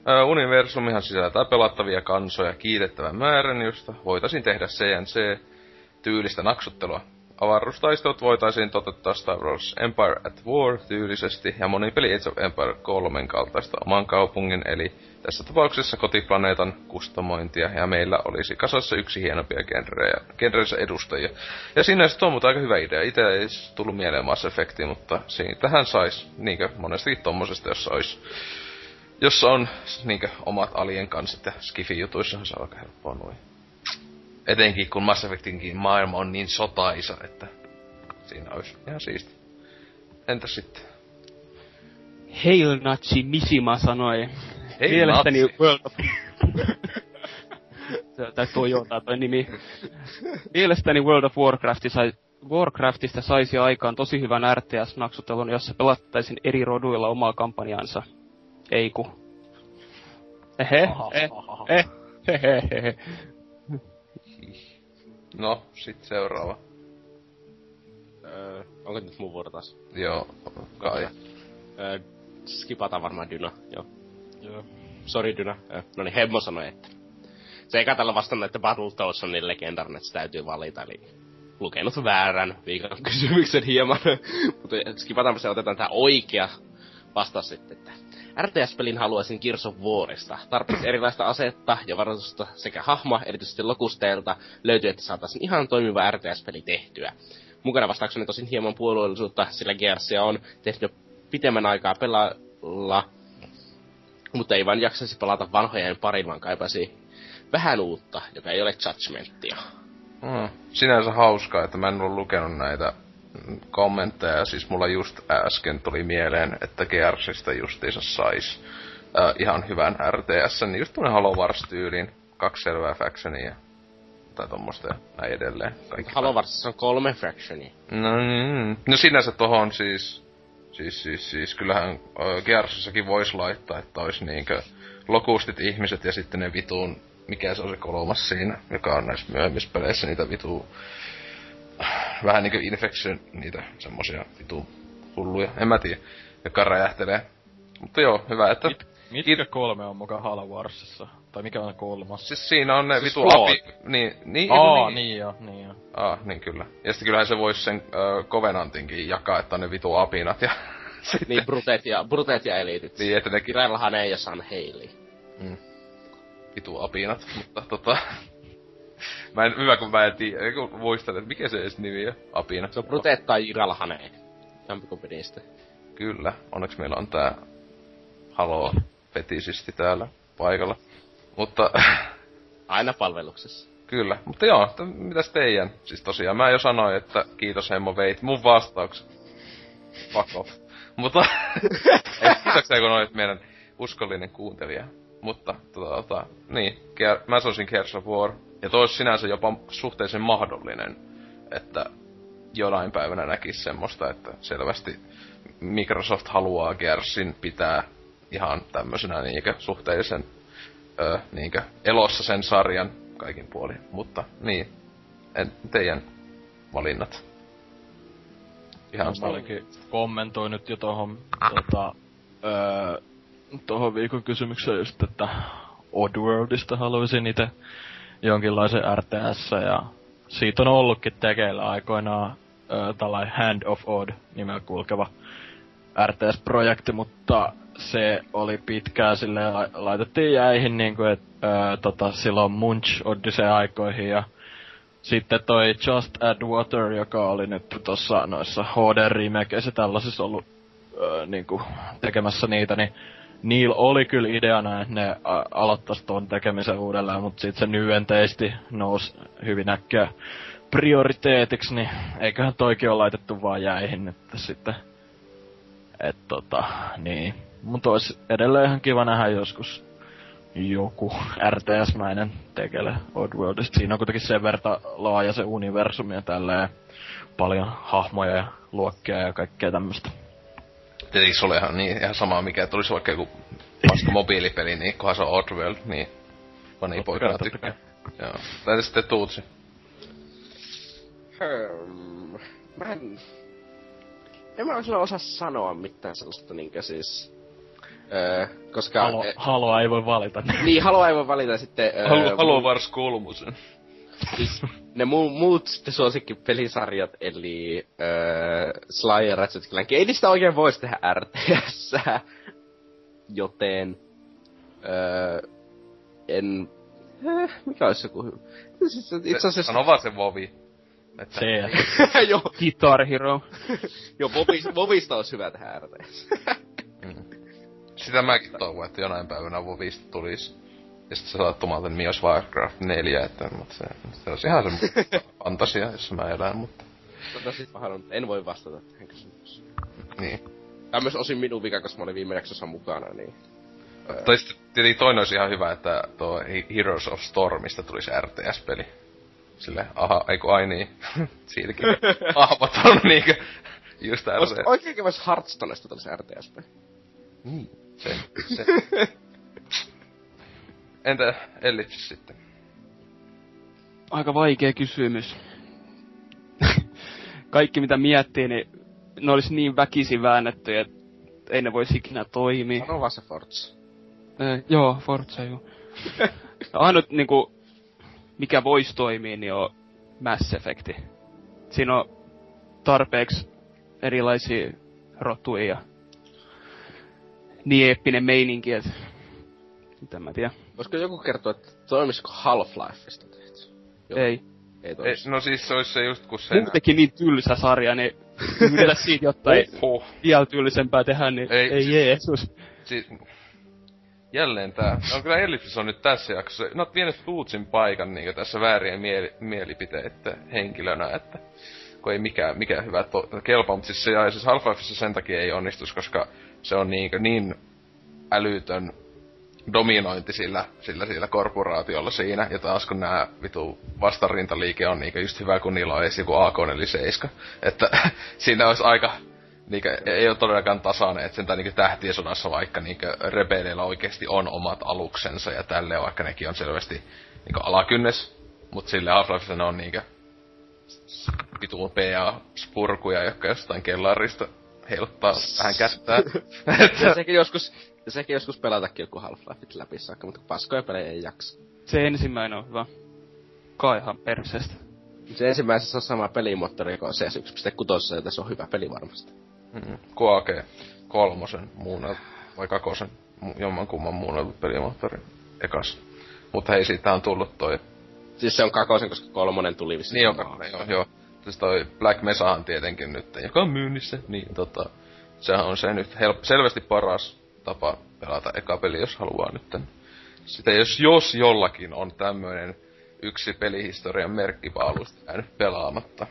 Äh, universumihan sisältää pelattavia kansoja kiitettävän määrän, josta voitaisiin tehdä CNC-tyylistä naksuttelua avaruustaistelut voitaisiin toteuttaa Star Wars Empire at War tyylisesti ja monipeli Age of Empire 3 kaltaista oman kaupungin, eli tässä tapauksessa kotiplaneetan kustomointia, ja meillä olisi kasassa yksi hienompia genrejä, genreissä edustajia. Ja siinä se on aika hyvä idea. Itse ei tullut mieleen Mass Effecti, mutta tähän sais niinkö monestikin tommosesta, jossa olisi jossa on niinkö omat alien kanssa ja Skifi-jutuissahan se on aika helppoa noin. Etenkin kun Mass Effectinkin maailma on niin sotaisa, että siinä olisi ihan siisti. Entäs sitten? Hail Nazi Mishima sanoi. Hei Mielestäni natsi. World of... [laughs] Se- tai Toyota toi nimi. Mielestäni World of Warcraft sai, Warcraftista saisi aikaan tosi hyvän RTS-naksutelun, jossa pelattaisiin eri roduilla omaa kampanjansa. Ei ku. Ehe, eh, eh, hehe, hehe. No, sit seuraava. Öö, onko nyt mun vuoro taas? Joo, kai. Öö, skipataan varmaan Dyna, joo. Joo. Sori Dyna. Öö, no niin, Hemmo sanoi, että se ei tällä vastannut, että Battletoads on niin legendarinen, että se täytyy valita, eli lukenut väärän viikon kysymyksen hieman. [laughs] Mutta skipataanpa se, otetaan tää oikea vastaus sitten, että RTS-pelin haluaisin Gears of Warista. Tarpeeksi erilaista asetta ja varoitusta sekä hahmoa, erityisesti lokusteilta, löytyy, että saataisiin ihan toimiva RTS-peli tehtyä. Mukana vastaukseni tosin hieman puolueellisuutta, sillä Gearsia on tehty pitemmän aikaa pelailla, mutta ei vaan jaksaisi palata vanhojen pariin, vaan kaipaisi vähän uutta, joka ei ole judgmenttia. Mm. Sinänsä hauskaa, että mä en ole lukenut näitä kommentteja. Siis mulla just äsken tuli mieleen, että Gearsista justiinsa sais äh, ihan hyvän RTS, niin just tuonne Halo Wars-tyyliin. Kaksi selvää factionia tai tommosta ja näin edelleen. Kaikki Halo Warsissa on kolme fractionia. No, mm. no sinänsä tohon siis, siis, siis, siis kyllähän äh, Gearsissakin vois laittaa, että olisi niinkö lokustit ihmiset ja sitten ne vituun, mikä se on se kolmas siinä, joka on näissä myöhemmissä peleissä niitä vitu vähän niinkö infection, niitä semmosia vitu hulluja, en mä tiedä, joka räjähtelee. Mutta joo, hyvä, että... Mit, mitkä kolme on mukaan Halo Warsissa? Tai mikä on kolmas? Siis siinä on ne Siis vitu api... Niin, niin, Aa, niin. niin joo, niin joo. Ah, niin kyllä. Ja sitten kyllähän se voisi sen äh, Covenantinkin jakaa, että on ne vitu apinat ja [laughs] sitten... Niin, bruteet ja, bruteet ja eliitit. Niin, että ne Kiraillahan ei ja San Haley. vitu apinat, mutta tota... mä en, hyvä kun mä en tiedä, kun muistan, että mikä se edes nimi on, apina. Se on bruteet tai Jiralhane. Jompikumpi niistä. Kyllä, onneksi meillä on tää Halo fetisisti täällä paikalla. Mutta [laughs] Aina palveluksessa. kyllä, mutta joo, että mitäs teidän? Siis tosiaan mä jo sanoin, että kiitos Hemmo veit mun vastauksen. Fuck off. Mutta [laughs] ei, kiitoksia kun olit meidän uskollinen kuuntelija. Mutta tota, tota niin, Gear, mä sanoisin Gears of War. Ja tois sinänsä jopa suhteellisen mahdollinen, että jonain päivänä näkisi semmoista, että selvästi Microsoft haluaa Gearsin pitää ihan tämmöisenä niinkö suhteellisen ö, niinkö elossa sen sarjan kaikin puolin. Mutta niin, en, teidän valinnat. Ihan Mä olinkin kommentoin nyt jo tohon, tota, öö, tohon viikon kysymykseen just, että Oddworldista haluaisin itse jonkinlaisen RTS ja siitä on ollutkin tekeillä aikoinaan öö, tällainen Hand of Odd nimellä kulkeva RTS-projekti, mutta se oli pitkään sille laitettiin jäihin niinku, et, öö, tota, silloin Munch Odyssey aikoihin ja sitten toi Just Add Water, joka oli nyt tossa noissa HD remakeissä tällaisissa ollut öö, niinku tekemässä niitä, niin niillä oli kyllä ideana, että ne a- aloittais ton tekemisen uudelleen, mutta sit se nyenteisti nousi hyvin äkkiä prioriteetiksi, niin eiköhän toikin ole laitettu vaan jäihin, että sitten, et tota, niin. Mutta olisi edelleen ihan kiva nähdä joskus joku RTS-mäinen tekele Oddworldista. Siinä on kuitenkin sen verta laaja se universumi ja tälleen paljon hahmoja ja luokkia ja kaikkea tämmöstä. Tietenkin se oli ihan, niin, ihan sama, mikä tulisi vaikka joku paska mobiilipeli, niin kunhan se on Oddworld, niin kai, totta tykkää. Joo. Tai sitten Tuutsi. Hmm, mä en... En mä kyllä osaa sanoa mitään sellaista niinkö siis... Öö, koska... Halo, e, Haloa ei voi valita. niin, Halo ei voi valita sitten... Öö, Halo, Halo Wars kolmosen. Siis ne mu- muut sitten suosikkipelisarjat, eli öö, Sly ja Ratchet Clank, ei niistä oikein voisi tehdä RTS, joten öö, en... Eh, mikä olisi joku hyvä? Siis, itse asiassa... Sano vaan se Vovi. Että CS. [laughs] joo, Guitar Hero. [laughs] joo Vovis, Vovista olisi hyvä tehdä RTS. sitä mäkin toivon, että jonain päivänä Vovista tulisi. Ja sitten sattumalta nimi olisi Warcraft 4, että mutta se, se olisi ihan se fantasia, jossa mä elän, mutta tota siis pahan on, en voi vastata tähän kysymykseen. niin. Tämä on myös osin minun vika, koska mä olin viime jaksossa mukana, niin... Tai sitten tietenkin toinen olisi ihan hyvä, että tuo He- Heroes of Stormista tulisi RTS-peli. Sille, aha, eiku ai niin. [laughs] Siitäkin hahmot [laughs] on niinkö just RTS. oikein kiva, jos Hearthstonesta tulisi RTSP. Niin, se, se. [laughs] Entä Ellipsis sitten? Aika vaikea kysymys. [laughs] Kaikki mitä miettii, niin ne olisi niin väkisin väännetty, että ei ne voisi ikinä toimia. Sano vaan se Forza. Äh, joo, Forza joo. [laughs] Ainut niinku, mikä voisi toimia, niin on Mass Effect. Siinä on tarpeeksi erilaisia rotuja ja niin eeppinen meininki, että mitä mä tiedän. Voisiko joku kertoa, että toimisiko Half-Lifeista tehty? Joo. Ei. Ei Ei, toimi. no siis se olisi se just kun sen... Muutenkin niin tylsä sarja, niin yhdellä siitä jotain [laughs] Oho. vielä tyllisempää tehdä, niin Ei, ei, ei siis- Jeesus. Siis, jälleen tää. On kyllä Ellipsis on nyt tässä jaksossa. No oot vienyt Tuutsin paikan niin tässä väärien mieli, mielipiteiden henkilönä, että kun ei mikään, mikään hyvä to, kelpaa, mutta siis se ja siis Half-Lifeissa sen takia ei onnistus, koska se on niin, niin älytön dominointi sillä, sillä, sillä korporaatiolla siinä, ja taas kun nämä vitu vastarintaliike on niinku just hyvä, kun niillä on edes joku AK-47, että [laughs] siinä olisi aika, niinkö, ei ole todellakaan tasainen, että sentään niinku tähtien sodassa vaikka niinkö rebeleillä oikeasti on omat aluksensa ja tälleen, vaikka nekin on selvästi niinku alakynnes, mut sille Half-Lifeissa ne on niinkö vitun PA-spurkuja, jotka jostain kellarista heiluttaa vähän kättää. [laughs] Ja sekin joskus, sekin joskus pelatakin joku Half-Lifeit läpi saakka, mutta paskoja pelejä ei jaksa. Se ensimmäinen on hyvä. Kaihan perseestä. Se ensimmäisessä on sama pelimoottori kuin CS 1.6, joten se on hyvä peli varmasti. Mm, Kuake kolmosen muunnel, vai kakosen, jomman kumman muunneltu pelimoottori ekas. Mutta hei, siitä on tullut toi. Siis se on kakosen, koska kolmonen tuli vissiin. Niin on kakonen, joo, joo. Siis toi Black Mesahan tietenkin nyt, joka on myynnissä, niin tota, sehän on se nyt help, selvästi paras tapa pelata eka peli, jos haluaa nyt. Sitä jos, jos jollakin on tämmöinen yksi pelihistorian merkkipaalusta jäänyt pelaamatta.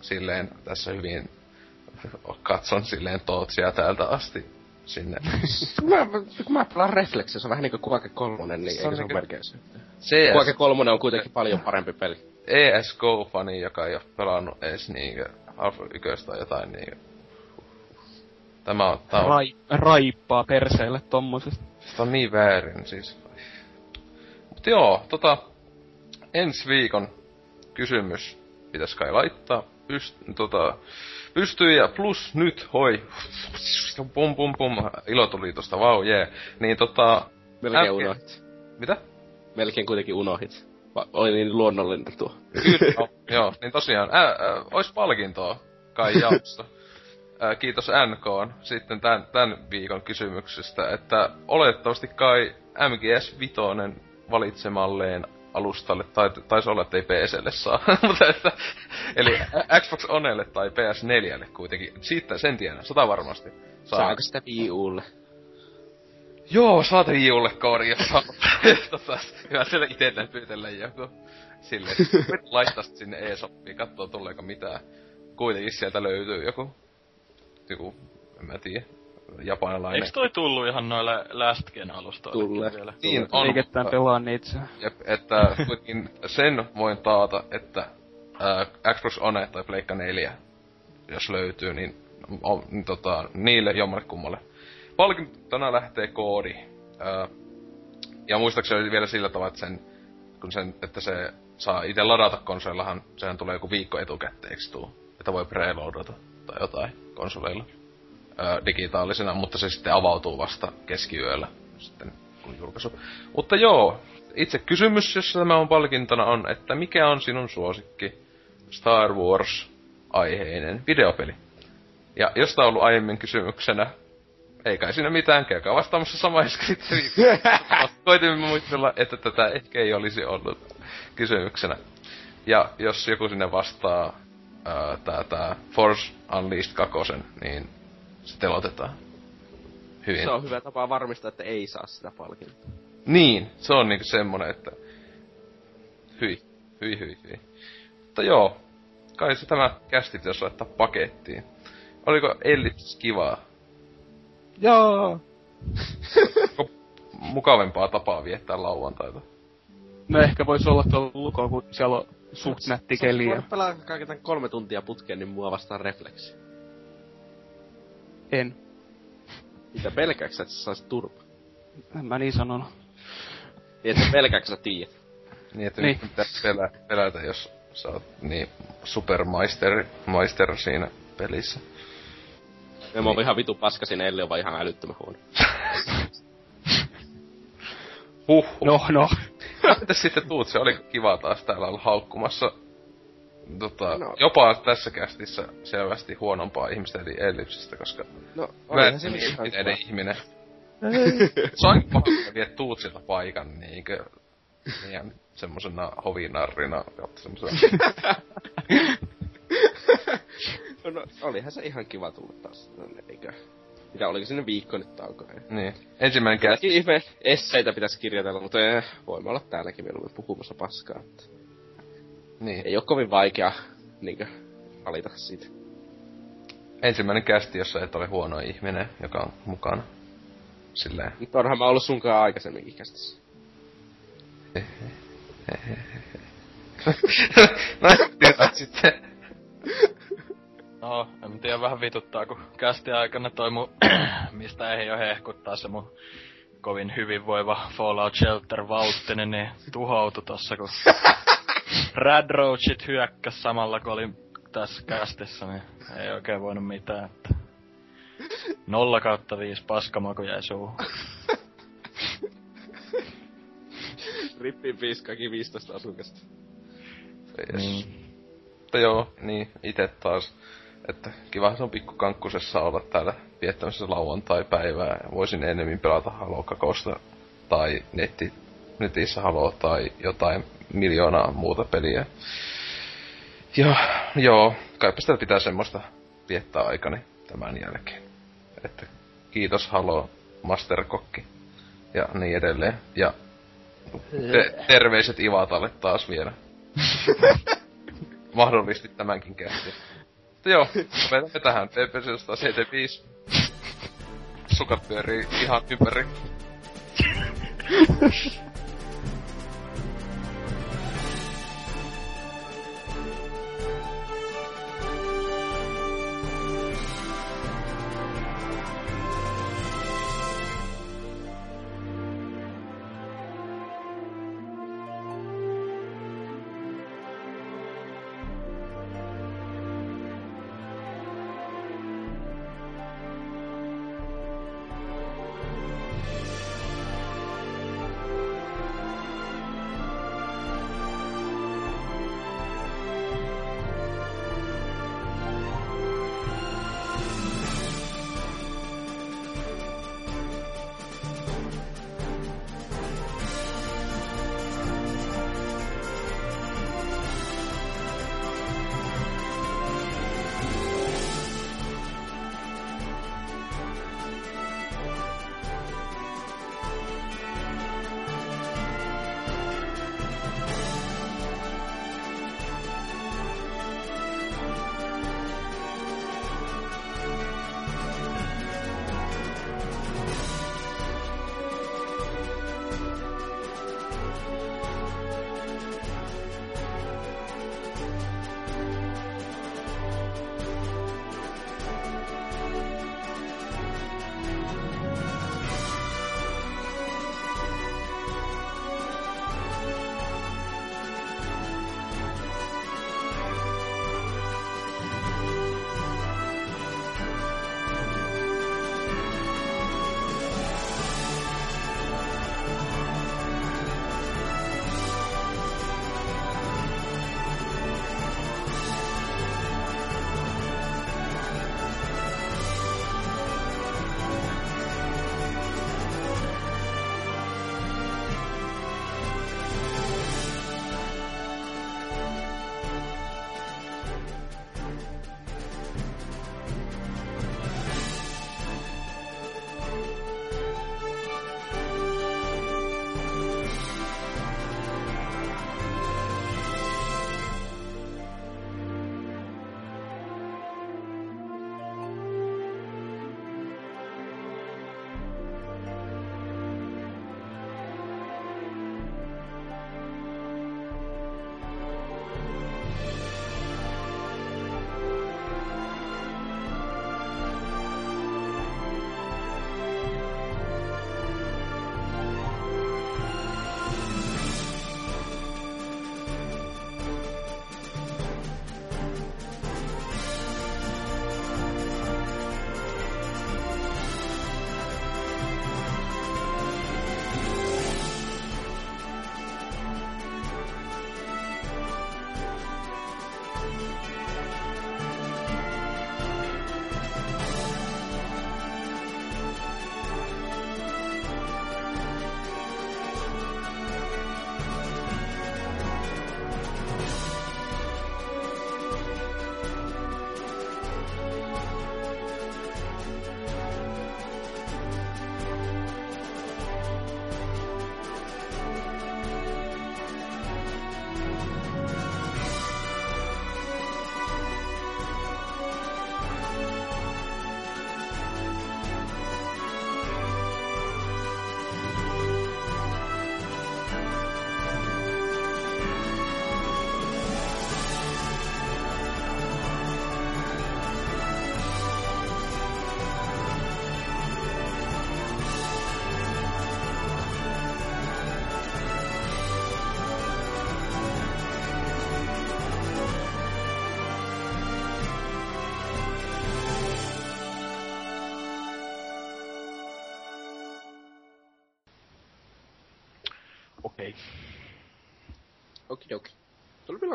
Silleen tässä hyvin katson silleen tootsia täältä asti sinne. [laughs] mä, kun mä pelaan Reflex, se on vähän niinku Kuake kolmonen, niin Se eikö on se niinku- melkein se? CS, Kuake kolmonen on kuitenkin paljon parempi peli. ESGO-fani, joka ei ole pelannut edes niinkö Alpha 1 tai jotain niinkö. Tämä on, tää on, Rai, raippaa perseelle tommosesta. Sitä on niin väärin siis. Mut joo, tota, ensi viikon kysymys pitäis kai laittaa. Pyst, tota, pystyy ja plus nyt, hoi. [laughs] Pum pum pum, ilo tuli tosta, vau wow, jee. Yeah. Niin tota, Melkein Äsken- unohit. mitä? Melkein kuitenkin unohit. Va- oli niin luonnollinen tuo. Kyllä, no, joo, niin tosiaan, ää, ää, ois palkintoa kai [laughs] jaossa. Ää, kiitos NK sitten tän, tän viikon kysymyksestä, että oletettavasti kai MGS Vitoinen valitsemalleen alustalle, tai taisi olla, että ei PClle saa, [laughs] mutta että, eli Xbox Onelle tai PS4 kuitenkin, siitä sen tiedän, sata varmasti. Saa. Saako sitä Wii Ulle? Joo, saat Riulle koodi, jos haluat. tota, hyvä siellä itselleen pyytellä joku. Sille, laittaa sinne e-shoppiin, kattoo tuleeko mitään. Kuitenkin sieltä löytyy joku, joku, en mä tiedä, japanilainen. Eiks toi tullu ihan noille Last Gen alustoille Tulee. vielä? Niin on, mutta- pelaa niitä. Jep, että kuitenkin sen voin taata, että ää, Xbox One tai Pleikka 4, jos löytyy, niin, on, niin tota, niille jommalle kummalle. Palkintona lähtee koodi. Ää, ja muistaakseni vielä sillä tavalla, että, sen, kun sen, että se saa itse ladata konsoleillahan, sehän tulee joku viikko etukäteeksi tuu, että voi preloadata tai jotain konsoleilla ää, digitaalisena, mutta se sitten avautuu vasta keskiyöllä sitten kun julkaisu. Mutta joo, itse kysymys, jossa tämä on palkintona, on, että mikä on sinun suosikki Star Wars-aiheinen videopeli? Ja jos tämä on ollut aiemmin kysymyksenä, ei kai siinä mitään, käykää vastaamassa sama. [laughs] Koitimme muistella, että tätä ehkä ei olisi ollut kysymyksenä. Ja jos joku sinne vastaa ää, tää, tää Force Unleashed 2, niin se telotetaan. Hyvin. Se on hyvä tapa varmistaa, että ei saa sitä palkintoa. Niin, se on niinku semmonen, että... Hyi, hyi, hyi, hyi. Mutta joo, kai se tämä kästi pitäisi laittaa pakettiin. Oliko Ellipsis kivaa? Joo. Onko mukavempaa tapaa viettää lauantaita? No ehkä voisi olla tuolla ulkoa, kun siellä on suht nätti keli. ja- pelaa kaiken tämän kolme tuntia putkeen, niin mua vastaan refleksi. En. Mitä pelkääksä, että sä saisit turpa? En mä niin sanonut. Niin, että pelkääksä sä tiedät. Niin, että Niin. pitää pelä, pelätä, jos sä oot niin supermaister maister siinä pelissä. Ja mä oon ihan vitu paskasin, Elli on vaan ihan älyttömän huono. Huh. No, no. [laughs] Mitäs sitten tuut? Se oli kiva taas täällä olla haukkumassa tota, No. jopa tässä kästissä selvästi huonompaa ihmistä eli Ellipsistä, koska No, mä en se niin ihan ihminen ihminen. Se on aika paha, kun viet tuut siltä paikan niinkö liian semmosena hovinarrina kautta semmosena. [laughs] No, olihan se ihan kiva tulla taas tänne, eikö? Mitä oliko sinne viikko nyt taukoa? niin. Ensimmäinen kästi. Kästi ihme esseitä pitäisi kirjoitella, mutta eh, voimme olla täälläkin mieluummin puhumassa paskaa. Että Niin. ei oo kovin vaikea niinkö valita siitä. Ensimmäinen kästi, jossa et ole huono ihminen, joka on mukana. Silleen. Mutta onhan mä ollut sunkaan aikaisemminkin kästissä. no, sitten. No, en tiedä, vähän vituttaa, kun kästi aikana toi mun, [clears throat] mistä ei jo hehkuttaa se mun kovin hyvinvoiva Fallout Shelter Valttinen, niin tuhoutui tossa, kun [laughs] Rad Roachit hyökkäs samalla, kun olin tässä kästissä, niin ei oikein voinut mitään, että... Nolla kautta viisi paskamaku jäi suuhun. [laughs] Rippiin piiskaakin 15 asukasta. Yes. Niin. Mutta joo, niin itse taas, että kiva se on pikkukankkusessa olla täällä viettämässä lauantai-päivää. Voisin enemmän pelata Halo Kakosta tai netti, netissä Halo tai jotain miljoonaa muuta peliä. Ja joo, kaipa sitä pitää semmoista viettää aikani tämän jälkeen. Että kiitos Halo Masterkokki ja niin edelleen. Ja te- terveiset Ivatalle taas vielä [laughs] mahdollisti tämänkin kästi. Mutta joo, lopetamme tähän. PPC 175. Sukat pyörii ihan ympäri. [laughs]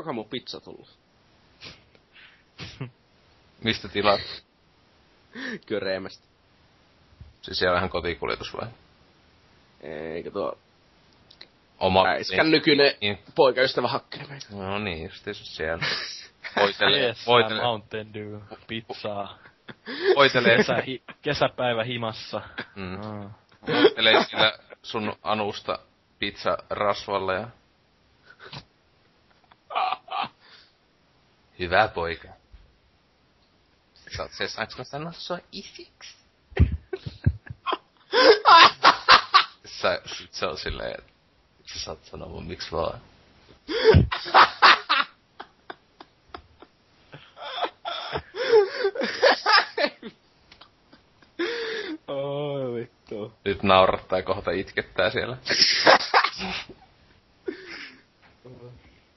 Milloinkaan mun pizza tullut? [laughs] Mistä tilaat? Köreemästä. Siis siellä vähän kotikuljetus vai? Eikä tuo Oma... äiskän nykyinen Niin. poikaystävä hakkeri meitä. No niin, justiinsa siellä. [laughs] Voitelee, Yes, voitelee, Mountain Dew, pizzaa, [laughs] voitelee, kesä, hi, kesäpäivä himassa. mm, voitelee sillä sun anusta pizza rasvalla ja... [laughs] Hyvä poika. Sä oot se, saanko mä sanoa sua isiksi? [laughs] Sä, sit se on silleen, että sä saat sanoa mun miksi vaan. Oi vittu. Nyt naurattaa kohta itkettää siellä. [laughs]